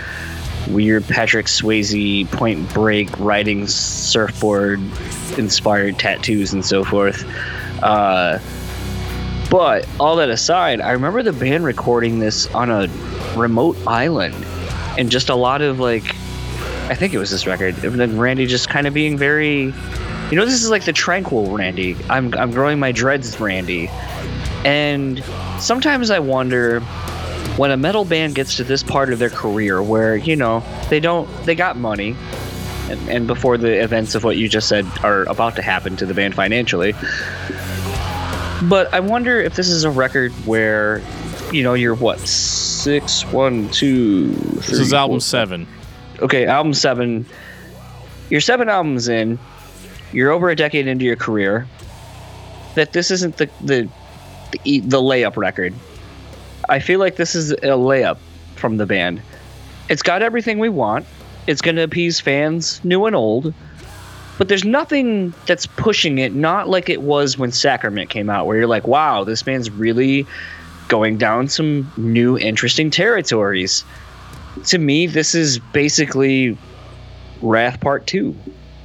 weird Patrick Swayze Point Break riding surfboard inspired tattoos and so forth. Uh, but all that aside, I remember the band recording this on a remote island, and just a lot of like, I think it was this record, and then Randy just kind of being very, you know, this is like the tranquil Randy. I'm I'm growing my dreads, Randy, and sometimes I wonder when a metal band gets to this part of their career where you know they don't they got money and, and before the events of what you just said are about to happen to the band financially but i wonder if this is a record where you know you're what six one two This is album four- seven. okay album seven. You're seven albums in. You're over a decade into your career. That this isn't the the the, the layup record. I feel like this is a layup from the band. It's got everything we want. It's going to appease fans new and old but there's nothing that's pushing it not like it was when sacrament came out where you're like wow this band's really going down some new interesting territories to me this is basically wrath part 2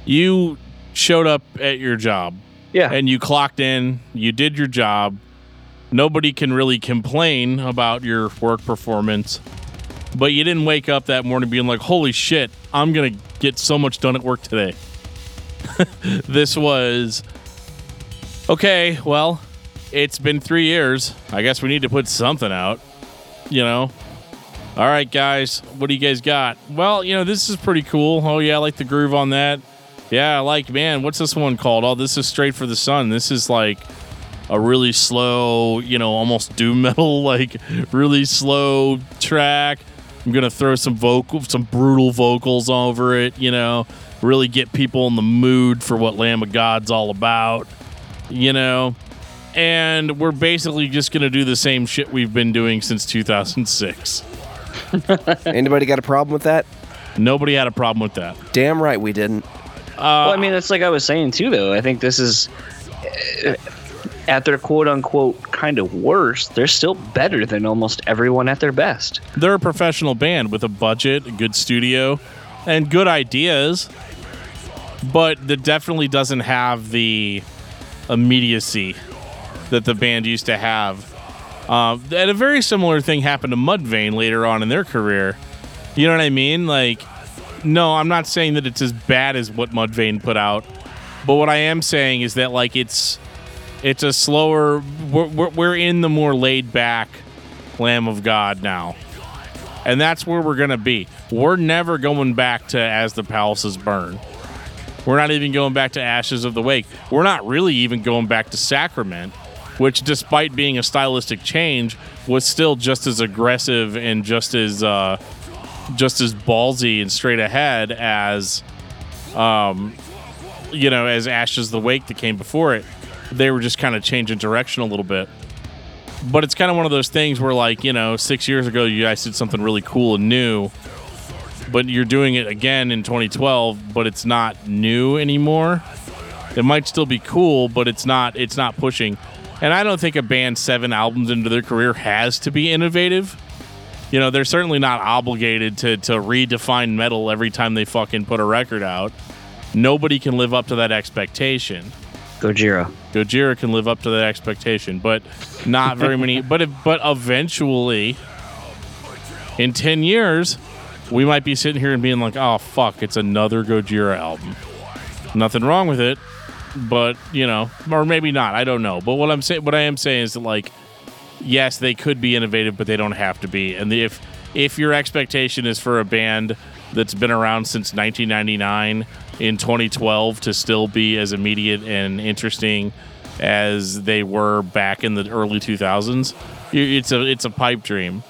You showed up at your job yeah and you clocked in, you did your job. Nobody can really complain about your work performance. But you didn't wake up that morning being like, holy shit, I'm going to get so much done at work today. this was, okay, well, it's been three years. I guess we need to put something out, you know? All right, guys, what do you guys got? Well, you know, this is pretty cool. Oh, yeah, I like the groove on that. Yeah, I like, man, what's this one called? Oh, this is Straight for the Sun. This is like a really slow, you know, almost doom metal, like really slow track. I'm gonna throw some vocal, some brutal vocals over it, you know, really get people in the mood for what Lamb of God's all about, you know. And we're basically just gonna do the same shit we've been doing since 2006. Anybody got a problem with that? Nobody had a problem with that. Damn right we didn't. well, I mean, it's like I was saying too, though. I think this is uh, at their quote unquote kind of worst. They're still better than almost everyone at their best. they're a professional band with a budget, a good studio, and good ideas. But that definitely doesn't have the immediacy that the band used to have. Uh, and a very similar thing happened to Mudvayne later on in their career. You know what I mean? Like, no, I'm not saying that it's as bad as what Mudvayne put out, but what I am saying is that like it's it's a slower. We're, we're, we're in the more laid back Lamb of God now, and that's where we're gonna be. We're never going back to as the palaces burn. We're not even going back to Ashes of the Wake. We're not really even going back to Sacrament, which, despite being a stylistic change, was still just as aggressive and just as uh, just as ballsy and straight ahead as, um, you know, as Ashes of the Wake that came before it. They were just kind of changing direction a little bit. But it's kind of one of those things where, like, you know, six years ago, you guys did something really cool and new but you're doing it again in 2012, but it's not new anymore. It might still be cool, but it's not it's not pushing. And I don't think a band seven albums into their career has to be innovative. You know, they're certainly not obligated to to redefine metal every time they fucking put a record out. Nobody can live up to that expectation. Gojira. Gojira can live up to that expectation, but not very many. But if, but eventually, in ten years, we might be sitting here and being like, "Oh fuck, it's another Gojira album." Nothing wrong with it, but you know, or maybe not. I don't know. But what I'm saying, what I am saying is that like, yes, they could be innovative, but they don't have to be. And if if your expectation is for a band that's been around since 1999 in 2012 to still be as immediate and interesting as they were back in the early 2000s, it's a it's a pipe dream.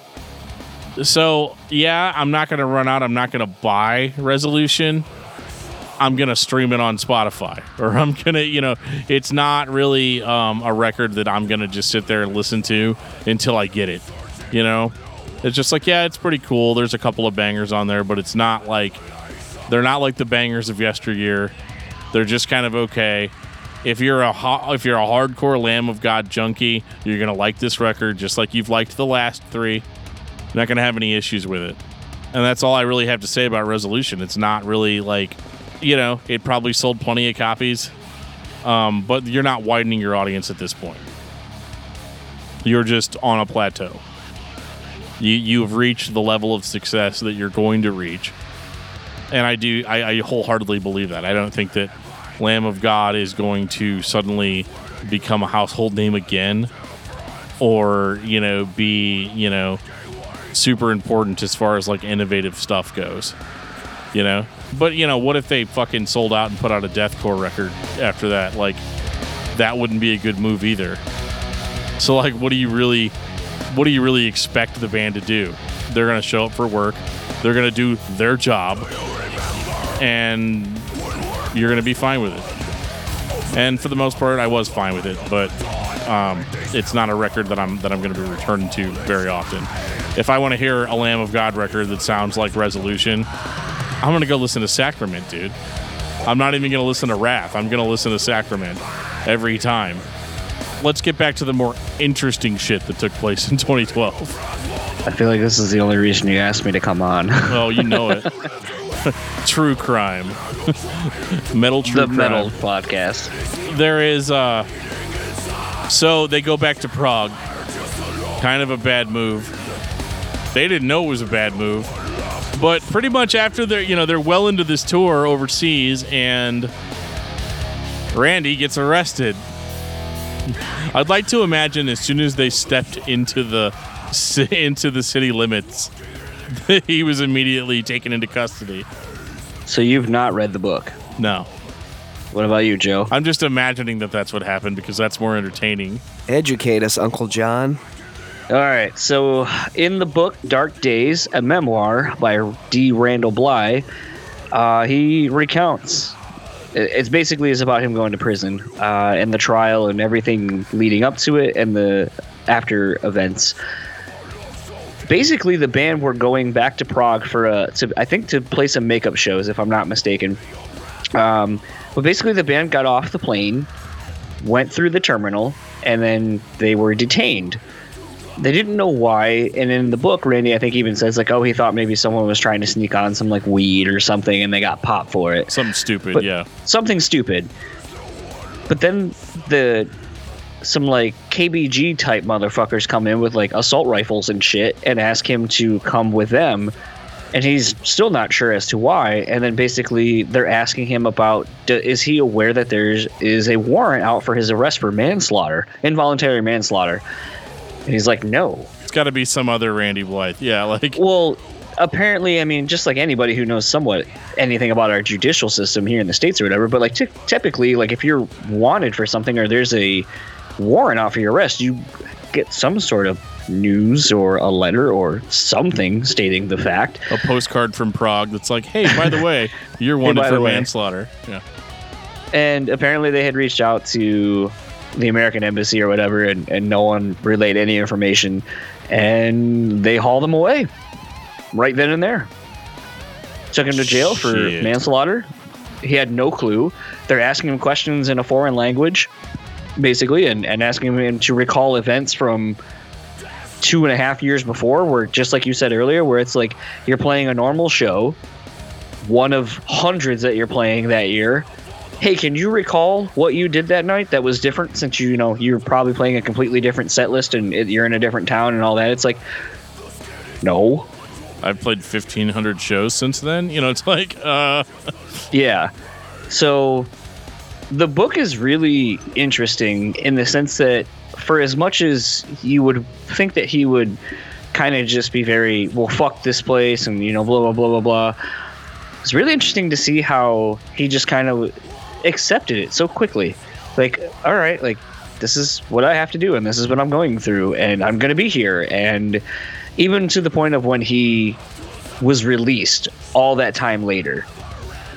So yeah, I'm not to run out. I'm not to buy Resolution. I'm to stream it on Spotify, or I'm to, you know, it's not really um, a record that I'm to just sit there and listen to until I get it. You know, it's just like yeah, it's pretty cool. There's a couple of bangers on there, but it's not like they're not like the bangers of yesteryear. They're just kind of okay. If you're a ho- if you're a hardcore Lamb of God junkie, you're gonna like this record just like you've liked the last three not going to have any issues with it. And that's all I really have to say about Resolution. It's not really like, you know, it probably sold plenty of copies, um, but you're not widening your audience at this point. You're just on a plateau. You you've reached the level of success that you're going to reach, and I do I, I wholeheartedly believe that. I don't think that Lamb of God is going to suddenly become a household name again, or you know be you know super important as far as like innovative stuff goes. You know? But you know, what if they fucking sold out and put out a deathcore record after that? Like that wouldn't be a good move either. So like what do you really what do you really expect the band to do? They're going to show up for work. They're going to do their job. And you're going to be fine with it. And for the most part, I was fine with it, but um, it's not a record that I'm that I'm going to be returning to very often if I want to hear a Lamb of God record that sounds like Resolution, I'm going to go listen to Sacrament, dude. I'm not even going to listen to Wrath. I'm going to listen to Sacrament every time. Let's get back to the more interesting shit that took place in 2012. I feel like this is the only reason you asked me to come on. oh, you know it. true crime. metal true the crime. metal podcast. There is uh so they go back to Prague. Kind of a bad move. They didn't know it was a bad move. But pretty much after they're you know they're well into this tour overseas and Randy gets arrested. I'd like to imagine as soon as they stepped into the into the city limits, he was immediately taken into custody. So you've not read the book? No. What about you, Joe? I'm just imagining that that's what happened because that's more entertaining. Educate us, Uncle John. All right. So, in the book Dark Days, a memoir by D. Randall Blythe, uh, he recounts. It's basically is about him going to prison uh, and the trial and everything leading up to it and the after events. Basically, the band were going back to Prague for a, to, I think, to play some makeup shows, if I'm not mistaken. Um, but basically, the band got off the plane, went through the terminal, and then they were detained they didn't know why. And in the book, Randy, I think even says like, oh, he thought maybe someone was trying to sneak on some like weed or something, and they got popped for it. Something stupid, But- yeah. Something stupid. But then the some like KBG type motherfuckers come in with like assault rifles and shit and ask him to come with them. And he's still not sure as to why. And then basically they're asking him about is he aware that there's is a warrant out for his arrest for manslaughter, involuntary manslaughter. And he's like, no. It's got to be some other Randy Blythe. Yeah, like Well, apparently, I mean, just like anybody who knows somewhat anything about our judicial system here in the states or whatever, but like ty- typically, like if you're wanted for something or there's a warrant out for your arrest, you get some sort of news or a letter or something stating the fact. a postcard from Prague that's like, hey, by the way, you're wanted by for manslaughter. Yeah. And apparently, they had reached out to the American embassy or whatever, and, and no one relayed any information, and they hauled him away right then and there. Took him to jail for manslaughter. He had no clue. They're asking him questions in a foreign language, basically, and, and asking him to recall events from two and a half years before, where just like you said earlier, where it's like you're playing a normal show, one of hundreds that you're playing that year. Hey, can you recall what you did that night that was different since you, you know you're probably playing a completely different set list and it, you're in a different town and all that? It's like, no, I've played 1,500 shows since then. You know, it's like, uh, Yeah. So the book is really interesting in the sense that for as much as you would think that he would kind of just be very, well, fuck this place and, you know, blah, blah, blah, blah, blah. It's really interesting to see how he just kind of accepted it so quickly. Like, all right, like, this is what I have to do and this is what I'm going through and I'm going to be here. And even to the point of when he was released all that time later,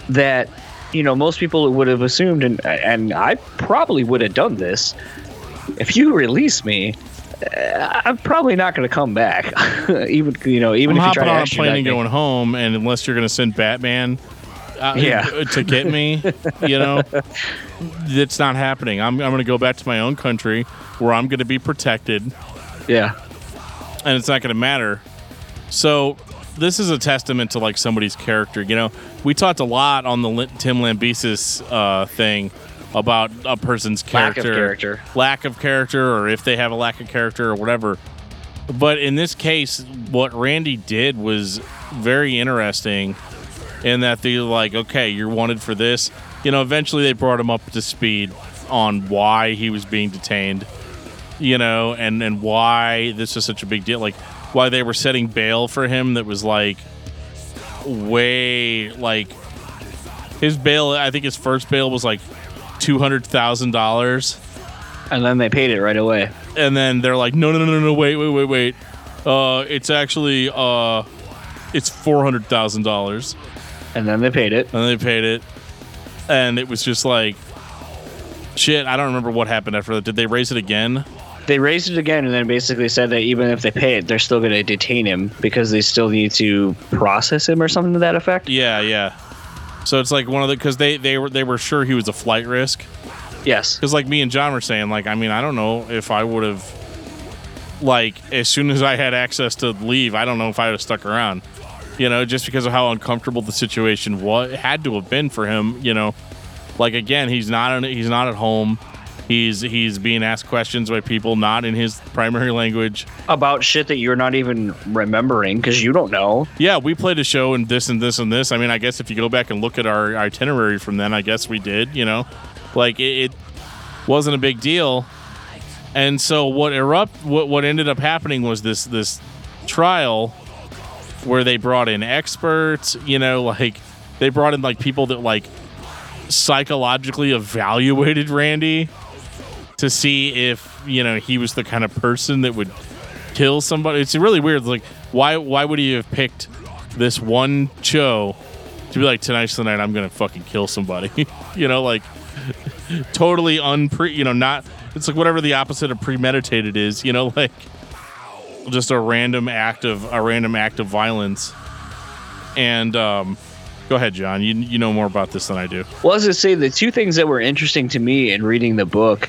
that you know most people would have assumed and and I probably would have done this if you release me uh, I'm probably not going to come back even you know even I'm if you try to on a plane and going home, and unless you're going to send Batman uh, Yeah. to get me, you know, it's not happening. I'm, I'm going to go back to my own country where I'm going to be protected. yeah and it's not going to matter. So this is a testament to like somebody's character. You know, we talked a lot on the Tim Lambesis uh, thing about a person's character, Lack of character. lack of character, or if they have a lack of character or whatever. But in this case, what Randy did was very interesting in that they're like, okay, you're wanted for this. You know, eventually they brought him up to speed on why he was being detained you know, and and why this is such a big deal. Like why they were setting bail for him that was like way like his bail. I think his first bail was like two hundred thousand dollars, and then they paid it right away and then they're like, no, no, no, no, no, wait, wait, wait, wait. Uh, it's actually uh, it's four hundred thousand dollars, and then they paid it and they paid it, and it was just like. Shit, I don't remember what happened after that. Did they raise it again? they raised it again and then basically said that even if they pay it they're still going to detain him because they still need to process him or something to that effect Yeah, yeah. So it's like one of the because they they were they were sure he was a flight risk yes because like me and John were saying like I mean I don't know if I would have like as soon as I had access to leave I don't know if I would have stuck around you know just because of how uncomfortable the situation was had to have been for him you know like again he's not in, he's not at home he's he's being asked questions by people not in his primary language about shit that you're not even remembering because you don't know Yeah, we played a show and this and this and this. I mean, I guess if you go back and look at our itinerary from then, I guess we did. You know, like it, it wasn't a big deal. And so what erupt what what ended up happening was this this trial where they brought in experts. You know, like they brought in like people that like psychologically evaluated Randy to see if you know he was the kind of person that would kill somebody. It's really weird. Like, why why would he have picked this one show to be like tonight's the night I'm gonna fucking kill somebody? you know, like totally unpre. You know, not. It's like whatever the opposite of premeditated is. You know, like just a random act of a random act of violence. And um, go ahead, John. You you know more about this than I do. Well, as I say, the two things that were interesting to me in reading the book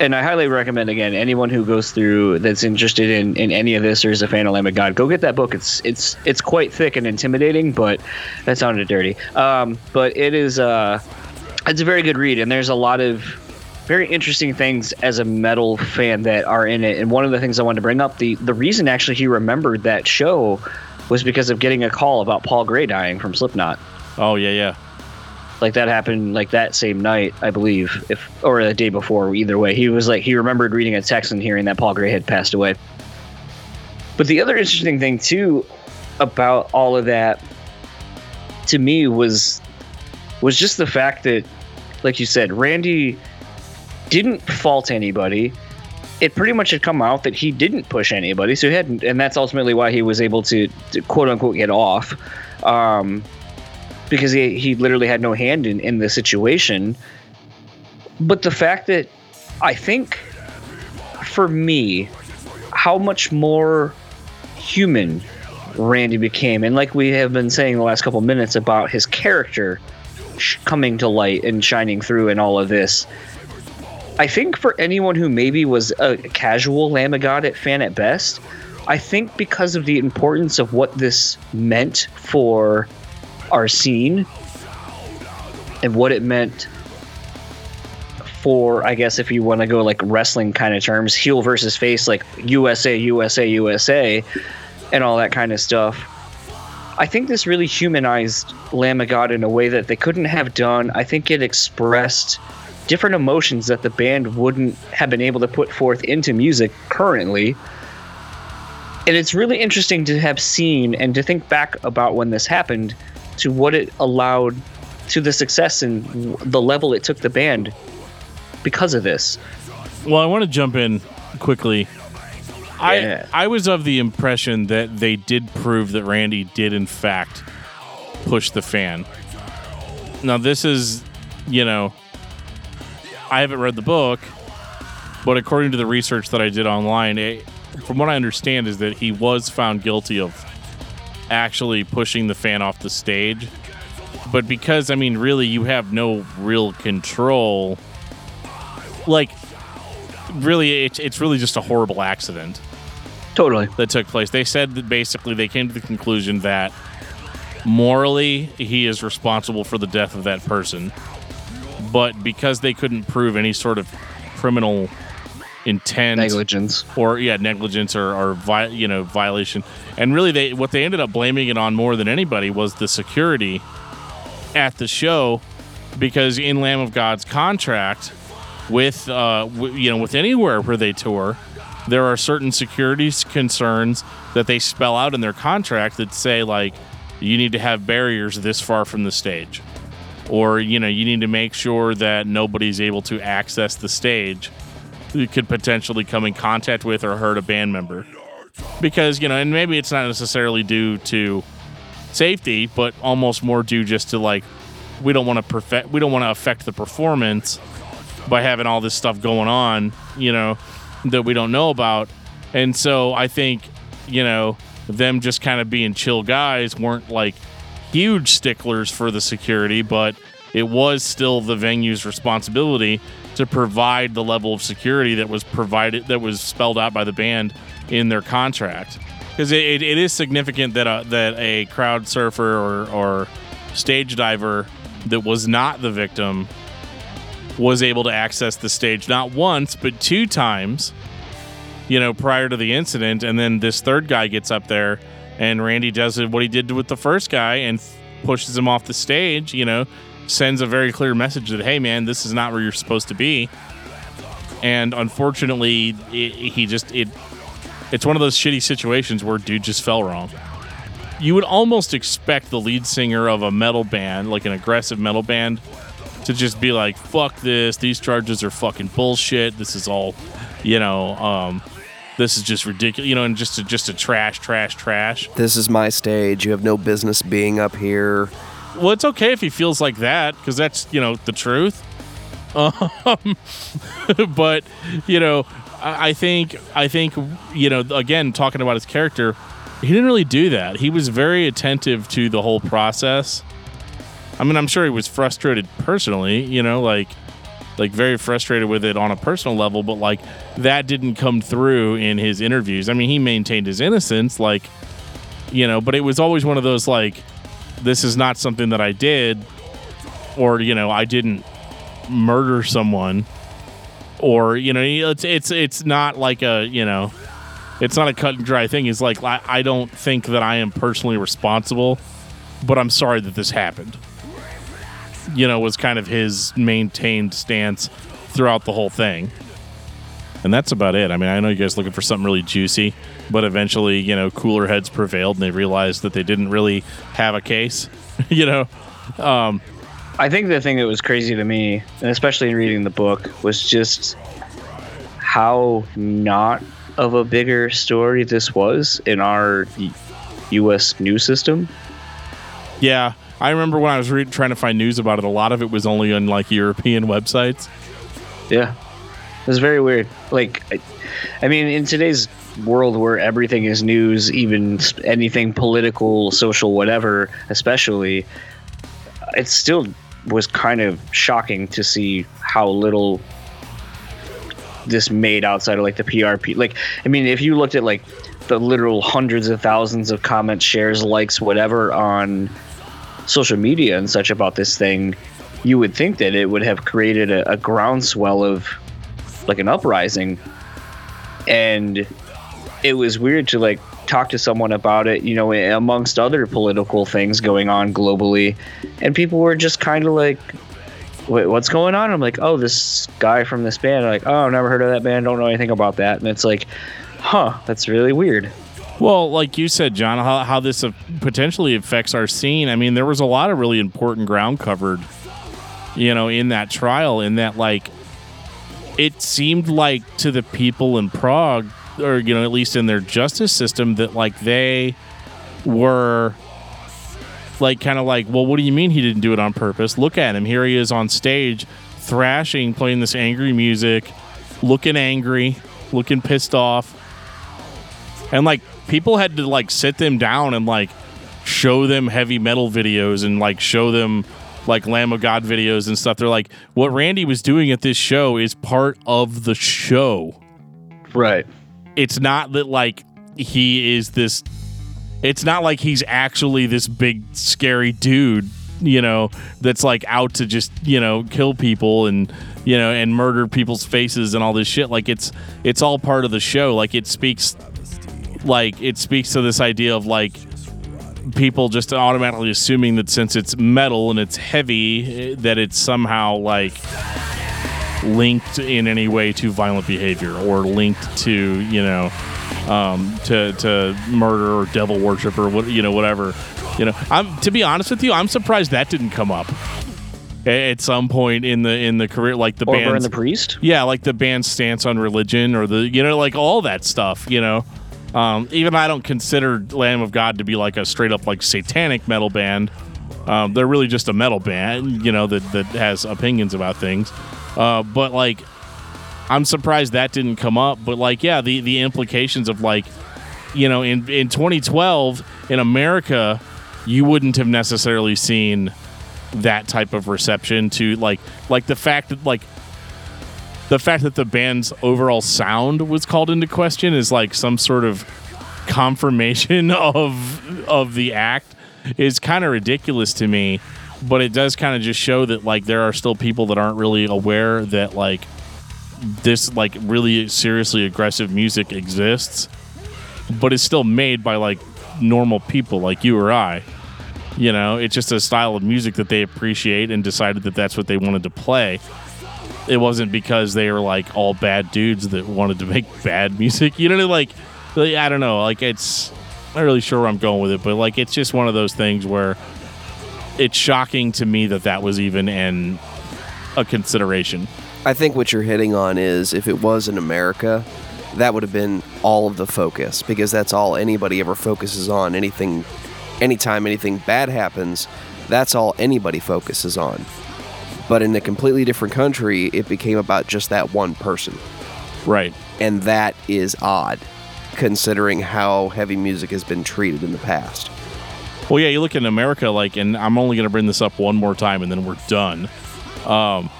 and I highly recommend again anyone who goes through that's interested in, in any of this or is a fan of Lamb of God, go get that book. It's it's it's quite thick and intimidating, but that sounded dirty. Um, but it is uh, it's a very good read, and there's a lot of very interesting things as a metal fan that are in it. And one of the things I wanted to bring up the the reason actually he remembered that show was because of getting a call about Paul Gray dying from Slipknot Oh yeah, yeah. like that happened like that same night i believe if or the day before either way he was like he remembered reading a text and hearing that paul gray had passed away but the other interesting thing too about all of that to me was was just the fact that like you said randy didn't fault anybody it pretty much had come out that he didn't push anybody so he hadn't and that's ultimately why he was able to, to quote unquote get off um, because he, he literally had no hand in, in the situation. But the fact that I think for me, how much more human Randy became, and like we have been saying the last couple minutes about his character coming to light and shining through in all of this. I think for anyone who maybe was a casual Lamb of God fan at best, I think because of the importance of what this meant for our scene and what it meant for I guess if you want to go like wrestling kind of terms, heel versus face, like USA, USA, USA, and all that kind of stuff. I think this really humanized Lamb of God in a way that they couldn't have done. I think it expressed different emotions that the band wouldn't have been able to put forth into music currently. And it's really interesting to have seen and to think back about when this happened to what it allowed to the success and the level it took the band because of this. Well, I want to jump in quickly. Yeah. I I was of the impression that they did prove that Randy did in fact push the fan. Now this is, you know, I haven't read the book, but according to the research that I did online, it, from what I understand is that he was found guilty of actually pushing the fan off the stage. But because I mean really you have no real control like really it's it's really just a horrible accident Totally. that took place. They said that basically they came to the conclusion that morally he is responsible for the death of that person, but because they couldn't prove any sort of criminal intent Negligence. or yeah negligence or, or vi- you know violation, and really they what they ended up blaming it on more than anybody was the security at the show because in Lamb of God's contract with uh, w- you know with anywhere where they tour, there are certain security concerns that they spell out in their contract that say like you need to have barriers this far from the stage, or you know you need to make sure that nobody's able to access the stage who could potentially come in contact with or hurt a band member. Because you know and maybe it's not necessarily due to safety but almost more due just to like we don't want to perfect we don't want to affect the performance by having all this stuff going on you know that we don't know about. And so i think you know them just kind of being chill guys weren't like huge sticklers for the security but it was still the venue's responsibility to provide the level of security that was provided that was spelled out by the band in their contract. Because it, it, it is significant that a, that a crowd surfer or, or stage diver that was not the victim was able to access the stage not once but two times you know prior to the incident. And then this third guy gets up there and randy does what he did with the first guy and pushes him off the stage you know sends a very clear message that hey man this is not where you're supposed to be. And unfortunately it, he just it it's one of those shitty situations where dude just fell wrong. You would almost expect the lead singer of a metal band like an aggressive metal band to just be like fuck this these charges are fucking bullshit this is all you know um this is just ridiculous you know and just to just a trash trash trash This is my stage. You have no business being up here. well it's okay if he feels like that because that's you know the truth um, but you know I, I think i think you know again talking about his character he didn't really do that he was very attentive to the whole process i mean i'm sure he was frustrated personally you know like like very frustrated with it on a personal level, but like that didn't come through in his interviews. I mean, he maintained his innocence, like you know, but it was always one of those like, this is not something that I did, or you know, I didn't murder someone, or you know, it's it's it's not like a you know, it's not a cut and dry thing. It's like I, I don't think that I am personally responsible, but I'm sorry that this happened. You know, was kind of his maintained stance throughout the whole thing. And that's about it. I mean, I know you guys looking for something really juicy, but eventually, you know, cooler heads prevailed and they realized that they didn't really have a case, you know. Um, I think the thing that was crazy to me, and especially in reading the book, was just how not of a bigger story this was in our U.S. news system. Yeah, I remember when I was re- trying to find news about it. A lot of it was only on like European websites. Yeah, it was very weird. Like, I, I mean, in today's world where everything is news, even anything political, social, whatever, especially, it still was kind of shocking to see how little this made outside of like the PRP. Like, I mean, if you looked at like the literal hundreds of thousands of comments, shares, likes, whatever on social media and such about this thing, you would think that it would have created a, a groundswell of like an uprising. And it was weird to like talk to someone about it you know amongst other political things going on globally. And people were just kind of like wait what's going on? I'm like oh this guy from this band. I'm like oh i've never heard of that band. Don't know anything about that. And it's like huh that's really weird well, like you said, John, how, how this potentially affects our scene. I mean, there was a lot of really important ground covered, you know, in that trial, in that, like, it seemed like to the people in Prague, or you know, at least in their justice system, that like they were like kind of like, well, what do you mean he didn't do it on purpose? Look at him. Here he is on stage, thrashing, playing this angry music, looking angry, looking pissed off. And like people had to like sit them down and like show them heavy metal videos and like show them like Lamb of God videos and stuff. They're like, what Randy was doing at this show is part of the show. Right. It's not that like he is this. It's not like he's actually this big scary dude, you know, that's like out to just you know kill people and you know and murder people's faces and all this shit. Like it's it's all part of the show. Like it speaks, like it speaks to this idea of like people just automatically assuming that since it's metal and it's heavy, that it's somehow like linked in any way to violent behavior or linked to you know um, to to murder or devil worship or what you know whatever. You know, I'm to be honest with you, I'm surprised that didn't come up at some point in the in the career, like the or band, the priest. Yeah, like the band's stance on religion or the you know like all that stuff. You know, um, even I don't consider Lamb of God to be like a straight up like satanic metal band. Um, they're really just a metal band, you know, that, that has opinions about things. Uh, but like, I'm surprised that didn't come up. But like, yeah, the, the implications of like, you know, in, in 2012 in America, you wouldn't have necessarily seen that type of reception to like, like the fact that like the fact that the band's overall sound was called into question is like some sort of confirmation of of the act is kind of ridiculous to me but it does kind of just show that like there are still people that aren't really aware that like this like really seriously aggressive music exists but it's still made by like normal people like you or I. You know it's just a style of music that they appreciate and decided that that's what they wanted to play it wasn't because they were like all bad dudes that wanted to make bad music. You know, like, like I don't know, like it's I'm not really sure where I'm going with it, but like it's just one of those things where it's shocking to me that that was even in a consideration. I think what you're hitting on is if it was in America, that would have been all of the focus because that's all anybody ever focuses on. Anything, anytime anything bad happens, that's all anybody focuses on. But in a completely different country, it became about just that one person. Right. And that is odd, considering how heavy music has been treated in the past. Well, yeah, you look in America, like, and I'm only going to bring this up one more time and then we're done. Um,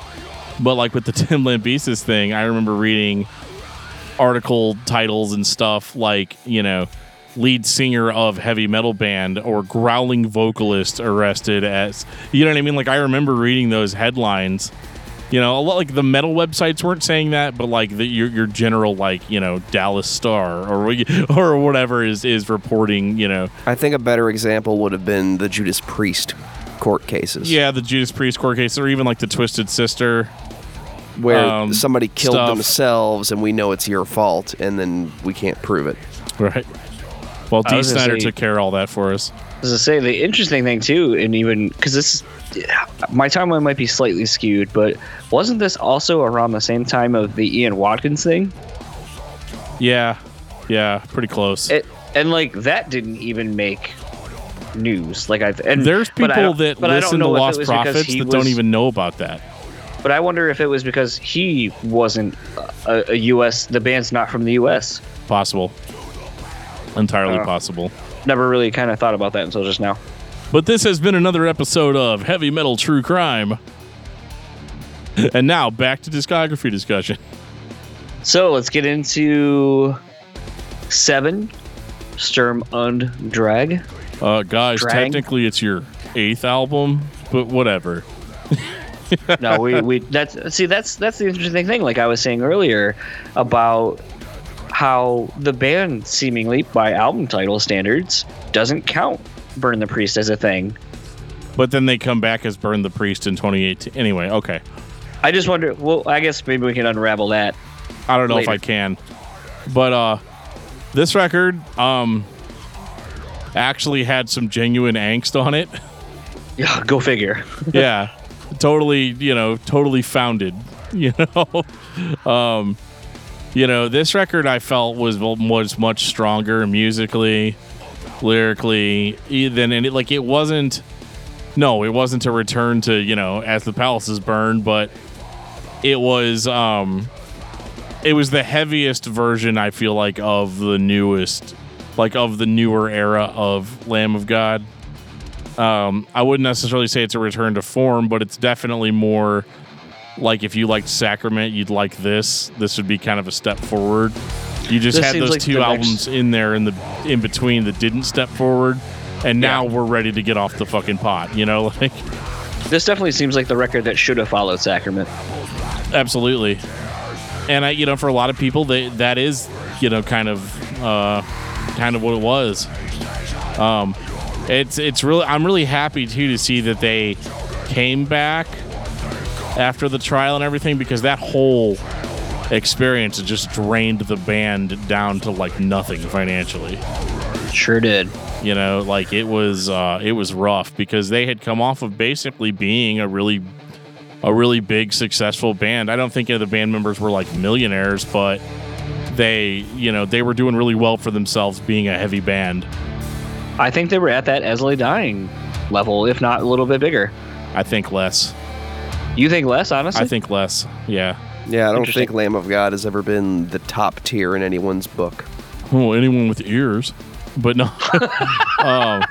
But like with the Tim Lambesis thing, I remember reading article titles and stuff like, you know, lead singer of heavy metal band or growling vocalist arrested as you know what I mean? Like I remember reading those headlines. You know, a lot like the metal websites weren't saying that, but like the, your your general like you know Dallas Star or or whatever is is reporting. You know, I think a better example would have been the Judas Priest court cases. yeah, the Judas Priest court case, or even like the Twisted Sister. where um, somebody killed stuff. themselves and we know it's your fault, and then we can't prove it. Right. Well, Dee was Snider say- took care of all that for us. As I say, the interesting thing too, and even because this, my timeline might be slightly skewed, but wasn't this also around the same time of the Ian Watkins thing? Yeah, yeah, pretty close. It and like that didn't even make news. Like I and There's people that listen to know if it Lost was Prophets he that don't even know about that. But I wonder if it was because he wasn't a, a U.S. The band's not from the U.S. Possible. Entirely Uh. possible. Never really kind of thought about that until just now. But this has been another episode of Heavy Metal True Crime. And now back to discography discussion. So let's get into seven Sturm und Drang. Uh, guys, Drang. technically it's your eighth album, but whatever. no, we, we that's see that's that's the interesting thing. Like I was saying earlier about how the band seemingly by album title standards doesn't count Burn the Priest as a thing. But then they come back as Burn the Priest in 2018. Anyway, okay. I just wonder. Well, I guess maybe we can unravel that. I don't know if I can. But uh this record um actually had some genuine angst on it. Yeah, go figure. yeah. Totally, you know, totally founded, you know. um you know, this record I felt was was much stronger musically, lyrically than any like it wasn't no, it wasn't a return to, you know, as the palaces burn, but it was um it was the heaviest version I feel like of the newest like of the newer era of Lamb of God. Um, I wouldn't necessarily say it's a return to form, but it's definitely more like if you liked Sacrament, you'd like this. This would be kind of a step forward. You just This had those like two the next- albums in there in the in between that didn't step forward, and now Yeah. we're ready to get off the fucking pot. You know, like This definitely seems like the record that should have followed Sacrament. Absolutely. And I, you know, for a lot of people, they, that is, you know, kind of, uh, kind of what it was. Um, it's it's really I'm really happy too to see that they came back after the trial and everything because that whole experience just drained the band down to like nothing financially. Sure did. You know, like it was uh, it was rough because they had come off of basically being a really a really big successful band. I don't think any of the band members were like millionaires, but they you know they were doing really well for themselves being a heavy band. I think they were at that As I Lay Dying level, if not a little bit bigger. I think less. You think less, honestly? I think less. Yeah. Yeah, I don't think Lamb of God has ever been the top tier in anyone's book. Well, anyone with ears, but no. um,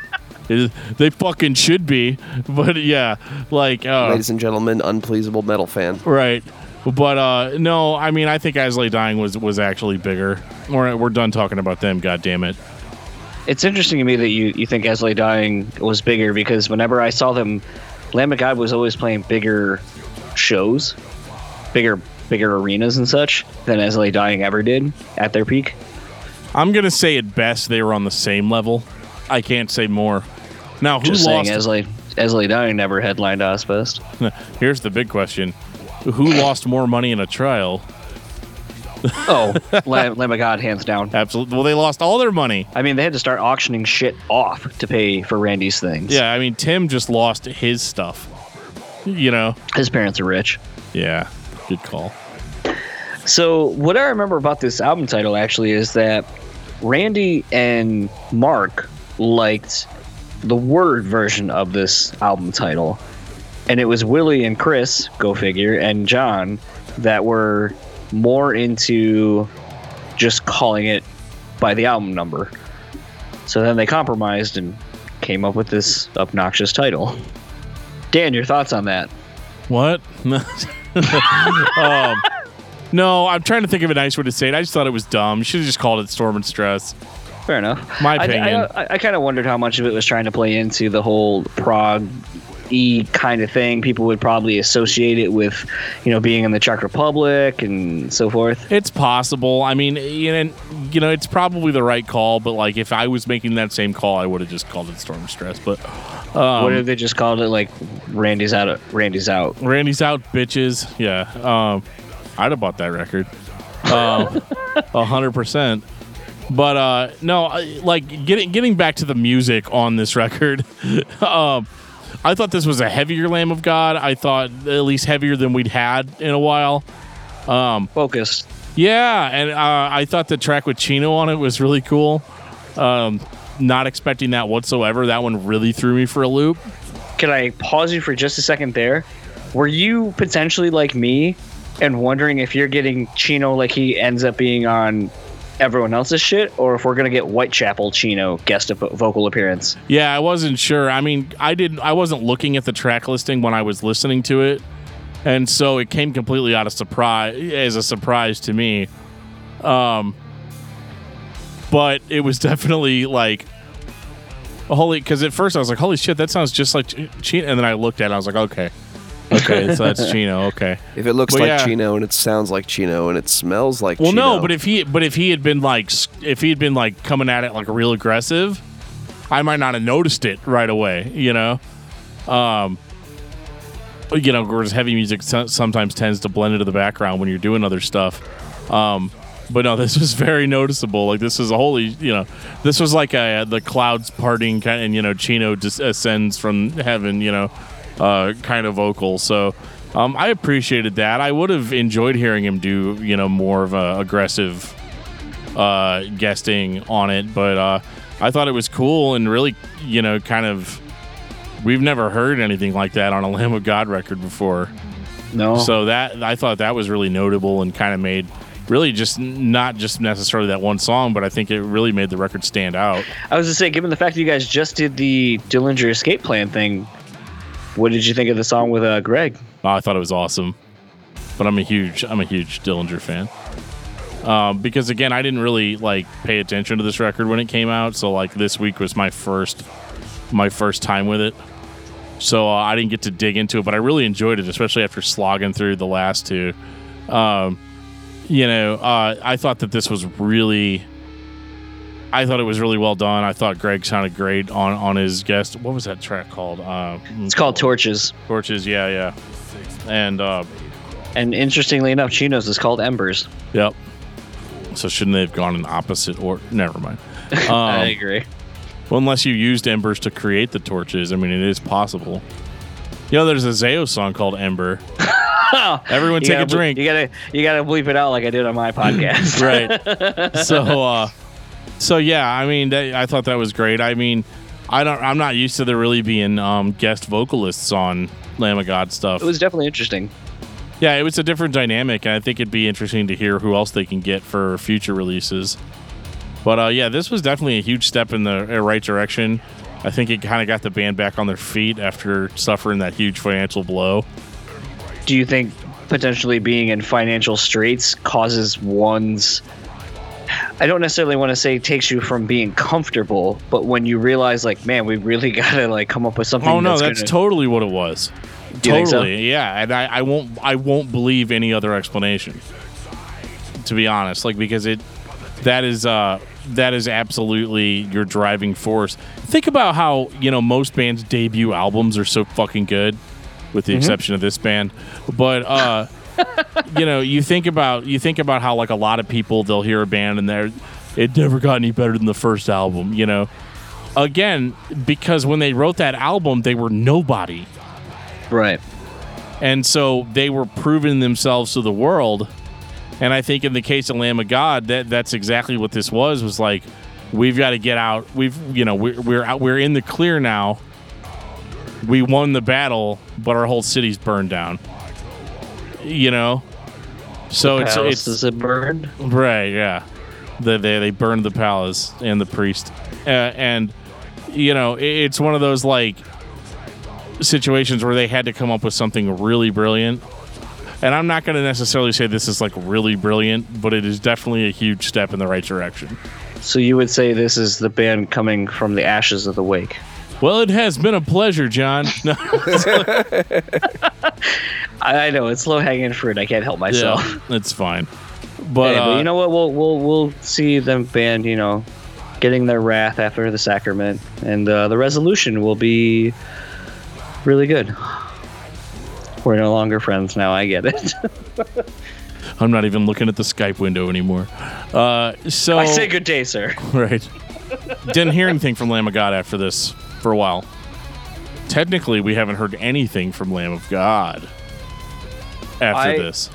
it- they fucking should be, but yeah, like uh, Ladies and gentlemen, unpleasable metal fan. Right. But uh no, I mean I think As I Lay Dying was was actually bigger. We're we're done talking about them, god damn it. It's interesting to me that you, you think As I Lay Dying was bigger because whenever I saw them, Lamb of God was always playing bigger shows, bigger bigger arenas and such than As I Lay Dying ever did at their peak. I'm gonna say at best they were on the same level. I can't say more. Now who Just saying, lost Esley As I Lay Dying never headlined Ozzfest. here's the big question. Who lost more money in a trial? Oh, Lamb, Lamb of God, hands down. Absolutely well they lost all their money. I mean, they had to start auctioning shit off to pay for Randy's things. Yeah, I mean Tim just lost his stuff. You know? his parents are rich. Yeah. Good call. So what I remember about this album title actually is that Randy and Mark liked the word version of this album title. And it was Willie and Chris, go figure, and John that were more into just calling it by the album number. So then they compromised and came up with this obnoxious title. Dan, your thoughts on that? What? um, no, I'm trying to think of a nice way to say it. I just thought it was dumb. Should have just called it Storm and Stress. Fair enough. My I- opinion. I, I, I kind of wondered how much of it was trying to play into the whole Prague e kind of thing. People would probably associate it with, you know, being in the Czech Republic and so forth. It's possible. I mean, you know, you know, it's probably the right call. But like, if I was making that same call, I would have just called it Storm Stress. But um, what if they just called it like Randy's out? Randy's out. Randy's out, bitches. Yeah, um, I'd have bought that record, Um, a hundred percent. But uh, no, like getting getting back to the music on this record, um, I thought this was a heavier Lamb of God. I thought at least heavier than we'd had in a while. Um, Focused. Yeah, and uh, I thought the track with Chino on it was really cool. Um, not expecting that whatsoever. That one really threw me for a loop. Can I pause you for just a second there? Were you potentially like me and wondering if you're getting Chino like he ends up being on everyone else's shit, or if we're gonna get Whitechapel Chino guest vo- vocal appearance? Yeah, I wasn't sure. I mean, I didn't. I wasn't looking at the track listing when I was listening to it, and so it came completely out of surprise as a surprise to me. Um, but it was definitely like holy because at first I was like, "Holy shit, that sounds just like Ch- Chino," and then I looked at it, and I was like, "Okay, okay, so that's Chino." Okay. If it looks Well, like yeah. Chino and it sounds like Chino and it smells like Well, Chino. no, but if he but if he had been like s- if he had been like coming at it like real aggressive, I might not have noticed it right away. You know, um, you know, whereas heavy music so- sometimes tends to blend into the background when you're doing other stuff. Um, but no, this was very noticeable. Like this is a holy, you know, this was like a, the clouds parting kind, and you know, Chino just ascends from heaven. You know, uh, kind of vocal. So. Um, I appreciated that. I would have enjoyed hearing him do, you know, more of a aggressive uh, guesting on it, but uh, I thought it was cool and really, you know, kind of. We've never heard anything like that on a Lamb of God record before, No. so that I thought that was really notable and kind of made really just not just necessarily that one song, but I think it really made the record stand out. I was to say, given the fact that you guys just did the Dillinger Escape Plan thing, what did you think of the song with uh, Greg? Oh, I thought it was awesome, but I'm a huge I'm a huge Dillinger fan. Um, because again, I didn't really like pay attention to this record when it came out, so like this week was my first my first time with it. So uh, I didn't get to dig into it, but I really enjoyed it, especially after slogging through the last two. Um, you know, uh, I thought that this was really. I thought it was really well done. I thought Greg sounded great on on his guest. What was that track called? Uh, It's called Torches. Torches. Yeah, yeah. And uh, And interestingly enough, Chino's is called Embers. Yep. So shouldn't they have gone in opposite or never mind. I Um, agree. well, unless you used embers to create the torches, I mean it is possible. You know, there's a Zao song called Ember. Everyone You take a gotta ble- drink. You gotta you gotta bleep it out like I did on my podcast. right. So, uh, so yeah, I mean, that, I thought that was great. I mean, I don't, I'm not used to there really being um, guest vocalists on Lamb of God stuff. It was definitely interesting. Yeah, it was a different dynamic, and I think it'd be interesting to hear who else they can get for future releases. But uh, yeah, this was definitely a huge step in the uh, right direction. I think it kind of got the band back on their feet after suffering that huge financial blow. Do you think potentially being in financial straits causes one's I don't necessarily want to say takes you from being comfortable, but when you realize like, man, we really gotta like come up with something. Oh no, that's, that's gonna, totally what it was. Do you so? totally, yeah. And I, I won't, I won't believe any other explanation. To be honest, like because it, that is, uh, that is absolutely your driving force. Think about how you know most bands' debut albums are so fucking good, with the exception of this band. But uh, you know, you think about you think about how like a lot of people they'll hear a band and they're it never got any better than the first album. You know, again because when they wrote that album, they were nobody. right. And so they were proving themselves to the world. And I think in the case of Lamb of God, that that's exactly what this was. Was like, we've got to get out. We've you know we're we're out, we're in the clear now. We won the battle, but our whole city's burned down. You know, so it's it's is a bird. Right, yeah. The, they they burned the palace and the priest, uh, and you know it, it's one of those like situations where they had to come up with something really brilliant. And I'm not going to necessarily say this is like really brilliant, but it is definitely a huge step in the right direction. So you would say this is the band coming from the ashes of the wake? Well, it has been a pleasure, John. No, I, know it's low hanging fruit. I can't help myself. yeah, it's fine. But, Hey, uh, but you know what? We'll we'll we'll see them band. You know, getting their wrath after the sacrament, and uh, the resolution will be really good. We're no longer friends now. I get it. I'm not even looking at the Skype window anymore. Uh, so I say good day, sir. Right. Didn't hear anything from Lamb of God after this for a while. Technically, we haven't heard anything from Lamb of God after I- this.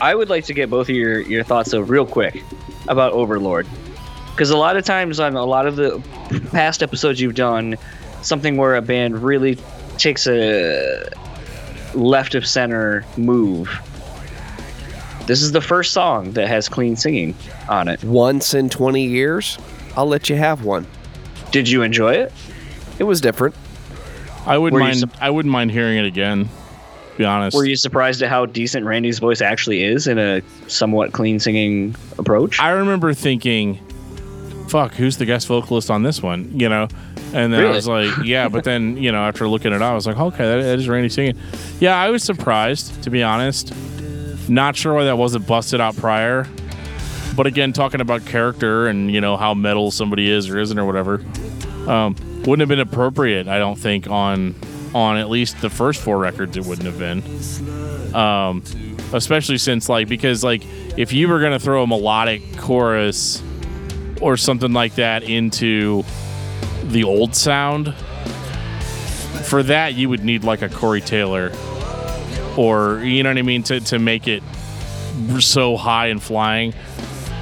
I would like to get both of your your thoughts though, real quick, about Overlord, because a lot of times on a lot of the past episodes you've done, something where a band really takes a left of center move. This is the first song that has clean singing on it. Once in 20 years, I'll let you have one. Did you enjoy it? It was different. I wouldn't Were you mind. sup- I wouldn't mind hearing it again. Be honest. Were you surprised at how decent Randy's voice actually is in a somewhat clean singing approach? I remember thinking, "Fuck, who's the guest vocalist on this one?" You know, and then I Really? was like, "Yeah," but then you know, after looking it up, I was like, "Okay, that, that is Randy singing." Yeah, I was surprised to be honest. Not sure why that wasn't busted out prior. But again, talking about character and you know how metal somebody is or isn't or whatever, um, wouldn't have been appropriate. I don't think on on at least the first four records it wouldn't have been. Um, especially since like because like if you were gonna throw a melodic chorus or something like that into the old sound, for that you would need like a Corey Taylor or you know what I mean to to make it so high and flying.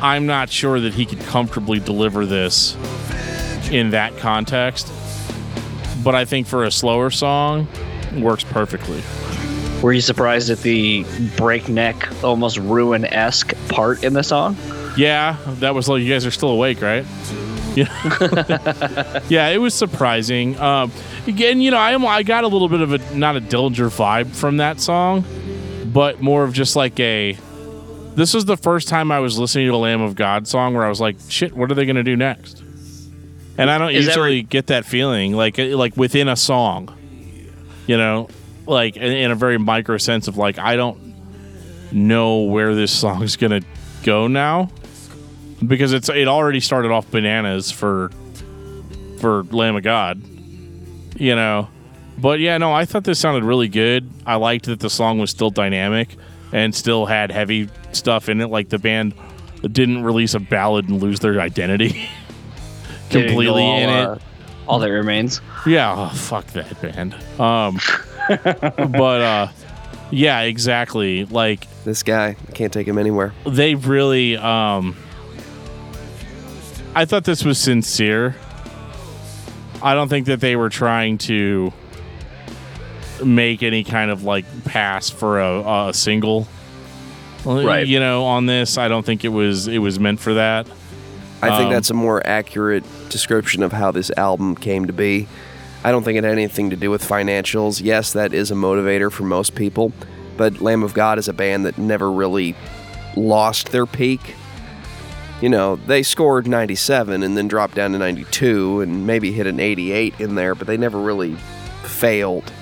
I'm not sure that he could comfortably deliver this in that context. But I think for a slower song, works perfectly. Were you surprised at the breakneck, almost ruin esque part in the song? Yeah, that was like you guys are still awake, right? Yeah, yeah, it was surprising. Um, again, you know, I am I got a little bit of a not a Dillinger vibe from that song, but more of just like a. This was the first time I was listening to a Lamb of God song where I was like, "Shit, what are they gonna do next?" And I don't Is that usually re- get that feeling like uh, like within a song, you know, like in, in a very micro sense of like I don't know where this song's gonna go now because it's it already started off bananas for for Lamb of God, you know. But yeah, no, I thought this sounded really good. I liked that the song was still dynamic and still had heavy stuff in it. Like the band didn't release a ballad and lose their identity completely all, in uh, it. all that remains. Yeah, oh, fuck that band. Um, but uh, yeah, exactly. Like This guy, I can't take him anywhere. they really um I thought this was sincere. I don't think that they were trying to make any kind of like pass for a, a single. Right. You know, on this, I don't think it was it was meant for that. I think Um, that's a more accurate description of how this album came to be. I don't think it had anything to do with financials. Yes, that is a motivator for most people, but Lamb of God is a band that never really lost their peak. You know, they scored 97 and then dropped down to 92 and maybe hit an 88 in there, but they never really failed.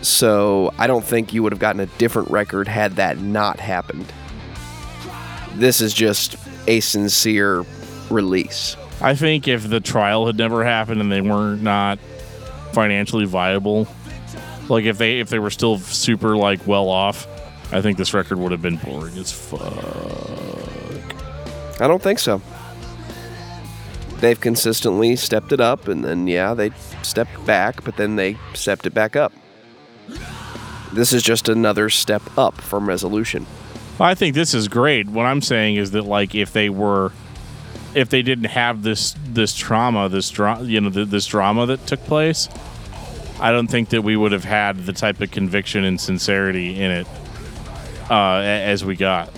So I don't think you would have gotten a different record had that not happened. This is just a sincere release. I think if the trial had never happened and they were not financially viable, like if they if they were still super like well off, I think this record would have been boring as fuck. I don't think so. They've consistently stepped it up, and then, yeah, they stepped back, but then they stepped it back up. This is just another step up from resolution. I think this is great. What I'm saying is that like if they were if they didn't have this this trauma, this dra- you know, th- this drama that took place, I don't think that we would have had the type of conviction and sincerity in it uh, as we got.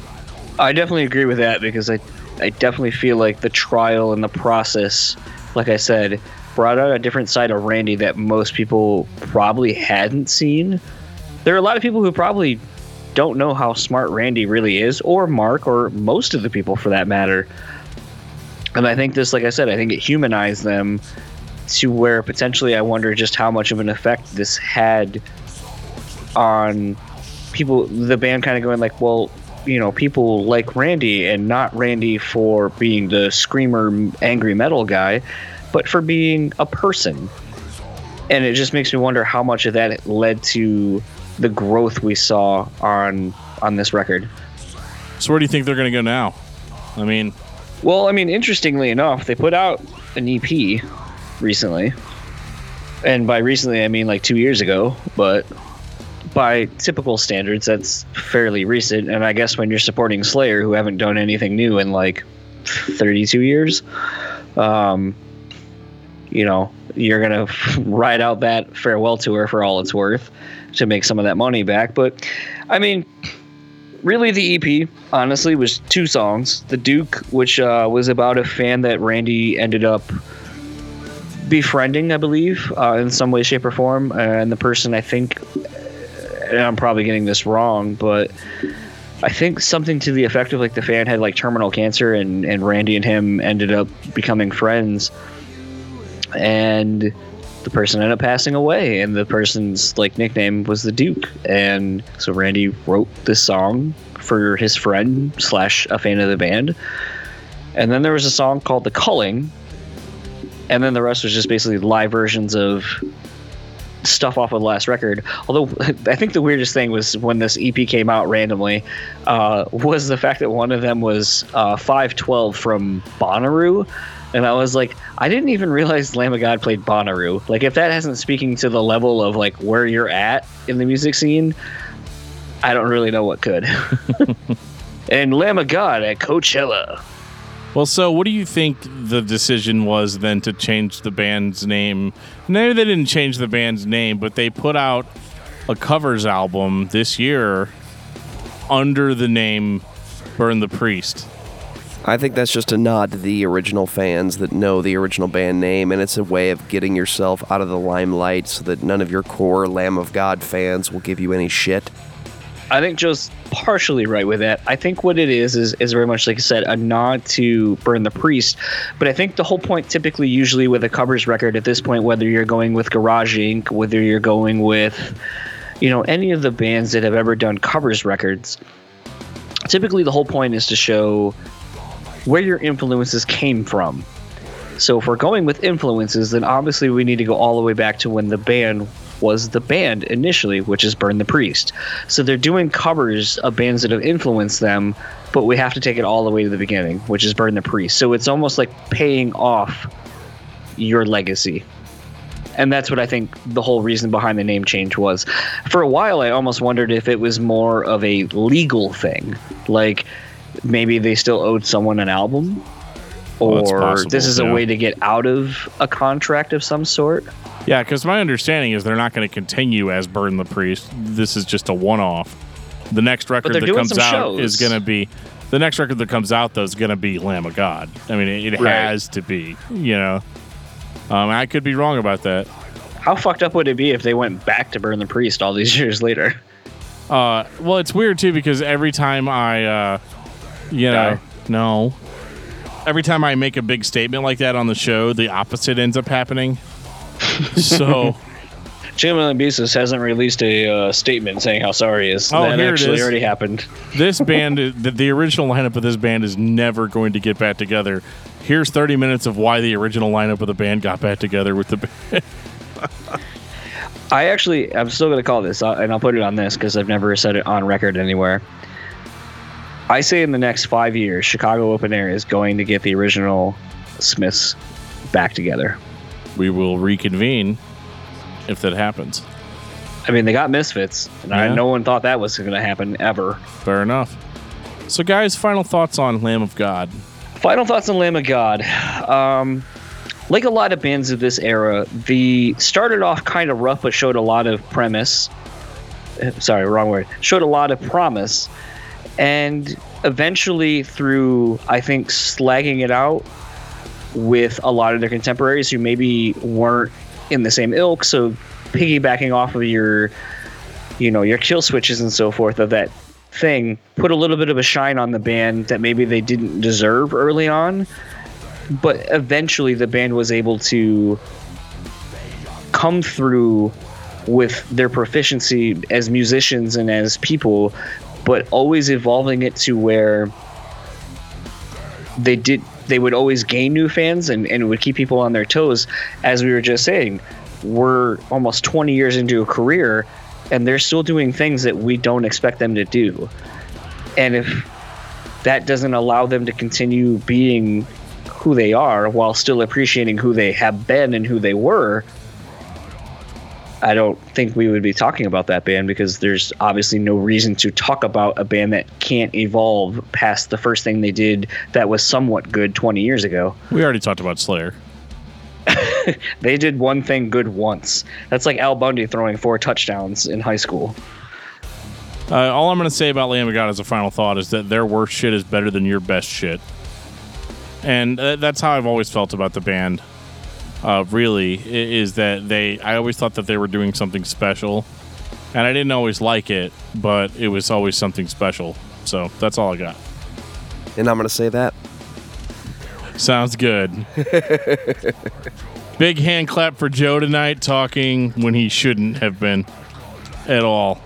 I definitely agree with that because I, I definitely feel like the trial and the process, like I said, brought out a different side of Randy that most people probably hadn't seen. There are a lot of people who probably don't know how smart Randy really is, or Mark, or most of the people for that matter. And I think this, like I said, I think it humanized them to where potentially I wonder just how much of an effect this had on people, the band kind of going like, well, you know, people like Randy and not Randy for being the screamer, angry metal guy, but for being a person. And it just makes me wonder how much of that led to the growth we saw on on this record. So where do you think they're going to go now? I mean, well, I mean, interestingly enough, they put out an EP recently, and by recently I mean like two years ago. But by typical standards, that's fairly recent. And I guess when you're supporting Slayer, who haven't done anything new in like 32 years, um, you know, you're gonna ride out that farewell tour for all it's worth to make some of that money back. But I mean, really, the EP honestly was two songs: "The Duke," which uh, was about a fan that Randy ended up befriending, I believe, uh, in some way, shape, or form, and the person I think, and I'm probably getting this wrong, but. I think something to the effect of like the fan had like terminal cancer and, and Randy and him ended up becoming friends and the person ended up passing away and the person's like nickname was the duke. And so randy wrote this song for his friend slash a fan of the band. And then there was a song called the culling. And then the rest was just basically live versions of stuff off of the last record. Although i think the weirdest thing was when this ep came out randomly uh, was the fact that one of them was uh, 512 from bonnaroo and I was like, I didn't even realize Lamb of God played Bonnaroo. Like, if that hasn't speaking to the level of like where you're at in the music scene, I don't really know what could. and Lamb of God at Coachella. Well, so what do you think the decision was then to change the band's name? Maybe they didn't change the band's name, but they put out a covers album this year under the name Burn the Priest. I think that's just a nod to the original fans that know the original band name, and it's a way of getting yourself out of the limelight so that none of your core Lamb of God fans will give you any shit. I think Joe's partially right with that. I think what it is is is very much like I said, a nod to Burn the Priest. But I think the whole point, typically, usually with a covers record at this point, whether you're going with Garage Inc., whether you're going with, you know, any of the bands that have ever done covers records, typically the whole point is to show where your influences came from. So if we're going with influences, then obviously we need to go all the way back to when the band was the band initially, which is Burn the Priest. So they're doing covers of bands that have influenced them, but we have to take it all the way to the beginning, which is Burn the Priest. So it's almost like paying off your legacy. And that's what I think the whole reason behind the name change was. For a while, I almost wondered if it was more of a legal thing. Like, maybe they still owed someone an album or possible, this is a way to get out of a contract of some sort Yeah, because my understanding is they're not going to continue as Burn the Priest. This is just a one off. The next record that comes out shows. is going to be. The next record that comes out, though, is going to be Lamb of God. I mean, it, it Right. has to be, you know. Um, I could be wrong about that. how fucked up would it be if they went back to burn the priest all these years later Uh, well, it's weird too because every time I, uh, you know, Die. no, every time I make a big statement like that on the show, the opposite ends up happening. so, Tim Lambesis hasn't released a uh, statement saying how sorry he is Oh, that here it actually is. already happened this band, the, the original lineup of this band is never going to get back together. Here's 30 minutes of why the original lineup of the band got back together with the band. i actually i'm still going to call this uh, and i'll put it on this because i've never said it on record anywhere i say in the next five years chicago open air is going to get the original smiths back together we will reconvene if that happens. I mean, they got Misfits, and I, no one thought that was going to happen ever. Fair enough. So, guys, final thoughts on Lamb of God. Final thoughts on Lamb of God. Um, like a lot of bands of this era, the started off kind of rough, but showed a lot of premise. Uh, Sorry, wrong word. Showed a lot of promise, and eventually, through I think slagging it out with a lot of their contemporaries who maybe weren't in the same ilk, so piggybacking off of your, you know, your Killswitches and so forth of that thing put a little bit of a shine on the band that maybe they didn't deserve early on. But eventually, the band was able to come through with their proficiency as musicians and as people, but always evolving it to where they did they would always gain new fans and, and would keep people on their toes. As we were just saying, we're almost 20 years into a career and they're still doing things that we don't expect them to do. And if that doesn't allow them to continue being who they are while still appreciating who they have been and who they were, I don't think we would be talking about that band because there's obviously no reason to talk about a band that can't evolve past the first thing they did that was somewhat good 20 years ago. We already talked about Slayer. They did one thing good once. That's like Al Bundy throwing four touchdowns in high school. Uh, all I'm going to say about Lamb of God as a final thought is that their worst shit is better than your best shit. And uh, that's how I've always felt about the band. Uh, really, is that they, I always thought that they were doing something special. And I didn't always like it, but it was always something special. So that's all I got. And I'm going to say that. Sounds good. Big hand clap for Joe tonight, talking when he shouldn't have been at all.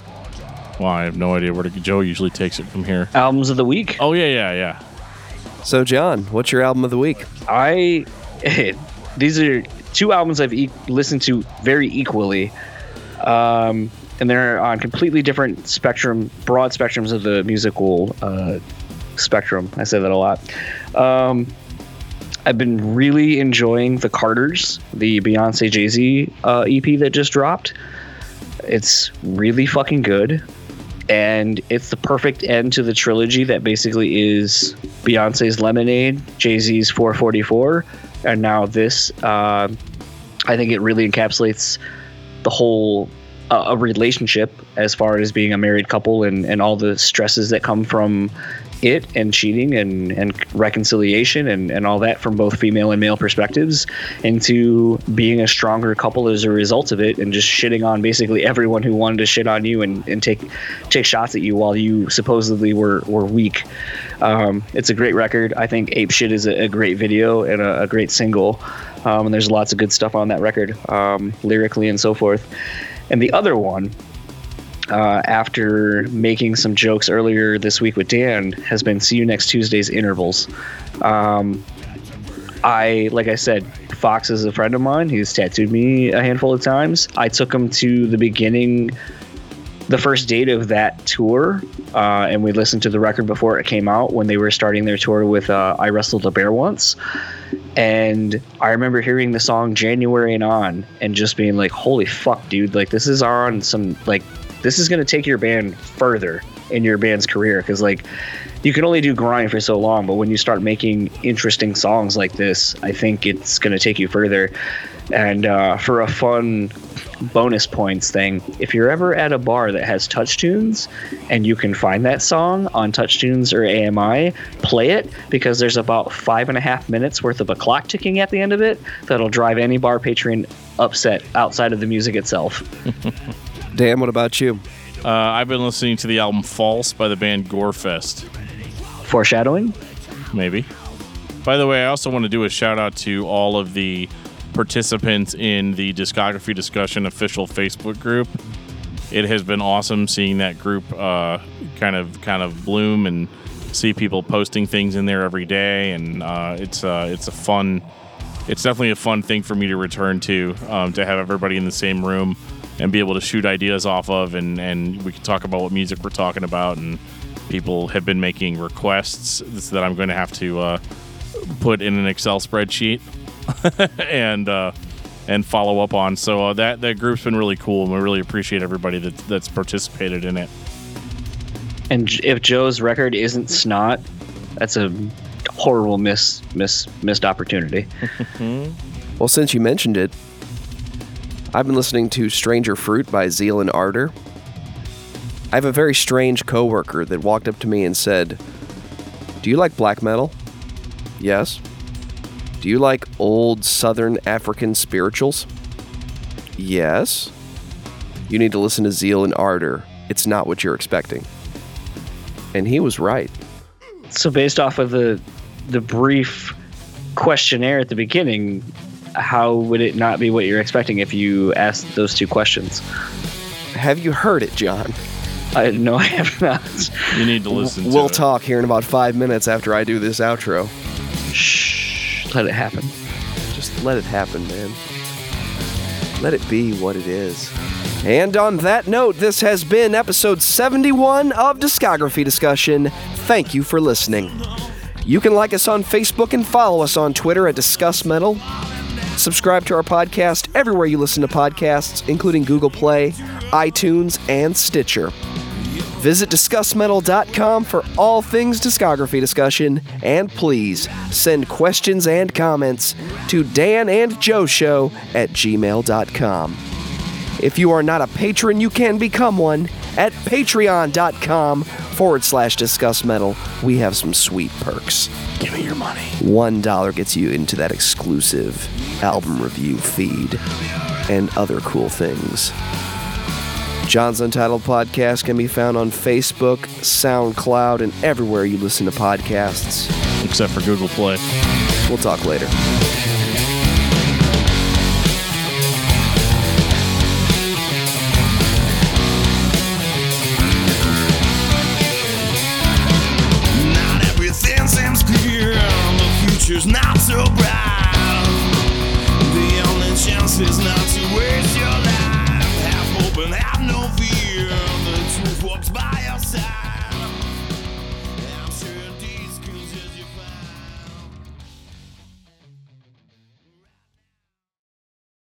Well, I have no idea where to, Joe usually takes it from here. Albums of the week. Oh yeah, yeah, yeah. So, John, what's your album of the week? I these are two albums I've e- listened to very equally, um, and they're on completely different spectrum, broad spectrums of the musical uh, spectrum. I say that a lot. Um, I've been really enjoying the Carters, the Beyonce Jay Z uh, EP that just dropped. It's really fucking good. And it's the perfect end to the trilogy that basically is Beyonce's Lemonade, Jay Z's 444, and now this. Uh, I think it really encapsulates the whole uh, a relationship as far as being a married couple and, and all the stresses that come from it and cheating and, and reconciliation and, and all that from both female and male perspectives into being a stronger couple as a result of it and just shitting on basically everyone who wanted to shit on you and, and take take shots at you while you supposedly were, were weak. Um, it's a great record. I think Ape Shit is a, a great video and a, a great single. Um, and there's lots of good stuff on that record, um, lyrically and so forth. And the other one, uh, after making some jokes earlier this week with Dan, has been "See You Next Tuesday's Intervals." Um, I, like I said, Fox is a friend of mine. He's tattooed me a handful of times. I took him to the beginning, the first date of that tour, uh, and we listened to the record before it came out when they were starting their tour with uh, "I Wrestled a Bear Once." And I remember hearing the song January and on and just being like, holy fuck, dude. Like, this is on some, like, this is going to take your band further in your band's career. Cause, like, you can only do grind for so long, but when you start making interesting songs like this, I think it's going to take you further. And uh, for a fun bonus points thing, if you're ever at a bar that has TouchTunes and you can find that song on TouchTunes or AMI, play it because there's about five and a half minutes worth of a clock ticking at the end of it that'll drive any bar patron upset outside of the music itself. Dan, what about you? Uh, I've been listening to the album "False" by the band Gorefest. Foreshadowing? maybe. By the way, I also want to do a shout out to all of the participants in the discography discussion official Facebook group. It has been awesome seeing that group uh, kind of kind of bloom and see people posting things in there every day, and uh, it's uh, it's a fun. It's definitely a fun thing for me to return to um, to have everybody in the same room and be able to shoot ideas off of, and and we can talk about what music we're talking about, and people have been making requests that I'm going to have to uh, put in an Excel spreadsheet and uh, and follow up on. So uh, that that group's been really cool, and we really appreciate everybody that that's participated in it. And if Joe's record isn't snot, that's a horrible miss, miss, missed opportunity. Well, since you mentioned it, I've been listening to Stranger Fruit by Zeal and Ardor. I have a very strange coworker that walked up to me and said, Do you like black metal? Yes. Do you like old Southern African spirituals? Yes. You need to listen to Zeal and Ardor. It's not what you're expecting. And he was right. So based off of the the brief questionnaire at the beginning, how would it not be what you're expecting if you asked those two questions? Have you heard it, John? I no, I have not. You need to listen. we'll to it. talk here in about five minutes after I do this outro. Shh, let it happen. Just let it happen, man. Let it be what it is. And on that note, this has been episode 71 of Discography Discussion. Thank you for listening. You can like us on Facebook and follow us on Twitter at Discuss Metal. Subscribe to our podcast everywhere you listen to podcasts, including Google Play, iTunes, and Stitcher. Visit DiscussMetal.com for all things discography discussion, and please send questions and comments to Dan and Joe Show at gmail.com. If you are not a patron, you can become one at patreon.com forward slash discuss metal. We have some sweet perks. Give me your money. One dollar gets you into that exclusive album review feed and other cool things. John's Untitled Podcast can be found on Facebook, SoundCloud, and everywhere you listen to podcasts. Except for Google Play. We'll talk later.